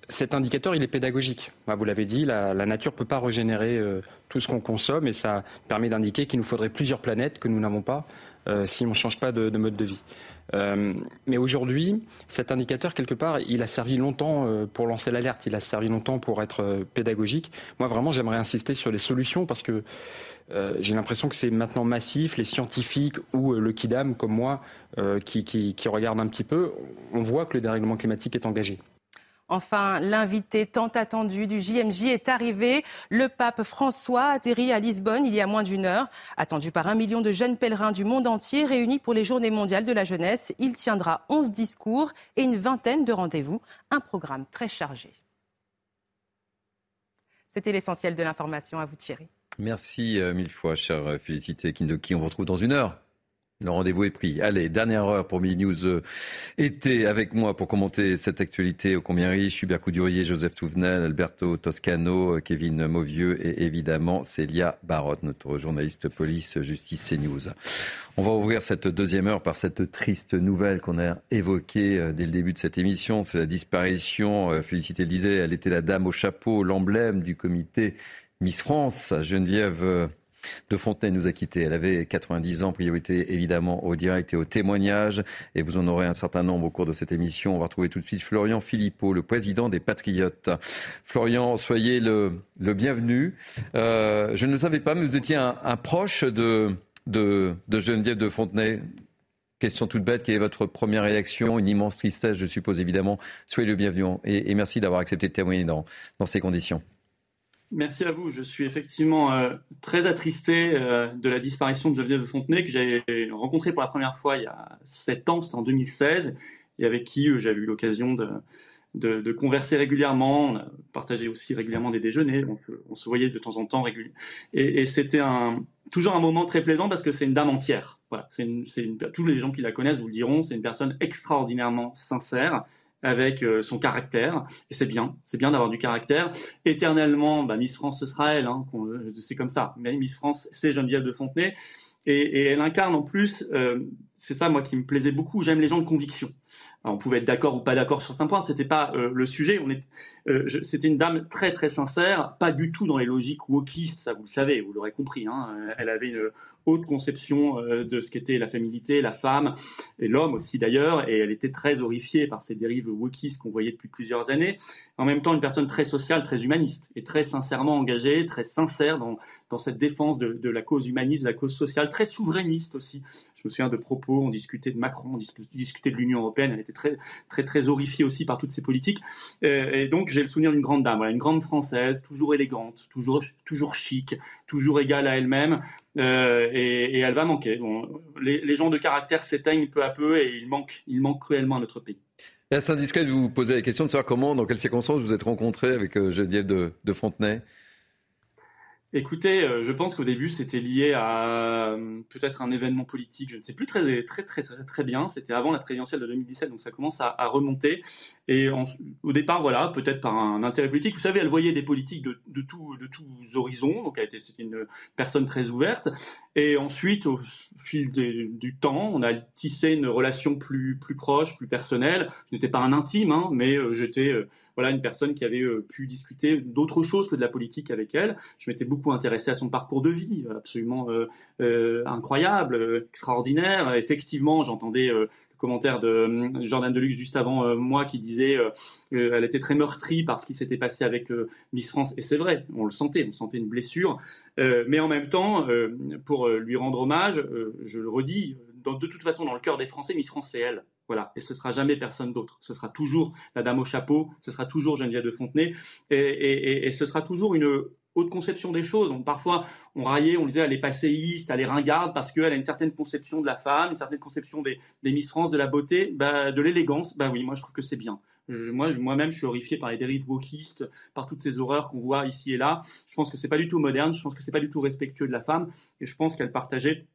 [SPEAKER 23] cet indicateur, il est pédagogique. Vous l'avez dit, la, nature ne peut pas régénérer euh, tout ce qu'on consomme et ça permet d'indiquer qu'il nous faudrait plusieurs planètes que nous n'avons pas euh, si on ne change pas de, mode de vie. Euh, mais aujourd'hui, cet indicateur, quelque part, il a servi longtemps pour lancer l'alerte, il a servi longtemps pour être pédagogique. Moi, vraiment, j'aimerais insister sur les solutions parce que j'ai l'impression que c'est maintenant massif. Les scientifiques ou le KIDAM, comme moi, qui, qui regardent un petit peu, on voit que le dérèglement climatique est engagé.
[SPEAKER 2] Enfin, l'invité tant attendu du JMJ est arrivé. Le pape François atterrit à Lisbonne il y a moins d'une heure. Attendu par un million de jeunes pèlerins du monde entier réunis pour les Journées mondiales de la jeunesse, il tiendra 11 discours et une vingtaine de rendez-vous. Un programme très chargé. C'était l'essentiel de l'information. À vous, Thierry.
[SPEAKER 1] Merci euh, mille fois, cher Félicité Kindoki. On vous retrouve dans une heure. Le rendez-vous est pris. Allez, dernière heure pour News euh, été avec moi pour commenter cette actualité au combien riche. Hubert Coudurier, Joseph Touvenel, Alberto Toscano, euh, Kevin Mauvieux et évidemment Célia Barotte, notre journaliste police justice CNews. On va ouvrir cette deuxième heure par cette triste nouvelle qu'on a évoquée euh, dès le début de cette émission. C'est la disparition, Félicité le disait, elle était la dame au chapeau, l'emblème du comité Miss France, Geneviève de Fontenay nous a quittés. Elle avait 90 ans, priorité évidemment au direct et au témoignage. Et vous en aurez un certain nombre au cours de cette émission. On va retrouver tout de suite Florian Philippot, le président des Patriotes. Florian, soyez le, bienvenu. Euh, je ne savais pas, mais vous étiez un, proche de, de, Geneviève de Fontenay. Question toute bête, quelle est votre première réaction? Une immense tristesse, je suppose évidemment. Soyez le bienvenu et, merci d'avoir accepté de témoigner dans ces conditions.
[SPEAKER 24] Merci à vous. Je suis effectivement euh, très attristé euh, de la disparition de Geneviève de Fontenay, que j'ai rencontrée pour la première fois il y a sept ans, c'était en 2016, et avec qui euh, j'avais eu l'occasion de, converser régulièrement. On a partagé aussi régulièrement des déjeuners, donc on se voyait de temps en temps régulièrement. Et, c'était toujours un moment très plaisant parce que c'est une dame entière. Tous les gens qui la connaissent vous le diront, c'est une personne extraordinairement sincère, avec euh, son caractère. Et c'est bien, c'est bien d'avoir du caractère. Éternellement, bah, Miss France, ce sera elle, hein, c'est comme ça. Mais Miss France, c'est Geneviève de Fontenay. Et, elle incarne en plus, euh, c'est ça moi qui me plaisait beaucoup, j'aime les gens de conviction. On pouvait être d'accord ou pas d'accord sur certains points, c'était pas euh, le sujet. Est, c'était une dame très très sincère, pas du tout dans les logiques wokistes, ça vous le savez, vous l'aurez compris. Hein. Elle avait une haute conception euh, de ce qu'était la féminité, la femme et l'homme aussi d'ailleurs, et elle était très horrifiée par ces dérives wokistes qu'on voyait depuis plusieurs années. En même temps, une personne très sociale, très humaniste et très sincèrement engagée, très sincère dans, dans cette défense de, la cause humaniste, de la cause sociale, très souverainiste aussi. Je me souviens de propos, on discutait de Macron, on discutait de l'Union européenne, elle était très, très, très horrifiée aussi par toutes ces politiques. Euh, et donc, j'ai le souvenir d'une grande dame, voilà, une grande française, toujours élégante, toujours, toujours chic, toujours égale à elle-même, euh, et, elle va manquer. les, gens de caractère s'éteignent peu à peu et il manque, il manque cruellement à notre pays.
[SPEAKER 1] Est-ce indiscret de vous poser la question de savoir comment, dans quelles circonstances vous êtes rencontré avec euh, Geneviève de, de Fontenay?
[SPEAKER 24] Écoutez, euh, je pense qu'au début c'était lié à euh, peut-être un événement politique, je ne sais plus très très très très, très bien. C'était avant la présidentielle de 2017, donc ça commence à, remonter. Et au départ, voilà, peut-être par un intérêt politique. Vous savez, elle voyait des politiques de, tout, de tous horizons, donc elle était c'était une personne très ouverte. Et ensuite, au fil du temps, on a tissé une relation plus plus proche, plus personnelle. Je n'étais pas un intime, hein, mais euh, j'étais voilà une personne qui avait pu discuter d'autres choses que de la politique avec elle. Je m'étais beaucoup intéressé à son parcours de vie, absolument incroyable, extraordinaire. Effectivement, j'entendais commentaire de euh, Jordan Deluxe juste avant euh, moi qui disait qu'elle euh, était très meurtrie par ce qui s'était passé avec Miss France. Et c'est vrai, on le sentait, on sentait une blessure. mais en même temps, pour lui rendre hommage, je le redis, de toute façon, dans le cœur des Français, Miss France, c'est elle. Voilà, et ce sera jamais personne d'autre. Ce sera toujours la dame au chapeau, ce sera toujours Geneviève de Fontenay, et, et ce sera toujours une haute conception des choses. parfois, on raillait, on disait elle est passéiste, elle est ringarde parce qu'elle a une certaine conception de la femme, une certaine conception des, Miss France, de la beauté, bah, de l'élégance. Bah oui, moi je trouve que c'est bien. Euh, moi, moi-même, je suis horrifié par les dérives wokistes, par toutes ces horreurs qu'on voit ici et là. Je pense que c'est pas du tout moderne, je pense que c'est pas du tout respectueux de la femme, et je pense qu'elle partageait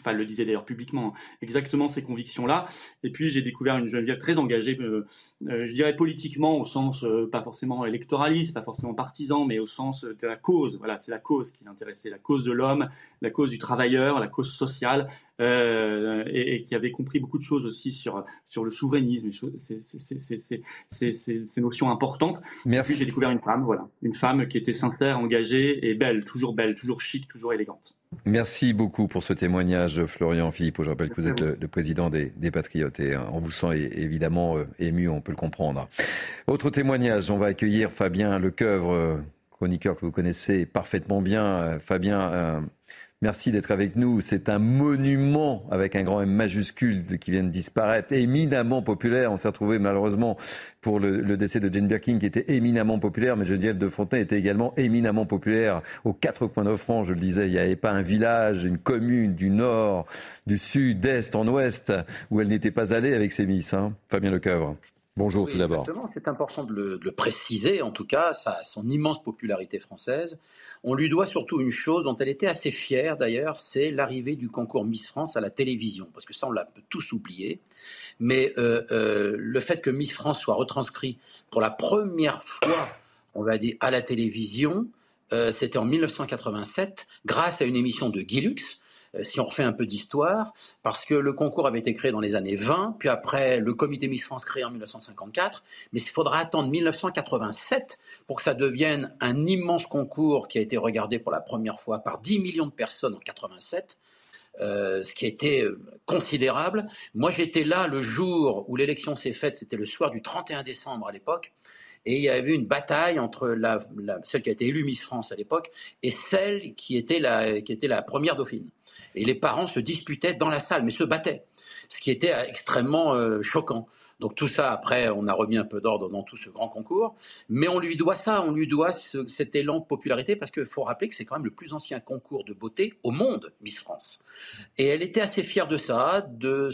[SPEAKER 24] enfin elle le disait d'ailleurs publiquement, hein, exactement ces convictions-là. Et puis j'ai découvert une Geneviève très engagée, euh, euh, je dirais politiquement au sens euh, pas forcément électoraliste, pas forcément partisan, mais au sens de la cause. Voilà, c'est la cause qui l'intéressait, la cause de l'homme, la cause du travailleur, la cause sociale, et, qui avait compris beaucoup de choses aussi sur sur le souverainisme, ces notions importantes. Merci. puis j'ai découvert une femme, voilà, une femme qui était sincère, engagée et belle, toujours belle, toujours chic, toujours élégante.
[SPEAKER 1] Merci beaucoup pour ce témoignage, Florian Philippe. Je rappelle que vous êtes le, président des, Patriotes et euh, on vous sent évidemment euh, ému, on peut le comprendre. Autre témoignage, on va accueillir Fabien Lecoeuvre, euh, chroniqueur que vous connaissez parfaitement bien. Fabien, Merci d'être avec nous. C'est un monument avec un grand M majuscule qui vient de disparaître, éminemment populaire. On s'est retrouvé malheureusement pour le, décès de Jane Birkin qui était éminemment populaire, mais Geneviève de Fontaine était également éminemment populaire aux quatre coins de France. Je le disais, il n'y avait pas un village, une commune du nord, du sud, d'est en ouest où elle n'était pas allée avec ses miss. Hein. Fabien Lecoeuvre. Bonjour tout d'abord.
[SPEAKER 25] C'est important de le, préciser, en tout cas, sa, son immense popularité française. On lui doit surtout une chose dont elle était assez fière d'ailleurs, c'est l'arrivée du concours Miss France à la télévision, parce que ça on l'a tous oublié. Mais euh, euh, le fait que Miss France soit retranscrit pour la première fois, on va dire, à la télévision, euh, c'était en 1987, grâce à une émission de Guy Lux, si on refait un peu d'histoire, parce que le concours avait été créé dans les années 20, puis après le comité Miss France créé en 1954, mais il faudra attendre 1987 pour que ça devienne un immense concours qui a été regardé pour la première fois par 10 millions de personnes en 87. Euh, ce qui était euh, considérable. Moi, j'étais là le jour où l'élection s'est faite, c'était le soir du 31 décembre à l'époque, et il y avait une bataille entre la, celle qui a été élue Miss France à l'époque et celle qui était la, qui était la première dauphine. Et les parents se disputaient dans la salle, mais se battaient, ce qui était extrêmement euh, choquant. Donc tout ça, après, on a remis un peu d'ordre dans tout ce grand concours, mais on lui doit ça, on lui doit cet élan de popularité, parce qu'il faut rappeler que c'est quand même le plus ancien concours de beauté au monde, Miss France. Et elle était assez fière de ça, de,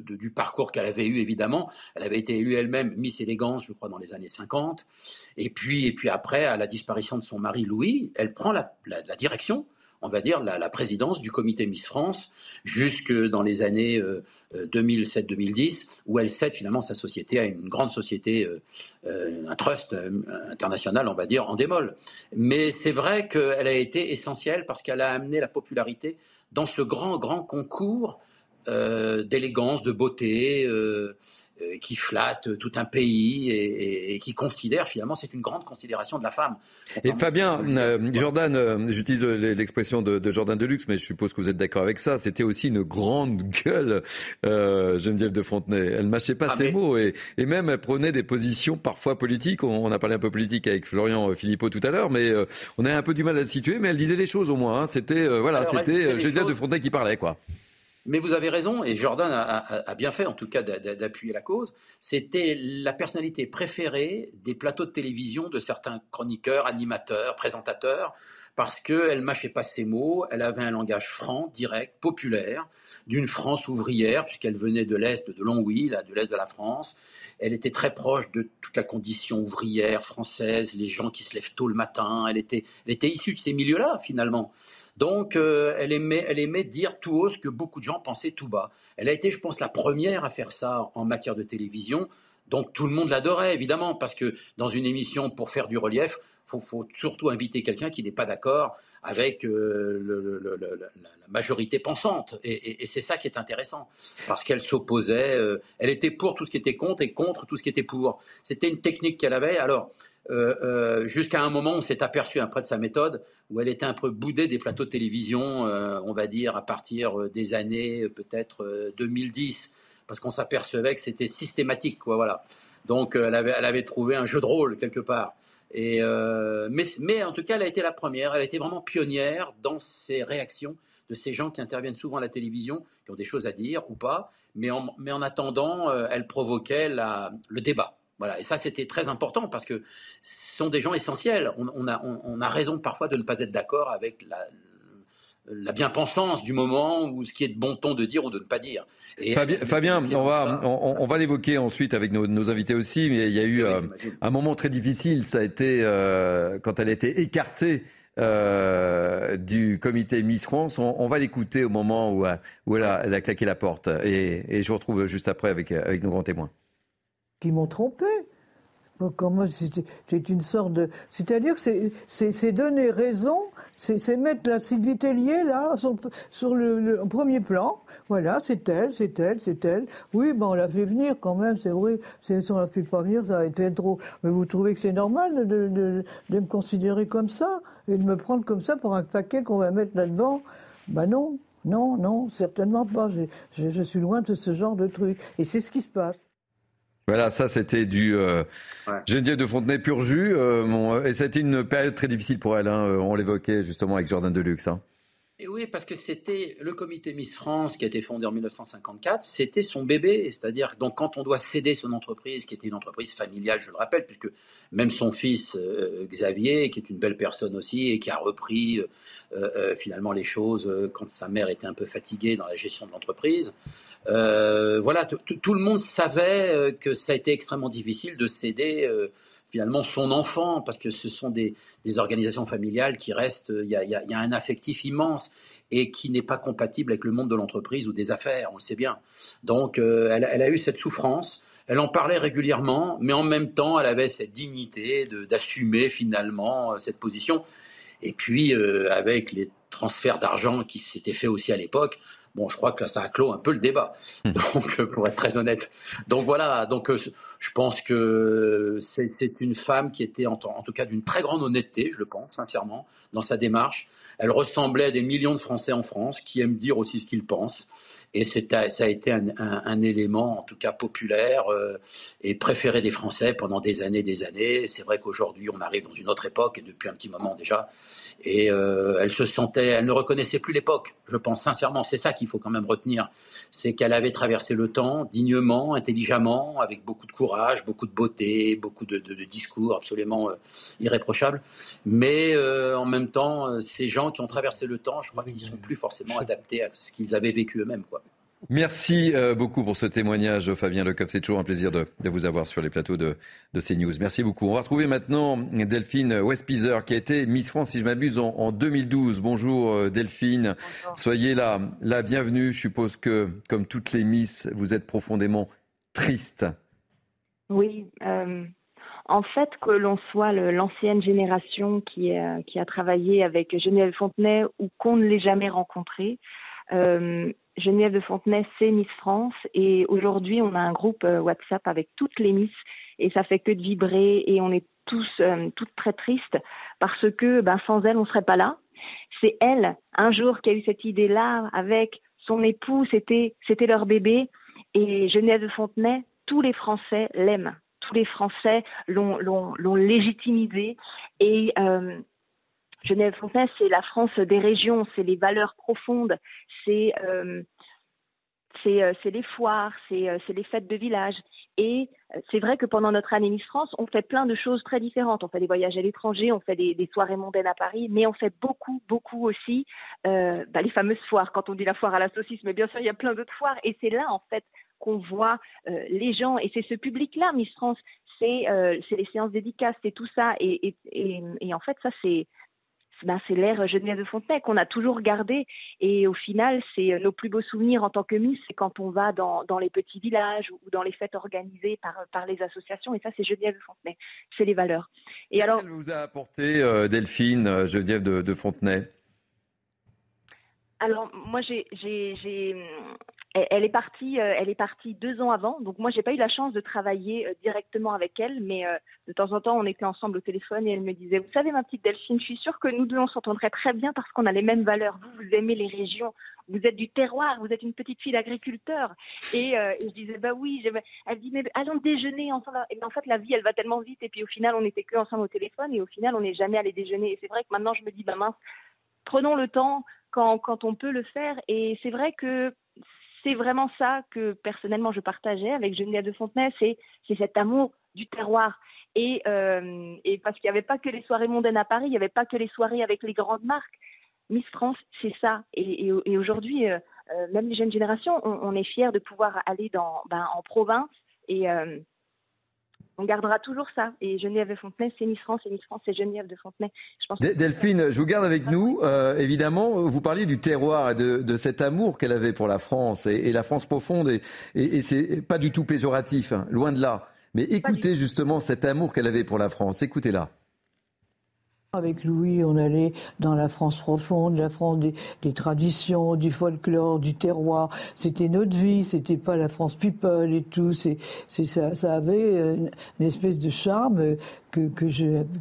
[SPEAKER 25] du parcours qu'elle avait eu, évidemment. Elle avait été élue elle-même Miss Élégance, je crois, dans les années 50. Et puis, et puis après, à la disparition de son mari Louis, elle prend la direction on va dire, la, présidence du comité Miss France jusque dans les années 2007-2010, euh, où elle cède finalement sa société à une grande société, euh, euh, un trust international, on va dire, en démol. Mais c'est vrai qu'elle a été essentielle parce qu'elle a amené la popularité dans ce grand, grand concours d'élégance, de beauté, euh, qui flatte tout un pays et, qui considère finalement c'est une grande considération de la femme.
[SPEAKER 1] Et Fabien, euh, Jordan, euh, j'utilise l'expression de, de, Jordan Deluxe, mais je suppose que vous êtes d'accord avec ça. C'était aussi une grande gueule, Geneviève de Fontenay. Elle mâchait pas ah, ses mots et, et, même elle prenait des positions parfois politiques. On, a parlé un peu politique avec Florian Philippot tout à l'heure, mais on a un peu du mal à le situer. Mais elle disait les choses au moins. Hein. C'était voilà, c'était Geneviève de Fontenay qui parlait quoi.
[SPEAKER 25] Mais vous avez raison, et Jordan a, bien fait en tout cas d'appuyer la cause. C'était la personnalité préférée des plateaux de télévision de certains chroniqueurs, animateurs, présentateurs, parce qu'elle mâchait pas ses mots, elle avait un langage franc, direct, populaire, d'une France ouvrière, puisqu'elle venait de l'Est, de Longwy, de l'Est de la France. Elle était très proche de toute la condition ouvrière française, les gens qui se lèvent tôt le matin. Elle était, elle était issue de ces milieux-là, finalement. Donc, euh, elle, aimait, dire tout haut ce que beaucoup de gens pensaient tout bas. Elle a été, je pense, la première à faire ça en matière de télévision. Donc, tout le monde l'adorait, évidemment, parce que dans une émission pour faire du relief, faut, faut surtout inviter quelqu'un qui n'est pas d'accord avec euh, la majorité pensante. Et, c'est ça qui est intéressant, parce qu'elle s'opposait, euh, elle était pour tout ce qui était contre et contre tout ce qui était pour. C'était une technique qu'elle avait. Alors, euh, jusqu'à un moment, on s'est aperçu après de sa méthode, où elle était un peu boudée des plateaux de télévision, on va dire, à partir des années peut-être 2010, parce qu'on s'apercevait que c'était systématique. Quoi, voilà. Donc, elle avait, trouvé un jeu de rôle quelque part. Et, euh, mais, en tout cas, elle a été la première. Elle a été vraiment pionnière dans ses réactions de ces gens qui interviennent souvent à la télévision, qui ont des choses à dire ou pas. Mais en, attendant, euh, elle provoquait le débat. Voilà. Et ça, c'était très important parce que ce sont des gens essentiels. On, on, a, on, a, raison parfois de ne pas être d'accord avec la, la bien-pensance du moment ou ce qui est de bon ton de dire ou de ne pas dire.
[SPEAKER 1] Fabien, on va, on, va l'évoquer ensuite avec nos, invités aussi, mais il y a eu euh, un moment très difficile, ça a été euh, quand elle a été écartée euh, du comité Miss France. On, va l'écouter au moment où, où elle, a, claqué la porte. Et, je vous retrouve juste après avec, avec nos grands témoins.
[SPEAKER 26] Qui m'ont trompé. C'est une sorte de. C'est-à-dire que c'est donner raison c'est mettre la Sylvie Tellier là sur, le, premier plan. Voilà, c'est elle, c'est elle, c'est elle. Oui, ben on l'a fait venir quand même, c'est vrai. Si on l'a fait pas venir, ça va être trop. Mais vous trouvez que c'est normal de, me considérer comme ça et de me prendre comme ça pour un paquet qu'on va mettre là-dedans? Ben non, non, non, certainement pas. Je suis loin de ce genre de truc. Et c'est ce qui se passe.
[SPEAKER 1] Voilà, ça c'était du euh, Geneviève de Fontenay pur jus. Euh, et c'était une période très difficile pour elle. Hein, euh, on l'évoquait justement avec Jordan Deluxe. Hein.
[SPEAKER 25] Et oui, parce que c'était le comité Miss France qui a été fondé en 1954, c'était son bébé. C'est-à-dire, donc, quand on doit céder son entreprise, qui était une entreprise familiale, je le rappelle, puisque même son fils Xavier, qui est une belle personne aussi et qui a repris finalement les choses quand sa mère était un peu fatiguée dans la gestion de l'entreprise, euh, voilà, tout le monde savait euh, que ça a été extrêmement difficile de céder euh, finalement son enfant, parce que ce sont des, organisations familiales qui restent, il y a, un affectif immense et qui n'est pas compatible avec le monde de l'entreprise ou des affaires, on le sait bien. Donc elle, a eu cette souffrance, elle en parlait régulièrement, mais en même temps elle avait cette dignité d'assumer finalement cette position. Et puis avec les transferts d'argent qui s'étaient faits aussi à l'époque, Bon, je crois que ça a clos un peu le débat, hmm. donc euh, pour être très honnête. Donc voilà, donc euh, je pense que c'est une femme qui était en, tout cas d'une très grande honnêteté, je le pense sincèrement, dans sa démarche. Elle ressemblait à des millions de Français en France qui aiment dire aussi ce qu'ils pensent. Et ça a été un, élément, en tout cas populaire euh, et préféré des Français pendant des années, des années. C'est vrai qu'aujourd'hui, on arrive dans une autre époque et depuis un petit moment déjà. Et euh, elle se sentait, elle ne reconnaissait plus l'époque. Je pense sincèrement, c'est ça qu'il faut quand même retenir, c'est qu'elle avait traversé le temps dignement, intelligemment, avec beaucoup de courage, beaucoup de beauté, beaucoup de, discours absolument euh, irréprochables. Mais euh, en même temps, ces gens qui ont traversé le temps, je crois qu'ils ne sont plus forcément adaptés à ce qu'ils avaient vécu eux-mêmes, quoi.
[SPEAKER 1] Merci euh, beaucoup pour ce témoignage, Fabien Lecoq. C'est toujours un plaisir de, vous avoir sur les plateaux de, de, CNews. Merci beaucoup. On va retrouver maintenant Delphine Westpizer, qui a été Miss France, si je m'abuse, en, 2012. Bonjour euh, Delphine. Soyez la, la bienvenue. Je suppose que, comme toutes les Miss, vous êtes profondément triste.
[SPEAKER 27] Oui. Euh, en fait, que l'on soit l'ancienne génération qui, qui, a travaillé avec Geneviève Fontenay ou qu'on ne l'ait jamais rencontrée, Geneviève de Fontenay, c'est Miss France. Et aujourd'hui, on a un groupe euh, WhatsApp avec toutes les Miss. Et ça fait que de vibrer. Et on est tous, euh, toutes très tristes parce que ben, sans elle, on ne serait pas là. C'est elle, un jour, qui a eu cette idée-là avec son époux. C'était, c'était leur bébé. Et Geneviève de Fontenay, tous les Français l'aiment. Tous les Français l'ont, l'ont, l'ont légitimisé. Et euh, Genève Fontenay, c'est la France des régions, c'est les valeurs profondes, c'est euh, euh, les foires, euh, c'est les fêtes de village. Et c'est vrai que pendant notre année Miss France, on fait plein de choses très différentes. On fait des voyages à l'étranger, on fait des, soirées mondaines à Paris, mais on fait beaucoup, beaucoup aussi bah, les fameuses foires. Quand on dit la foire à la saucisse, mais bien sûr, il y a plein d'autres foires. Et c'est là, en fait, qu'on voit les gens. Et c'est ce public-là, Miss France. C'est les séances dédicaces, c'est tout ça. et en fait, ça, c'est ben, c'est l'ère Geneviève de Fontenay qu'on a toujours gardé. Et au final, c'est nos plus beaux souvenirs en tant que Miss, c'est quand on va dans, dans, les petits villages ou dans les fêtes organisées par, par les associations. Et ça, c'est Geneviève de Fontenay. C'est les valeurs.
[SPEAKER 1] Et alors, qu'elle vous a apporté, Delphine, Geneviève de, de Fontenay?
[SPEAKER 27] Alors moi j'ai elle est partie euh, elle est partie deux ans avant. Donc moi j'ai pas eu la chance de travailler euh, directement avec elle mais euh, de temps en temps on était ensemble au téléphone et elle me disait vous savez ma petite Delphine je suis sûre que nous deux on s'entendrait très bien parce qu'on a les mêmes valeurs. Vous vous aimez les régions. Vous êtes du terroir. Vous êtes une petite fille d'agriculteur. Et, je disais bah oui elle dit mais allons déjeuner ensemble. Et en fait la vie elle va tellement vite. Et puis au final on n'était que ensemble au téléphone et au final on n'est jamais allé déjeuner. Et c'est vrai que maintenant je me dis bah mince prenons le temps quand, on peut le faire. Et c'est vrai que c'est vraiment ça que personnellement je partageais avec Geneviève de Fontenay, c'est cet amour du terroir. Et, euh, parce qu'il n'y avait pas que les soirées mondaines à Paris, il n'y avait pas que les soirées avec les grandes marques. Miss France, c'est ça. Et, aujourd'hui, euh, euh, même les jeunes générations, on, est fiers de pouvoir aller dans, ben, en province et, on gardera toujours ça. Et Geneviève de Fontenay, c'est Miss France, et Miss France, c'est Geneviève de Fontenay.
[SPEAKER 1] Delphine, je vous garde avec nous. Euh, évidemment, vous parliez du terroir et de, cet amour qu'elle avait pour la France et, la France profonde. Et, et, c'est pas du tout péjoratif, hein, loin de là. Mais écoutez justement cet amour qu'elle avait pour la France. Écoutez-la.
[SPEAKER 26] Avec Louis, on allait dans la France profonde, la France des, traditions, du folklore, du terroir. C'était notre vie, c'était pas la France people et tout. C'est, ça, avait euh, une, espèce de charme que,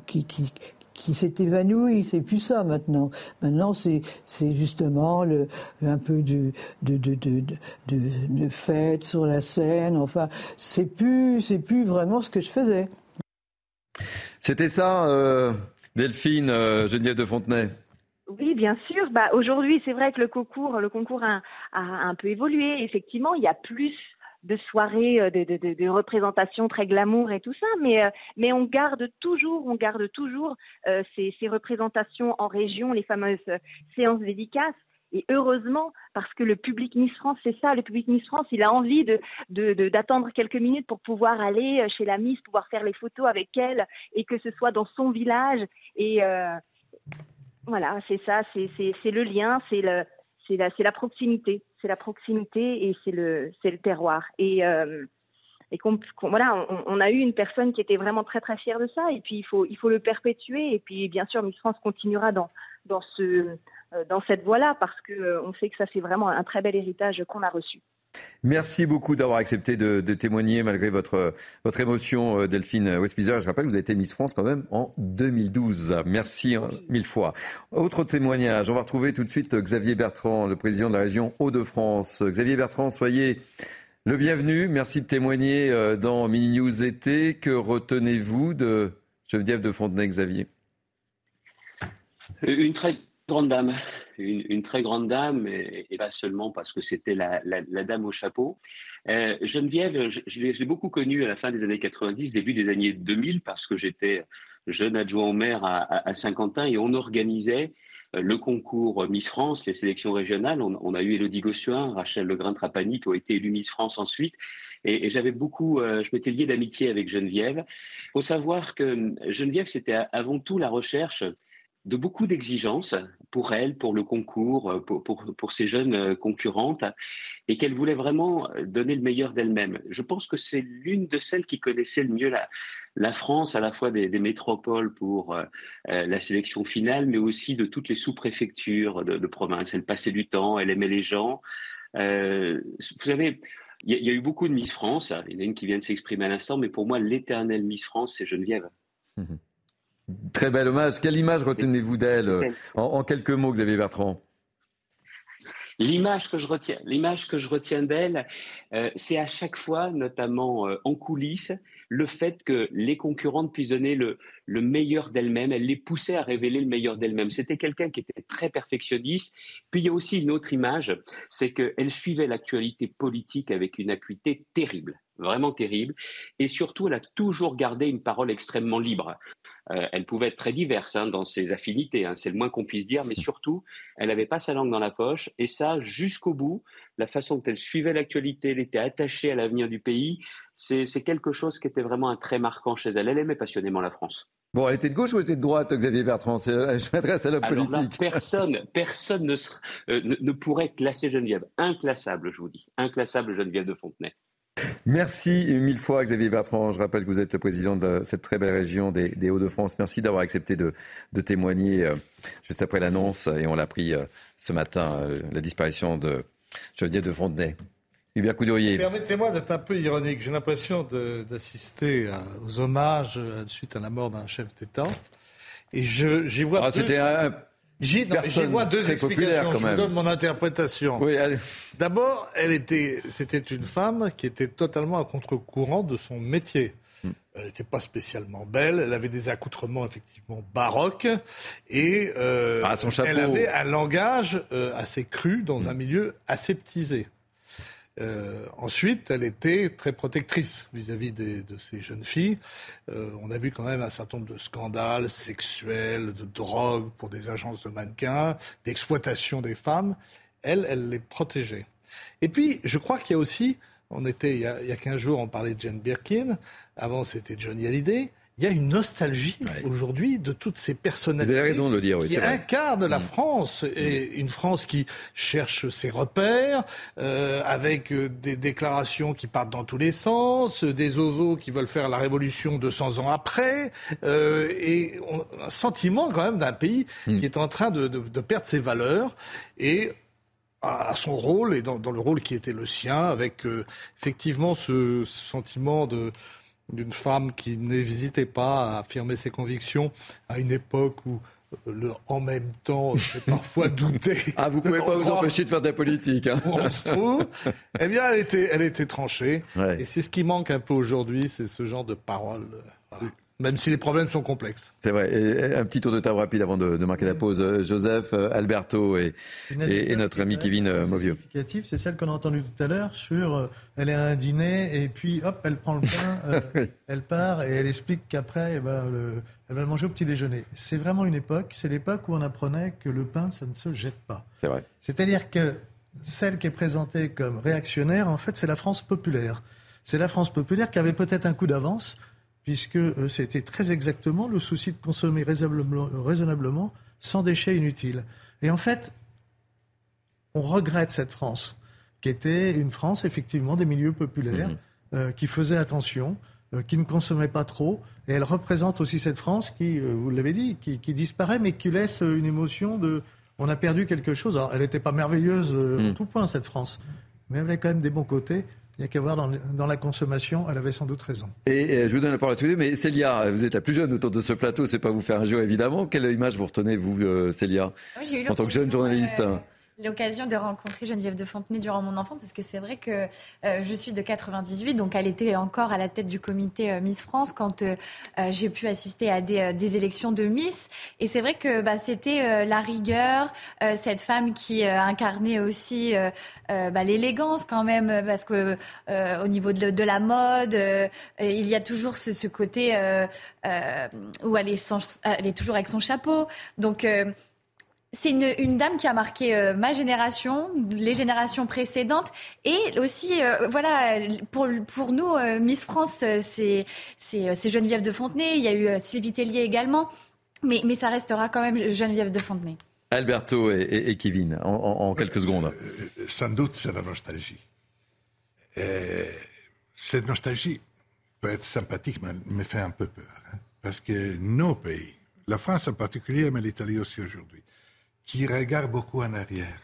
[SPEAKER 26] qui, qui, qui s'est évanoui, c'est plus ça maintenant. Maintenant, c'est justement un peu de de de de de, de fête sur la scène. Enfin, c'est plus plus vraiment ce que je faisais.
[SPEAKER 1] C'était ça. Euh Delphine, euh, de Fontenay.
[SPEAKER 27] Oui, bien sûr. Bah, aujourd'hui, c'est vrai que le concours, a, un peu évolué. Effectivement, il y a plus de soirées, euh, de, représentations très glamour et tout ça, mais, euh, on garde toujours, on garde toujours ces, ces, représentations en région, les fameuses séances dédicaces. Et heureusement, parce que le public Miss France, c'est ça, le public Miss France, il a envie de, d'attendre quelques minutes pour pouvoir aller euh, chez la Miss, pouvoir faire les photos avec elle, et que ce soit dans son village. Et euh, voilà, c'est ça, c'est, le lien, c'est, la, la proximité. C'est la proximité et c'est le, le terroir. Et, euh, et voilà, on, a eu une personne qui était vraiment très très fière de ça, et puis il faut, il faut le perpétuer. Et puis bien sûr, Miss France continuera dans, dans ce dans cette voie-là parce qu'on euh, sait que ça c'est vraiment un très bel héritage qu'on a reçu.
[SPEAKER 1] Merci beaucoup d'avoir accepté de, témoigner malgré votre, votre émotion, euh, Delphine Westbizer. Je rappelle que vous avez été Miss France quand même en 2012. Merci mille fois. Autre témoignage, on va retrouver tout de suite Xavier Bertrand, le président de la région Hauts-de-France. Xavier Bertrand, soyez le bienvenu. Merci de témoigner dans Mini News été. Que retenez-vous de Geneviève de Fontenay, Xavier?
[SPEAKER 28] Une très grande dame, une, très grande dame, et, pas seulement parce que c'était la, dame au chapeau. Euh, Geneviève, je, l'ai beaucoup connue à la fin des années 90, début des années 2000, parce que j'étais jeune adjoint au maire à, Saint-Quentin et on organisait euh, le concours Miss France, les sélections régionales. On, a eu Elodie Gossuin, Rachel Legrain-Trapani qui ont été élues Miss France ensuite. Et, j'avais beaucoup, euh, je m'étais lié d'amitié avec Geneviève. Il faut savoir que Geneviève, c'était avant tout la recherche de beaucoup d'exigences pour elle, pour le concours, euh, pour, pour, ses jeunes euh, concurrentes, et qu'elle voulait vraiment donner le meilleur d'elle-même. Je pense que c'est l'une de celles qui connaissait le mieux la, France, à la fois des, métropoles pour euh, la sélection finale, mais aussi de toutes les sous-préfectures de, province. Elle passait du temps, elle aimait les gens. Euh, vous savez, il y, a eu beaucoup de Miss France. Il y en a une qui vient de s'exprimer à l'instant, mais pour moi, l'éternelle Miss France, c'est Geneviève. Mmh
[SPEAKER 1] Très bel hommage. Quelle image retenez-vous d'elle euh, en, quelques mots, Xavier Bertrand?
[SPEAKER 28] L'image que je retiens, l'image que je retiens d'elle, euh, c'est à chaque fois, notamment euh, en coulisses, le fait que les concurrentes puissent donner le, le meilleur d'elles-mêmes. Elle les poussait à révéler le meilleur d'elles-mêmes. C'était quelqu'un qui était très perfectionniste. Puis il y a aussi une autre image, c'est qu'elle suivait l'actualité politique avec une acuité terrible vraiment terrible. Et surtout, elle a toujours gardé une parole extrêmement libre. Euh, elle pouvait être très diverse hein, dans ses affinités, hein, c'est le moins qu'on puisse dire, mais surtout, elle n'avait pas sa langue dans la poche, et ça jusqu'au bout. La façon dont elle suivait l'actualité, elle était attachée à l'avenir du pays, c'est quelque chose qui était vraiment un trait marquant chez elle. Elle aimait passionnément la France.
[SPEAKER 1] Bon, elle était de gauche ou elle était de droite, Xavier Bertrand? Euh, Je m'adresse à la politique.
[SPEAKER 28] personne, personne euh, ne, ne, pourrait classer Geneviève. Inclassable, je vous dis. Inclassable Geneviève de Fontenay.
[SPEAKER 1] Merci mille fois Xavier Bertrand. Je rappelle que vous êtes le président de cette très belle région des, Hauts-de-France. Merci d'avoir accepté de, témoigner euh, juste après l'annonce, et on l'a pris euh, ce matin, euh, la disparition de Geneviève de Fontenay. Hubert Coudurier.
[SPEAKER 8] Permettez-moi d'être un peu ironique. J'ai l'impression d'assister aux hommages suite à la mort d'un chef d'État. Et j'y vois.
[SPEAKER 1] Ah, c'était un
[SPEAKER 8] J'y vois deux explications. Je vous donne mon interprétation. D'abord, elle était, c'était une femme qui était totalement à contre-courant de son métier. Hmm. Elle n'était pas spécialement belle, elle avait des accoutrements effectivement baroques et euh,
[SPEAKER 1] ah,
[SPEAKER 8] elle avait un langage euh, assez cru dans un milieu aseptisé. Euh, ensuite, elle était très protectrice vis-à-vis de ces jeunes filles. Euh, on a vu quand même un certain nombre de scandales sexuels, de drogue pour des agences de mannequins, d'exploitation des femmes. Elle, elle les protégeait. Et puis, je crois qu'il y a aussi, on était il y a, il y a 15 jours, on parlait de Jane Birkin. Avant, c'était Johnny Hallyday il y a une nostalgie aujourd'hui de toutes ces personnalités
[SPEAKER 1] Vous avez raison de le dire, oui,
[SPEAKER 8] qui incarnent la mm. France et une France qui cherche ses repères euh, avec euh, des déclarations qui partent dans tous les sens, des oiseaux qui veulent faire la révolution 200 ans après euh, et un sentiment quand même d'un pays mm. qui est en train de, de, de perdre ses valeurs et à son rôle et dans, dans, le rôle qui était le sien avec euh, effectivement ce sentiment de d'une femme qui n'hésitait pas à affirmer ses convictions à une époque où euh, le en même temps j'ai parfois douté.
[SPEAKER 1] Ah, vous pouvez pas vous empêcher de faire de la politique. Hein.
[SPEAKER 8] On se trouve. Eh bien, elle était, elle était tranchée. Et c'est ce qui manque un peu aujourd'hui, c'est ce genre de paroles. Voilà même si les problèmes sont complexes.
[SPEAKER 1] C'est vrai. Et un petit tour de table rapide avant de, de marquer la pause. Euh, Joseph, euh, Alberto et, et, notre ami Kevin euh, Mauvieux.
[SPEAKER 9] C'est celle qu'on a entendue tout à l'heure sur elle est à un dîner et puis hop, elle prend le pain, elle part et elle explique qu'après, eh ben, elle va le manger au petit déjeuner. C'est vraiment une époque, c'est l'époque où on apprenait que le pain, ça ne se jette pas.
[SPEAKER 1] C'est vrai.
[SPEAKER 9] C'est-à-dire que celle qui est présentée comme réactionnaire, en fait, c'est la France populaire. C'est la France populaire qui avait peut-être un coup d'avance puisque euh, c'était très exactement le souci de consommer raisonnablement, sans déchets inutiles. Et en fait, on regrette cette France, qui était une France, effectivement, des milieux populaires, mhm. euh, qui faisait attention, euh, qui ne consommait pas trop. Et elle représente aussi cette France qui, vous l'avez dit, qui, disparaît, mais qui laisse une émotion de on a perdu quelque chose. Alors, elle n'était pas merveilleuse en mhm. tout point, cette France, mais elle avait quand même des bons côtés. Il n'y a qu'à voir dans, la consommation, elle avait sans doute raison.
[SPEAKER 1] Et, je vous donne la parole à tous les deux, mais Célia, vous êtes la plus jeune autour de ce plateau, c'est pas vous faire un jeu évidemment. Quelle image vous retenez, vous, euh, Célia, en tant que jeune journaliste
[SPEAKER 21] euh, l'occasion de rencontrer Geneviève de Fontenay durant mon enfance, parce que c'est vrai que euh, je suis de 98, donc elle était encore à la tête du comité euh, Miss France quand euh, j'ai pu assister à des, des, élections de Miss. Et c'est vrai que bah, c'était la rigueur, cette femme qui incarnait aussi bah, l'élégance quand même, parce que au niveau de, de la mode, il y a toujours ce, ce côté où elle est, sans, elle est toujours avec son chapeau. Donc c'est une, dame qui a marqué euh, ma génération, les générations précédentes, et aussi, euh, voilà, pour, pour nous, euh, Miss France, c'est Geneviève de Fontenay. Il y a eu Sylvie Tellier également, mais, mais ça restera quand même Geneviève de Fontenay.
[SPEAKER 1] Alberto et, Kevin, en, quelques secondes.
[SPEAKER 11] sans doute, c'est la nostalgie. cette nostalgie peut être sympathique, mais me fait un peu peur. Hein, parce que nos pays, la France en particulier, mais l'Italie aussi aujourd'hui, qui regardent beaucoup en arrière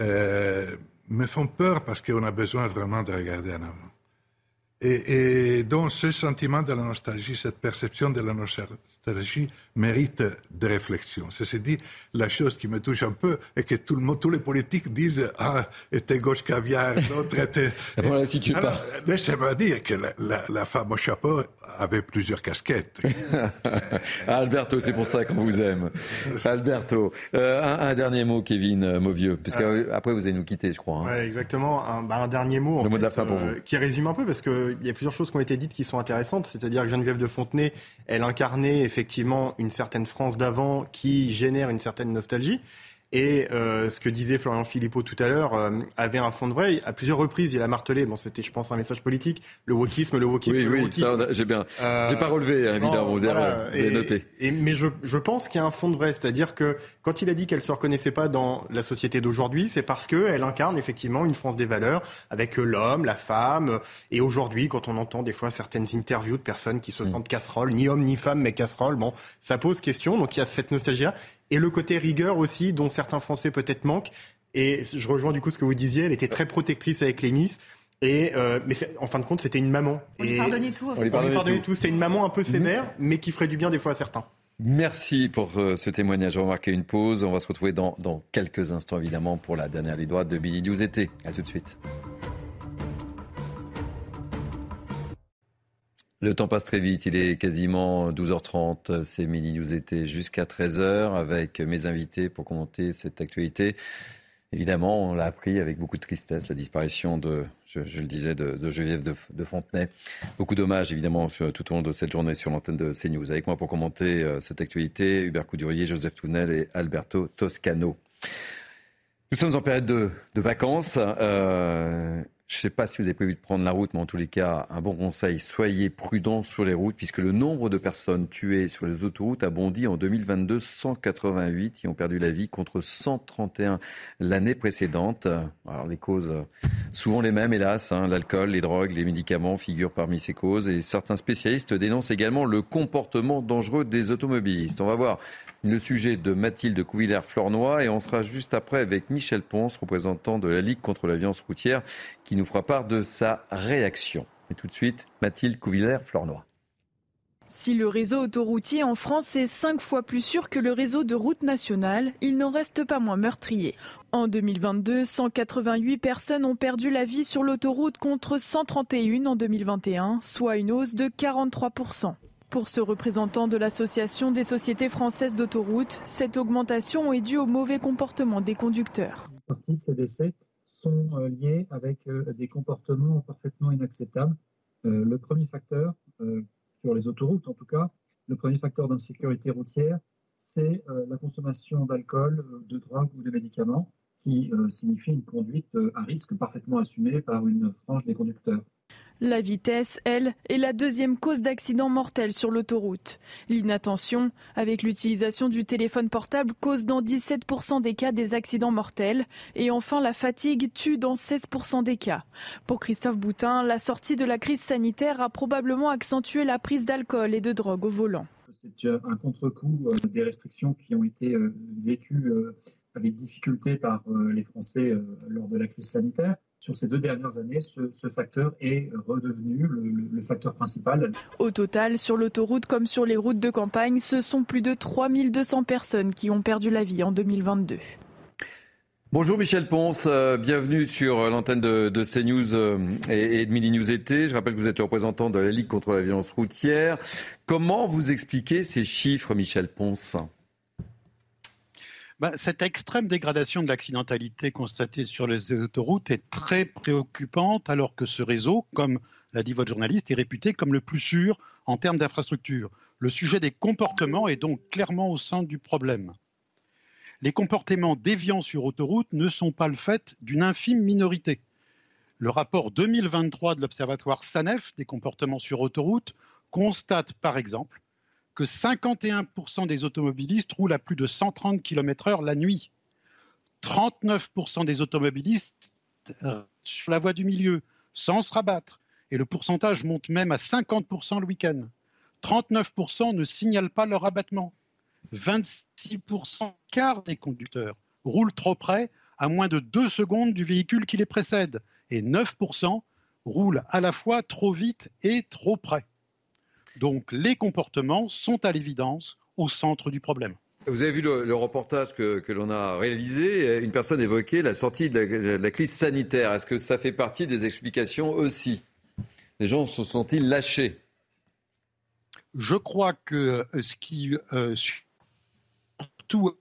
[SPEAKER 11] euh, me font peur parce qu'on a besoin vraiment de regarder en avant. Et, donc ce sentiment de la nostalgie, cette perception de la nostalgie mérite de réflexion. Ceci dit, la chose qui me touche un peu est que tout le monde, tous les politiques disent ah était gauche caviar, l'autre était.
[SPEAKER 1] voilà, si tu
[SPEAKER 11] Alors, laissez-moi dire que la, femme au chapeau avait plusieurs casquettes.
[SPEAKER 1] Alberto, c'est pour ça qu'on vous aime. Alberto, euh, un, dernier mot, Kevin Mauvieux, parce qu'après vous allez nous quitter, je crois.
[SPEAKER 10] Hein. exactement. Un, bah, un, dernier mot.
[SPEAKER 1] Le mot de la fin pour vous.
[SPEAKER 10] Euh, qui résume un peu, parce qu'il y a plusieurs choses qui ont été dites qui sont intéressantes. C'est-à-dire que Geneviève de Fontenay, elle incarnait effectivement une certaine France d'avant qui génère une certaine nostalgie. Et euh, ce que disait Florian Philippot tout à l'heure euh, avait un fond de vrai. À plusieurs reprises, il a martelé. Bon, c'était, je pense, un message politique. Le wokisme, le wokisme.
[SPEAKER 1] Oui,
[SPEAKER 10] le
[SPEAKER 1] oui, ça, j'ai bien. Euh, j'ai pas relevé, hein, évidemment. vous, avez, noté.
[SPEAKER 10] Et, mais je, je pense qu'il y a un fond de vrai, c'est-à-dire que quand il a dit qu'elle se reconnaissait pas dans la société d'aujourd'hui, c'est parce qu'elle incarne effectivement une France des valeurs avec l'homme, la femme. Et aujourd'hui, quand on entend des fois certaines interviews de personnes qui se mm. sentent casseroles, ni homme ni femme, mais casseroles, bon, ça pose question. Donc il y a cette nostalgie-là et le côté rigueur aussi, dont certains Français peut-être manquent. Et je rejoins du coup ce que vous disiez, elle était très protectrice avec les Miss. Et euh, mais en fin de compte, c'était une maman.
[SPEAKER 21] On lui pardonnait tout.
[SPEAKER 10] On lui pardonnait, tout. C'était une maman un peu sévère, mais qui ferait du bien des fois à certains.
[SPEAKER 1] Merci pour euh, ce témoignage. On va marquer une pause. On va se retrouver dans, dans quelques instants, évidemment, pour la dernière ligne droite de Billy News été. À tout de suite. Le temps passe très vite, il est quasiment 12h30, c'est Mini News été jusqu'à 13h avec mes invités pour commenter cette actualité. Évidemment, on l'a appris avec beaucoup de tristesse, la disparition de, je, le disais, de, de Geneviève de, Fontenay. Beaucoup d'hommages, évidemment, tout au long de cette journée sur l'antenne de CNews. Avec moi pour commenter euh, cette actualité, Hubert Coudurier, Joseph Tounel et Alberto Toscano. Nous sommes en période de, vacances. Euh, je ne sais pas si vous avez prévu de prendre la route, mais en tous les cas, un bon conseil, soyez prudents sur les routes, puisque le nombre de personnes tuées sur les autoroutes a bondi en 2022, 188 qui ont perdu la vie contre 131 l'année précédente. Alors les causes, souvent les mêmes, hélas, hein, l'alcool, les drogues, les médicaments figurent parmi ces causes, et certains spécialistes dénoncent également le comportement dangereux des automobilistes. On va voir le sujet de Mathilde Couvillère-Flornois et on sera juste après avec Michel Ponce, représentant de la Ligue contre la violence routière, qui nous fera part de sa réaction. Et tout de suite, Mathilde Couvillère-Flornois.
[SPEAKER 3] Si le réseau autoroutier en France est cinq fois plus sûr que le réseau de route nationale, il n'en reste pas moins meurtrier. En 2022, 188 personnes ont perdu la vie sur l'autoroute contre 131 en 2021, soit une hausse de 43 pour ce représentant de l'Association des sociétés françaises d'autoroutes, cette augmentation est due au mauvais comportement des conducteurs.
[SPEAKER 29] Une partie de ces décès sont euh, liés avec euh, des comportements parfaitement inacceptables. Euh, le premier facteur, sur les autoroutes en tout cas, le premier facteur d'insécurité routière, c'est la consommation d'alcool, de drogue ou de médicaments, qui signifie une conduite à risque parfaitement assumée par une frange des conducteurs.
[SPEAKER 3] La vitesse, elle, est la deuxième cause d'accident mortel sur l'autoroute. L'inattention, avec l'utilisation du téléphone portable, cause dans 17% des cas des accidents mortels. Et enfin, la fatigue tue dans 16% des cas. Pour Christophe Boutin, la sortie de la crise sanitaire a probablement accentué la prise d'alcool et de drogue au volant.
[SPEAKER 29] C'est un contre-coup euh, des restrictions qui ont été euh, vécues euh, avec difficulté par les Français lors de la crise sanitaire sur ces deux dernières années, ce, facteur est redevenu le, facteur principal.
[SPEAKER 3] Au total, sur l'autoroute comme sur les routes de campagne, ce sont plus de 3200 personnes qui ont perdu la vie en 2022.
[SPEAKER 1] Bonjour Michel Ponce, euh, bienvenue sur l'antenne de, CNews euh, et, de Mini News été. Je rappelle que vous êtes le représentant de la Ligue contre la violence routière. Comment vous expliquez ces chiffres, Michel Ponce?
[SPEAKER 30] Bah, cette extrême dégradation de l'accidentalité constatée sur les autoroutes est très préoccupante alors que ce réseau, comme l'a dit votre journaliste, est réputé comme le plus sûr en termes d'infrastructure. Le sujet des comportements est donc clairement au centre du problème. Les comportements déviants sur autoroute ne sont pas le fait d'une infime minorité. Le rapport 2023 de l'Observatoire SANEF des comportements sur autoroute constate par exemple que 51% des automobilistes roulent à plus de 130 km/h la nuit. 39% des automobilistes sur la voie du milieu, sans se rabattre. Et le pourcentage monte même à 50% le week-end. 39% ne signalent pas leur abattement. 26% quart des conducteurs roulent trop près, à moins de 2 secondes du véhicule qui les précède. Et 9% roulent à la fois trop vite et trop près. Donc les comportements sont à l'évidence au centre du problème.
[SPEAKER 1] Vous avez vu le, reportage que, l'on a réalisé. Une personne évoquait la sortie de la, crise sanitaire. Est-ce que ça fait partie des explications aussi? Les gens se sont-ils lâchés?
[SPEAKER 30] Je crois que euh, ce qui euh, surtout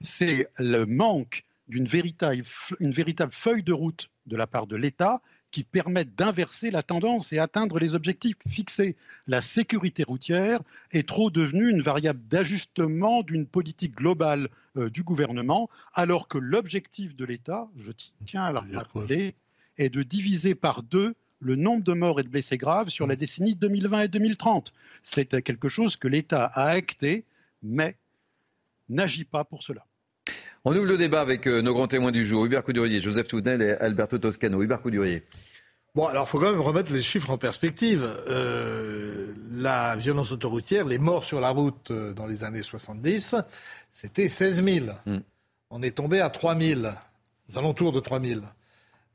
[SPEAKER 30] c'est le manque d'une véritable, une véritable feuille de route de la part de l'État qui permettent d'inverser la tendance et atteindre les objectifs fixés. La sécurité routière est trop devenue une variable d'ajustement d'une politique globale euh, du gouvernement, alors que l'objectif de l'État, je tiens à le rappeler, est de diviser par deux le nombre de morts et de blessés graves sur la décennie 2020 et 2030. C'est quelque chose que l'État a acté, mais n'agit pas pour cela.
[SPEAKER 1] On ouvre le débat avec euh, nos grands témoins du jour, Hubert Coudurier, Joseph Tounel et Alberto Toscano. Hubert Coudurier.
[SPEAKER 8] Bon, alors il faut quand même remettre les chiffres en perspective. Euh, la violence autoroutière, les morts sur la route euh, dans les années 70, c'était 16 000. Hmm. On est tombé à 3 000, aux alentours de 3 000.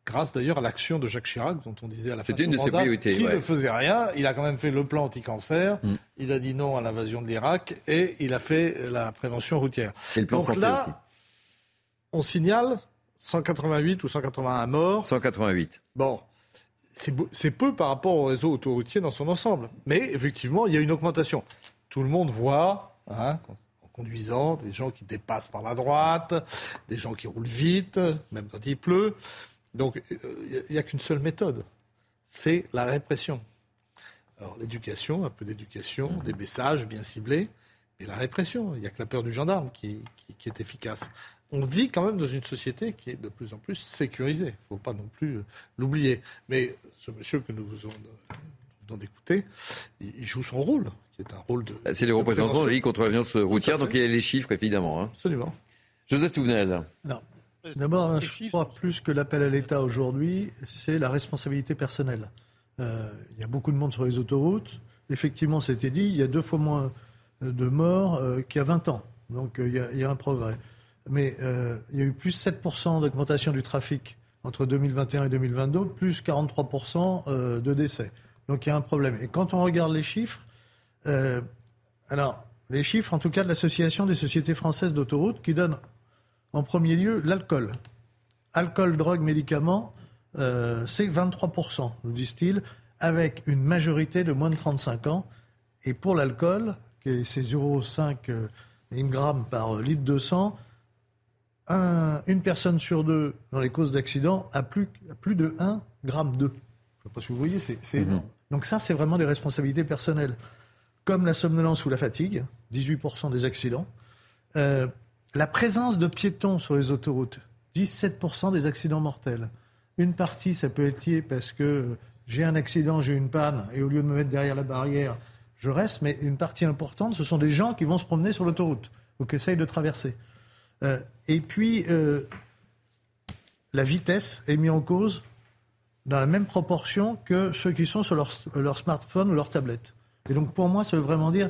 [SPEAKER 8] Grâce d'ailleurs à l'action de Jacques Chirac, dont on disait à la fin
[SPEAKER 1] de ses priorités,
[SPEAKER 8] qui ne faisait rien. Il a quand même fait le plan anti-cancer, hmm. il a dit non à l'invasion de l'Irak et il a fait la prévention routière.
[SPEAKER 1] Et le plan Donc là, aussi
[SPEAKER 8] on signale 188 ou 181 morts.
[SPEAKER 1] 188.
[SPEAKER 8] Bon, c'est peu par rapport au réseau autoroutier dans son ensemble. Mais effectivement, il y a une augmentation. Tout le monde voit, hein, en conduisant, des gens qui dépassent par la droite, des gens qui roulent vite, même quand il pleut. Donc, il n'y a, qu'une seule méthode, c'est la répression. Alors, l'éducation, un peu d'éducation, des messages bien ciblés, et la répression. Il n'y a que la peur du gendarme qui est efficace on vit quand même dans une société qui est de plus en plus sécurisée. Il ne faut pas non plus euh, l'oublier. Mais ce monsieur que nous venons d'écouter, il joue son rôle, qui est un rôle de.
[SPEAKER 1] C'est les représentants de la Ligue contre la violence routière, donc il y a les chiffres, évidemment. Hein.
[SPEAKER 8] Absolument.
[SPEAKER 1] Joseph Touvenel.
[SPEAKER 9] Non. D'abord, je crois plus que l'appel à l'État aujourd'hui, c'est la responsabilité personnelle. Euh, il y a beaucoup de monde sur les autoroutes. Effectivement, c'était dit, il y a deux fois moins de morts euh, qu'il y a 20 ans. Donc il y, a un progrès mais euh, il y a eu plus 7% d'augmentation du trafic entre 2021 et 2022, plus 43% euh, de décès. Donc il y a un problème. Et quand on regarde les chiffres, euh, alors les chiffres en tout cas de l'Association des sociétés françaises d'autoroutes qui donnent en premier lieu l'alcool. Alcool, drogue, médicaments, c'est 23%, nous disent-ils, avec une majorité de moins de 35 ans. Et pour l'alcool, c'est 0,5 mg par litre de sang, une personne sur deux dans les causes d'accident a plus, plus de 1 gramme 2. Je ne sais pas si vous voyez, c'est mhm. énorme. Donc ça, c'est vraiment des responsabilités personnelles. Comme la somnolence ou la fatigue, 18% des accidents. Euh, la présence de piétons sur les autoroutes, 17% des accidents mortels. Une partie, ça peut être lié parce que j'ai un accident, j'ai une panne, et au lieu de me mettre derrière la barrière, je reste. Mais une partie importante, ce sont des gens qui vont se promener sur l'autoroute ou qui essayent de traverser. Euh, et puis, euh, la vitesse est mise en cause dans la même proportion que ceux qui sont sur leur, smartphone ou leur tablette. Et donc, pour moi, ça veut vraiment dire,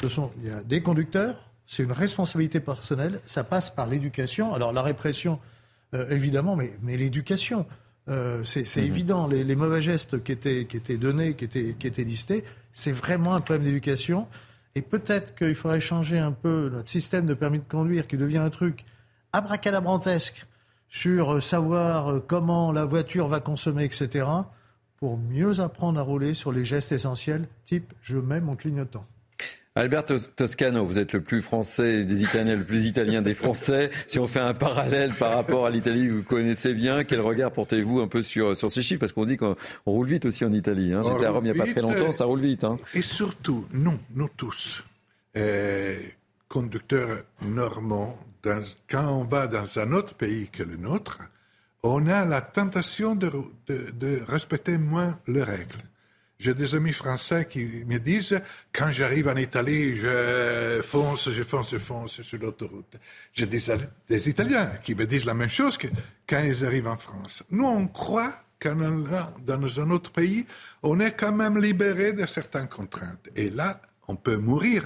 [SPEAKER 9] ce sont, il y a des conducteurs, c'est une responsabilité personnelle, ça passe par l'éducation. Alors, la répression, euh, évidemment, mais, mais l'éducation. c'est mhm. évident, les, mauvais gestes qui étaient, qui étaient donnés, qui étaient, qui étaient listés, c'est vraiment un problème d'éducation. Et peut-être qu'il faudrait changer un peu notre système de permis de conduire qui devient un truc abracadabrantesque sur euh, savoir euh, comment la voiture va consommer, etc., pour mieux apprendre à rouler sur les gestes essentiels, type je mets mon clignotant.
[SPEAKER 1] Alberto Toscano, vous êtes le plus français des Italiens, le plus italien des Français. Si on fait un parallèle par rapport à l'Italie que vous connaissez bien, quel regard portez-vous un peu sur, sur ces chiffres? Parce qu'on dit qu'on roule vite aussi en Italie. Hein. J'étais à Rome il n'y a pas très longtemps, ça roule vite. Hein.
[SPEAKER 11] Et surtout, nous, nous tous, euh, conducteurs normands, quand on va dans un autre pays que le nôtre, on a la tentation de, de, de respecter moins les règles. J'ai des amis français qui me disent, quand j'arrive en Italie, je fonce, je fonce, je fonce sur l'autoroute. J'ai des, Italiens qui me disent la même chose que quand ils arrivent en France. Nous, on croit qu'en dans un autre pays, on est quand même libéré de certaines contraintes. Et là, on peut mourir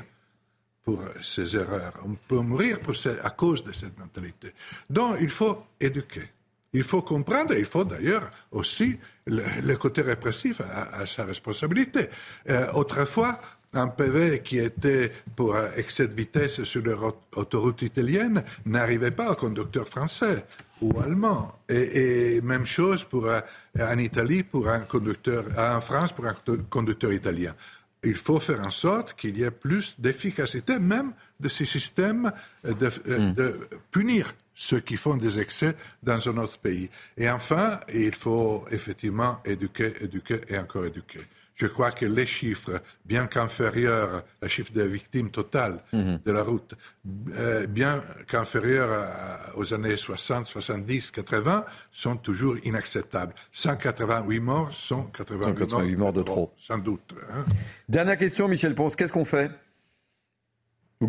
[SPEAKER 11] pour ces erreurs. On peut mourir à cause de cette mentalité. Donc, il faut éduquer. Il faut comprendre, il faut d'ailleurs aussi le, côté répressif à, sa responsabilité. Euh, autrefois, un PV qui était pour excès de vitesse sur l'autoroute italienne n'arrivait pas au conducteur français ou allemand. Et, même chose pour, euh, en Italie pour un conducteur, en France pour un conducteur italien. Il faut faire en sorte qu'il y ait plus d'efficacité même de ces systèmes de, euh, hmm. de punir ceux qui font des excès dans un autre pays. Et enfin, il faut effectivement éduquer, éduquer et encore éduquer. Je crois que les chiffres, bien qu'inférieurs, le chiffre des victimes totales mhm. de la route, euh, bien qu'inférieurs aux années 60, 70, 80, sont toujours inacceptables. 188 morts sont 88,
[SPEAKER 1] morts, de trop.
[SPEAKER 11] Sans doute. Hein.
[SPEAKER 1] Dernière question, Michel Ponce, qu'est-ce qu'on fait?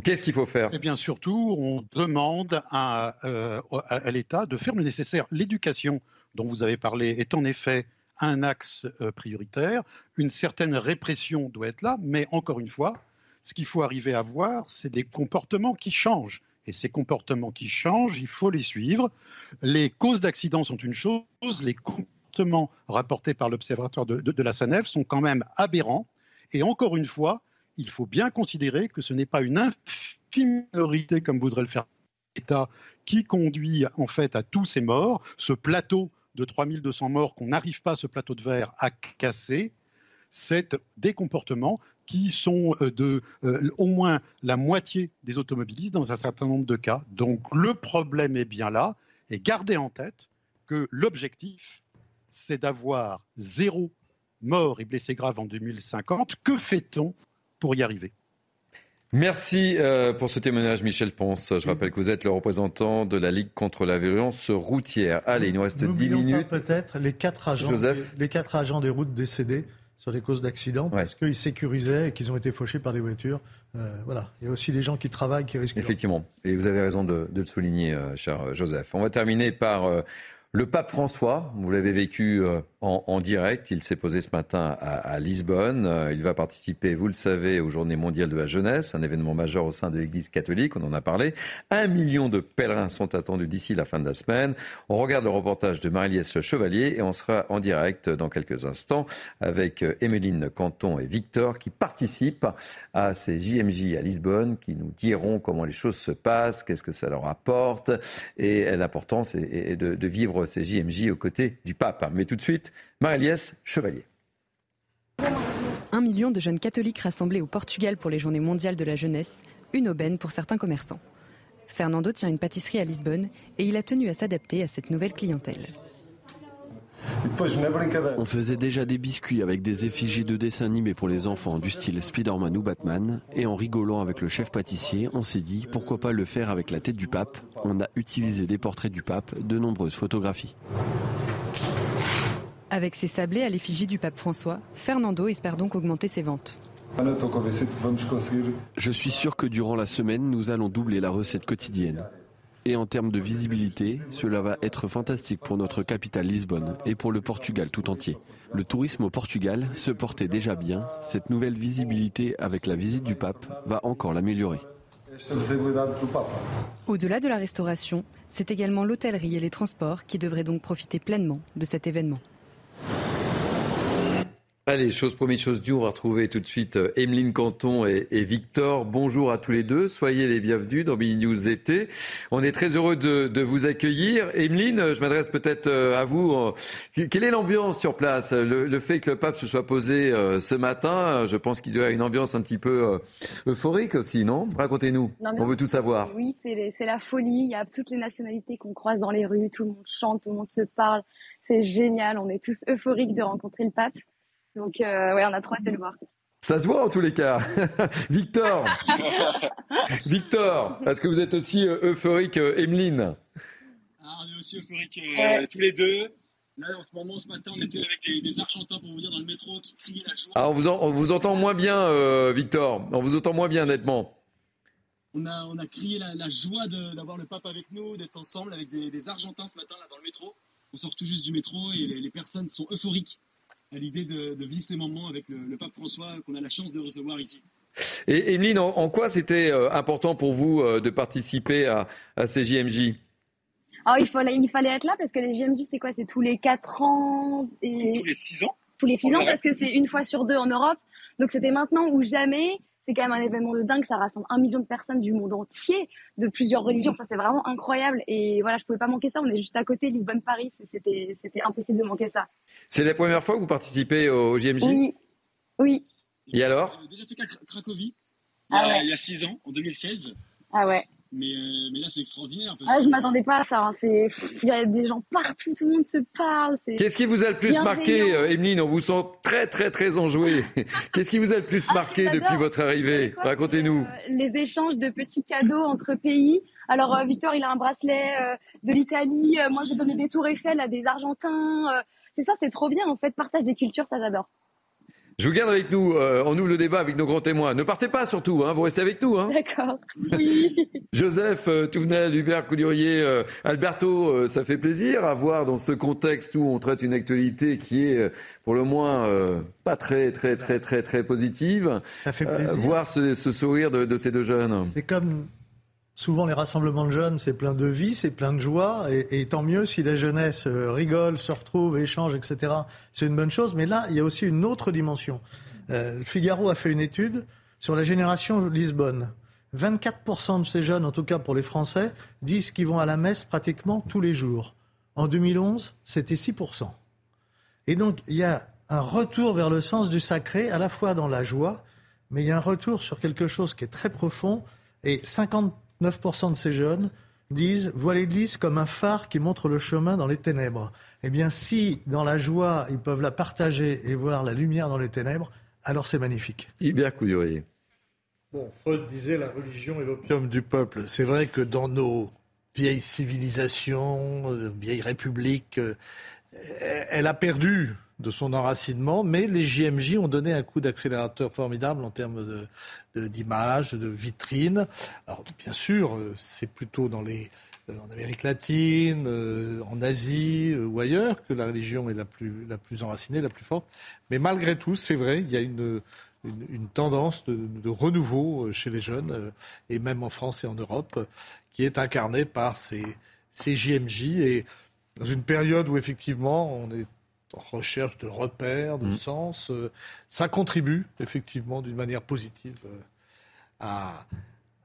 [SPEAKER 1] Qu'est-ce qu'il faut faire?
[SPEAKER 30] Eh bien, surtout, on demande à, euh, à l'État de faire le nécessaire. L'éducation dont vous avez parlé est en effet un axe euh, prioritaire. Une certaine répression doit être là, mais encore une fois, ce qu'il faut arriver à voir, c'est des comportements qui changent. Et ces comportements qui changent, il faut les suivre. Les causes d'accidents sont une chose, les comportements rapportés par l'Observatoire de, de, la SANEF sont quand même aberrants. Et encore une fois, il faut bien considérer que ce n'est pas une infime comme voudrait le faire l'État, qui conduit en fait à tous ces morts. Ce plateau de 3200 morts qu'on n'arrive pas, ce plateau de verre, à casser, c'est des comportements qui sont euh, de euh, au moins la moitié des automobilistes dans un certain nombre de cas. Donc le problème est bien là, et gardez en tête que l'objectif, c'est d'avoir zéro mort et blessés graves en 2050. Que fait-on pour y arriver
[SPEAKER 1] Merci euh, pour ce témoignage, Michel Ponce. Je rappelle que vous êtes le représentant de la Ligue contre la violence routière. Allez, il nous reste 10 minutes.
[SPEAKER 9] Peut-être les quatre agents, les quatre agents des routes décédés sur les causes d'accidents parce qu'ils sécurisaient et qu'ils ont été fauchés par des voitures. Euh, voilà. Il y a aussi des gens qui travaillent qui risquent.
[SPEAKER 1] Effectivement. Et vous avez raison de, le souligner, euh, cher Joseph. On va terminer par le pape François. Vous l'avez vécu en, direct. Il s'est posé ce matin à, Lisbonne. Euh, il va participer, vous le savez, aux Journées mondiales de la jeunesse, un événement majeur au sein de l'Église catholique. On en a parlé. Un million de pèlerins sont attendus d'ici la fin de la semaine. On regarde le reportage de Marie-Liesse Chevalier et on sera en direct dans quelques instants avec euh, Canton et Victor qui participent à ces JMJ à Lisbonne, qui nous diront comment les choses se passent, qu'est-ce que ça leur apporte et l'importance de, de vivre ces JMJ aux côtés du pape. Mais tout de suite, Marie-Liesse Chevalier.
[SPEAKER 31] Un million de jeunes catholiques rassemblés au Portugal pour les Journées mondiales de la jeunesse, une aubaine pour certains commerçants. Fernando tient une pâtisserie à Lisbonne et il a tenu à s'adapter à cette nouvelle clientèle.
[SPEAKER 32] On faisait déjà des biscuits avec des effigies de dessins animés pour les enfants du style Spider-Man ou Batman. Et en rigolant avec le chef pâtissier, on s'est dit pourquoi pas le faire avec la tête du pape? On a utilisé des portraits du pape, de nombreuses photographies.
[SPEAKER 31] Avec ses sablés à l'effigie du pape François, Fernando espère donc augmenter ses ventes.
[SPEAKER 32] Je suis sûr que durant la semaine, nous allons doubler la recette quotidienne. Et en termes de visibilité, cela va être fantastique pour notre capitale Lisbonne et pour le Portugal tout entier. Le tourisme au Portugal se portait déjà bien. Cette nouvelle visibilité avec la visite du pape va encore l'améliorer.
[SPEAKER 31] Au-delà de la restauration, c'est également l'hôtellerie et les transports qui devraient donc profiter pleinement de cet événement.
[SPEAKER 1] Allez, chose première, chose due, on va retrouver tout de suite euh, Emeline Canton et, Victor. Bonjour à tous les deux, soyez les bienvenus dans Mini News été. On est très heureux de, vous accueillir. Emeline, je m'adresse peut-être euh, à vous. Euh, quelle est l'ambiance sur place? Le, fait que le pape se soit posé ce matin, je pense qu'il y avoir une ambiance un petit peu euphorique aussi, non? Racontez-nous, on veut tout savoir.
[SPEAKER 33] Oui, c'est la folie, il y a toutes les nationalités qu'on croise dans les rues, tout le monde chante, tout le monde se parle. C'est génial, on est tous euphoriques de rencontrer le pape. Donc, euh, ouais, on a trop hâte de le voir.
[SPEAKER 1] Ça se voit en tous les cas. Victor, Victor, est-ce que vous êtes aussi euh, euphorique, euh, Emeline?
[SPEAKER 34] Ah, On est aussi euphorique tous les deux. Là, en ce moment, ce matin, on était avec des, Argentins, pour vous dire, dans le métro, qui criaient la joie.
[SPEAKER 1] Ah, on, vous on vous entend moins bien, Victor. On vous entend moins bien, nettement.
[SPEAKER 34] On a, on a crié la, joie d'avoir le pape avec nous, d'être ensemble avec des, Argentins ce matin, là, dans le métro. On sort tout juste du métro et les personnes sont euphoriques à l'idée de, vivre ces moments avec le, pape François qu'on a la chance de recevoir ici.
[SPEAKER 1] Et Emeline, en, quoi c'était euh, important pour vous euh, de participer à, ces JMJ
[SPEAKER 33] Oh, il fallait, il fallait être là parce que les JMJ, c'est quoi? C'est tous les 4 ans
[SPEAKER 34] et... Tous les 6 ans
[SPEAKER 33] Tous les 6 ans parce que c'est une fois sur deux en Europe. Donc c'était maintenant ou jamais. C'est quand même un événement de dingue. Ça rassemble un million de personnes du monde entier, de plusieurs religions. Enfin, c'est vraiment incroyable. Et voilà, je pouvais pas manquer ça. On est juste à côté, Lisbonne-Paris. C'était, c'était impossible de manquer ça.
[SPEAKER 1] C'est la première fois que vous participez au JMJ
[SPEAKER 33] Oui. Oui.
[SPEAKER 1] Et alors?
[SPEAKER 34] J'ai déjà fait Cracovie ah il y a 6 ans, en 2016.
[SPEAKER 33] Ah ouais.
[SPEAKER 34] Mais, euh, mais là, c'est extraordinaire.
[SPEAKER 33] Parce ah, je m'attendais pas à ça. Hein. Il y a des gens partout, tout le monde se parle.
[SPEAKER 1] Qu'est-ce qui vous a le plus marqué, euh, Emeline? On vous sent très, très, très enjouée. Qu'est-ce qui vous a le plus ah, marqué depuis votre arrivée? Racontez-nous.
[SPEAKER 33] Euh, les échanges de petits cadeaux entre pays. Alors, euh, Victor, il a un bracelet de l'Italie. moi, j'ai donné des tours Eiffel à des Argentins. c'est ça, c'est trop bien. En fait, partage des cultures, ça, j'adore.
[SPEAKER 1] Je vous garde avec nous. Euh, on ouvre le débat avec nos grands témoins. Ne partez pas surtout, hein, vous restez avec nous. Hein.
[SPEAKER 33] D'accord. Oui.
[SPEAKER 1] Joseph euh, Touvenel, Hubert Coudurier, euh, Alberto, ça fait plaisir à voir dans ce contexte où on traite une actualité qui est pour le moins pas très très très très très positive.
[SPEAKER 9] Ça fait plaisir.
[SPEAKER 1] voir ce, sourire de, de, ces deux jeunes.
[SPEAKER 9] C'est comme Souvent, les rassemblements de jeunes, c'est plein de vie, c'est plein de joie, et, tant mieux si la jeunesse euh, rigole, se retrouve, échange, etc. C'est une bonne chose, mais là, il y a aussi une autre dimension. Euh, Figaro a fait une étude sur la génération Lisbonne. 24% de ces jeunes, en tout cas pour les Français, disent qu'ils vont à la messe pratiquement tous les jours. En 2011, c'était 6%. Et donc, il y a un retour vers le sens du sacré, à la fois dans la joie, mais il y a un retour sur quelque chose qui est très profond. Et 50 9% de ces jeunes disent voient l'Église comme un phare qui montre le chemin dans les ténèbres. Eh bien, si dans la joie, ils peuvent la partager et voir la lumière dans les ténèbres, alors c'est magnifique.
[SPEAKER 1] Coudurier.
[SPEAKER 8] Bon, Freud disait la religion est l'opium du peuple. C'est vrai que dans nos vieilles civilisations, euh, vieilles républiques, euh, elle a perdu de son enracinement, mais les JMJ ont donné un coup d'accélérateur formidable en termes d'image, de, de, vitrine. Alors bien sûr, euh, c'est plutôt dans les, euh, en Amérique latine, euh, en Asie ou ailleurs que la religion est la plus, la plus enracinée, la plus forte. Mais malgré tout, c'est vrai, il y a une, une, tendance de, de, renouveau chez les jeunes, et même en France et en Europe, qui est incarnée par ces, ces JMJ. Et dans une période où effectivement on est recherche de repères, de mm. sens, euh, ça contribue effectivement d'une manière positive euh, à,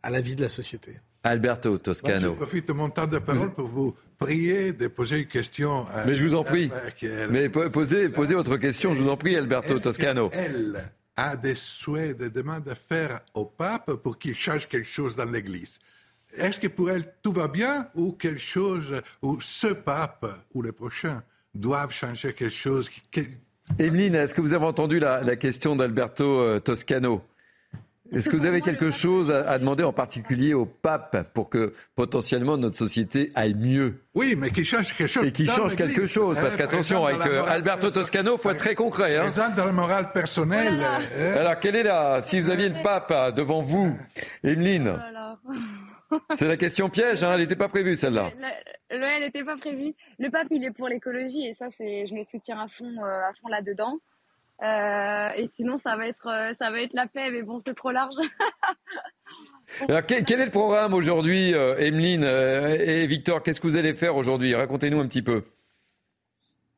[SPEAKER 8] à, la vie de la société.
[SPEAKER 1] Alberto Toscano.
[SPEAKER 11] je profite de mon temps de parole pour vous prier de poser une question.
[SPEAKER 1] Mais je vous en prie. Mais posez, posez votre question, je vous en prie, Alberto Toscano.
[SPEAKER 11] Elle a des souhaits, des demandes à faire au pape pour qu'il change quelque chose dans l'Église? Est-ce que pour elle tout va bien ou quelque chose, ou ce pape ou le prochain? Doivent changer quelque chose. Qui...
[SPEAKER 1] Emeline, est-ce que vous avez entendu la, question d'Alberto euh, Toscano? Est-ce que vous avez quelque chose à, demander en particulier au pape pour que potentiellement notre société aille mieux?
[SPEAKER 11] Oui, mais qu'il change quelque chose.
[SPEAKER 1] Et qu'il change quelque chose, parce qu'attention, avec euh, Alberto Toscano, il faut être très concret. Hein.
[SPEAKER 11] dans la morale personnelle.
[SPEAKER 1] Hein. Alors, quelle est la... Si vous aviez le pape devant vous, Emeline? c'est la question piège, hein, elle n'était pas prévue celle-là.
[SPEAKER 33] elle n'était pas prévue. Le pape, il est pour l'écologie et ça, c'est, je me soutiens à fond, euh, à fond là-dedans. Euh, et sinon, ça va être, euh, ça va être la paix, mais bon, c'est trop large.
[SPEAKER 1] Alors, quel, est le programme aujourd'hui, Emeline et Victor Qu'est-ce que vous allez faire aujourd'hui? Racontez-nous un petit peu.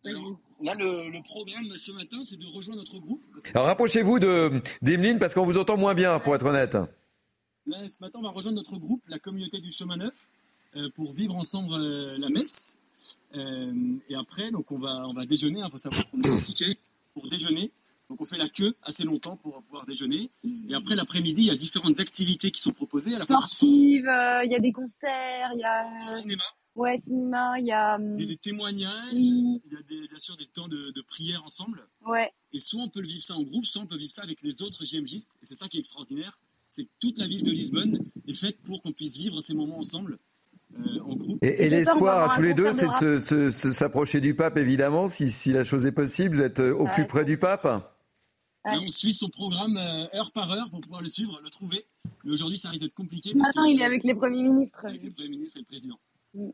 [SPEAKER 34] là, le, programme ce matin, c'est de rejoindre notre groupe.
[SPEAKER 1] Alors, rapprochez-vous d'Emeline parce qu'on vous entend moins bien, pour être honnête.
[SPEAKER 34] Là, ce matin, on va rejoindre notre groupe, la communauté du chemin neuf, euh, pour vivre ensemble euh, la messe. Euh, et après, donc on va, on va déjeuner. Il faut savoir qu'on a un ticket pour déjeuner. Donc on fait la queue assez longtemps pour pouvoir déjeuner. Et après l'après-midi, il y a différentes activités qui sont proposées. À la
[SPEAKER 33] Sportives, il y a des concerts, il y a
[SPEAKER 34] cinéma.
[SPEAKER 33] Ouais, cinéma, il y a
[SPEAKER 34] des, témoignages, il y a bien sûr des temps de, de, prière ensemble.
[SPEAKER 33] Ouais.
[SPEAKER 34] Et soit on peut le vivre ça en groupe, soit on peut vivre ça avec les autres GMGistes. Et c'est ça qui est extraordinaire, c'est que toute la ville de Lisbonne est faite pour qu'on puisse vivre ces moments ensemble. Euh, en groupe.
[SPEAKER 1] Et, l'espoir à tous les deux, c'est de s'approcher du pape, évidemment, si, la chose est possible, d'être euh, au plus près du pape.
[SPEAKER 34] on suit son programme euh, heure par heure pour pouvoir le suivre, le trouver. Mais aujourd'hui, ça risque d'être compliqué.
[SPEAKER 33] Maintenant, il est avec les premiers ministres.
[SPEAKER 34] Avec les premiers ministres et le président. Mm.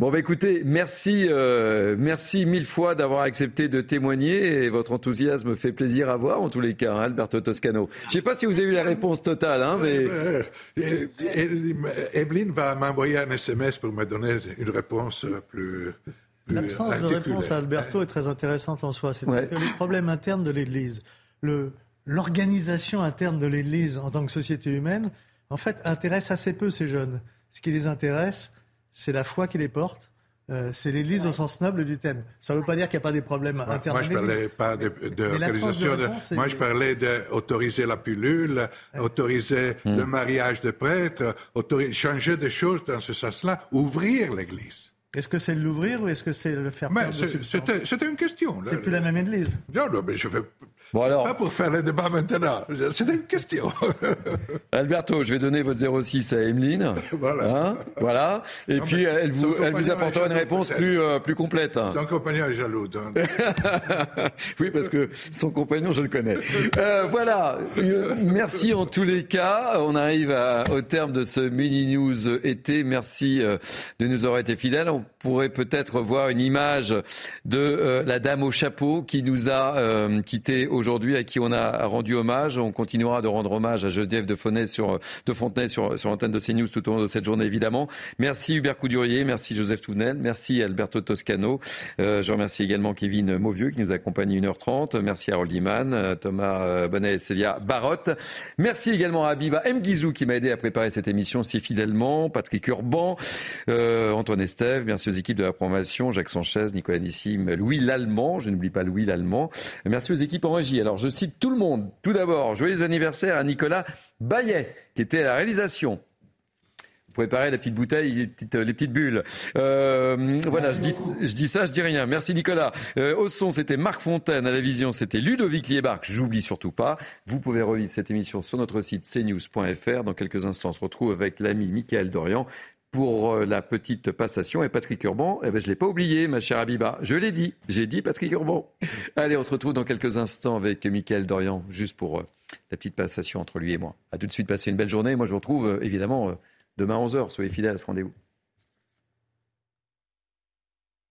[SPEAKER 1] Bon, bah écoutez, merci, euh, merci mille fois d'avoir accepté de témoigner et votre enthousiasme fait plaisir à voir en tous les cas, hein, Alberto Toscano. Je ne sais pas si vous avez eu la réponse totale, hein, mais...
[SPEAKER 11] Euh, Evelyne va m'envoyer un SMS pour me donner une réponse plus...
[SPEAKER 9] L'absence de réponse à Alberto est très intéressante en soi. C'est ouais. que les problèmes internes de l'Église, l'organisation interne de l'Église en tant que société humaine, en fait, intéresse assez peu ces jeunes. Ce qui les intéresse, c'est la foi qui les porte. Euh, c'est l'Église au sens noble du thème. Ça ne veut pas dire qu'il n'y a pas des problèmes internes.
[SPEAKER 11] Moi, je ne parlais pas d'organisation. De, moi, je parlais d'autoriser la pilule, autoriser hmm. le mariage de prêtres, changer des choses dans ce sens-là, ouvrir l'Église.
[SPEAKER 9] Est-ce que c'est l'ouvrir ou est-ce que c'est le faire
[SPEAKER 11] C'était une question.
[SPEAKER 9] C'est plus la même Église.
[SPEAKER 11] Non, non, mais je fais Bon alors. Pas pour faire le débat maintenant. C'est une question.
[SPEAKER 1] Alberto, je vais donner votre 06 à Emeline. Voilà. Hein voilà. Et puis elle vous, elle vous apportera une réponse plus, euh, plus complète.
[SPEAKER 11] Son compagnon est jaloux.
[SPEAKER 1] oui, parce que son compagnon, je le connais. Euh, voilà. Euh, merci en tous les cas. On arrive au terme de ce mini news été. Merci de nous avoir été fidèles. On pourrait peut-être voir une image de la dame au chapeau qui nous a quittés aujourd'hui, à qui on a rendu hommage. On continuera de rendre hommage à Geneviève de Fontenay sur, de Fontenay sur, sur l'antenne de CNews tout au long de cette journée, évidemment. Merci Hubert Coudurier, merci Joseph Tounel, merci Alberto Toscano. Euh, je remercie également Kevin Mauvieux qui nous accompagne 1h30. Merci Harold Iman, euh, Thomas euh, Bonnet et Célia Barotte. Merci également à Abiba Mguizou qui m'a aidé à préparer cette émission si fidèlement. Patrick Urban, Antoine Estève. Merci aux équipes de la programmation, Jacques Sanchez, Nicolas Nissim, Louis Lallemand. Je n'oublie pas Louis Lallemand. Merci aux équipes en alors, je cite tout le monde. Tout d'abord, joyeux anniversaire à Nicolas Bayet, qui était à la réalisation. Vous préparez la petite bouteille, les petites, les petites bulles. Euh, voilà, je dis, je ça, je dis rien. Merci Nicolas. Euh, au son, c'était Marc Fontaine. À la vision, c'était Ludovic Liebark. J'oublie surtout pas. Vous pouvez revivre cette émission sur notre site cnews.fr. Dans quelques instants, on se retrouve avec l'ami Michael Dorian pour euh, la petite passation. Et Patrick Urban, eh ben, je ne l'ai pas oublié, ma chère Abiba. Je l'ai dit. J'ai dit Patrick Urban. Allez, on se retrouve dans quelques instants avec Mickaël Dorian, juste pour euh, la petite passation entre lui et moi. À tout de suite, passez une belle journée. Moi, je vous retrouve euh, évidemment demain à 11h. Soyez fidèles à ce rendez-vous.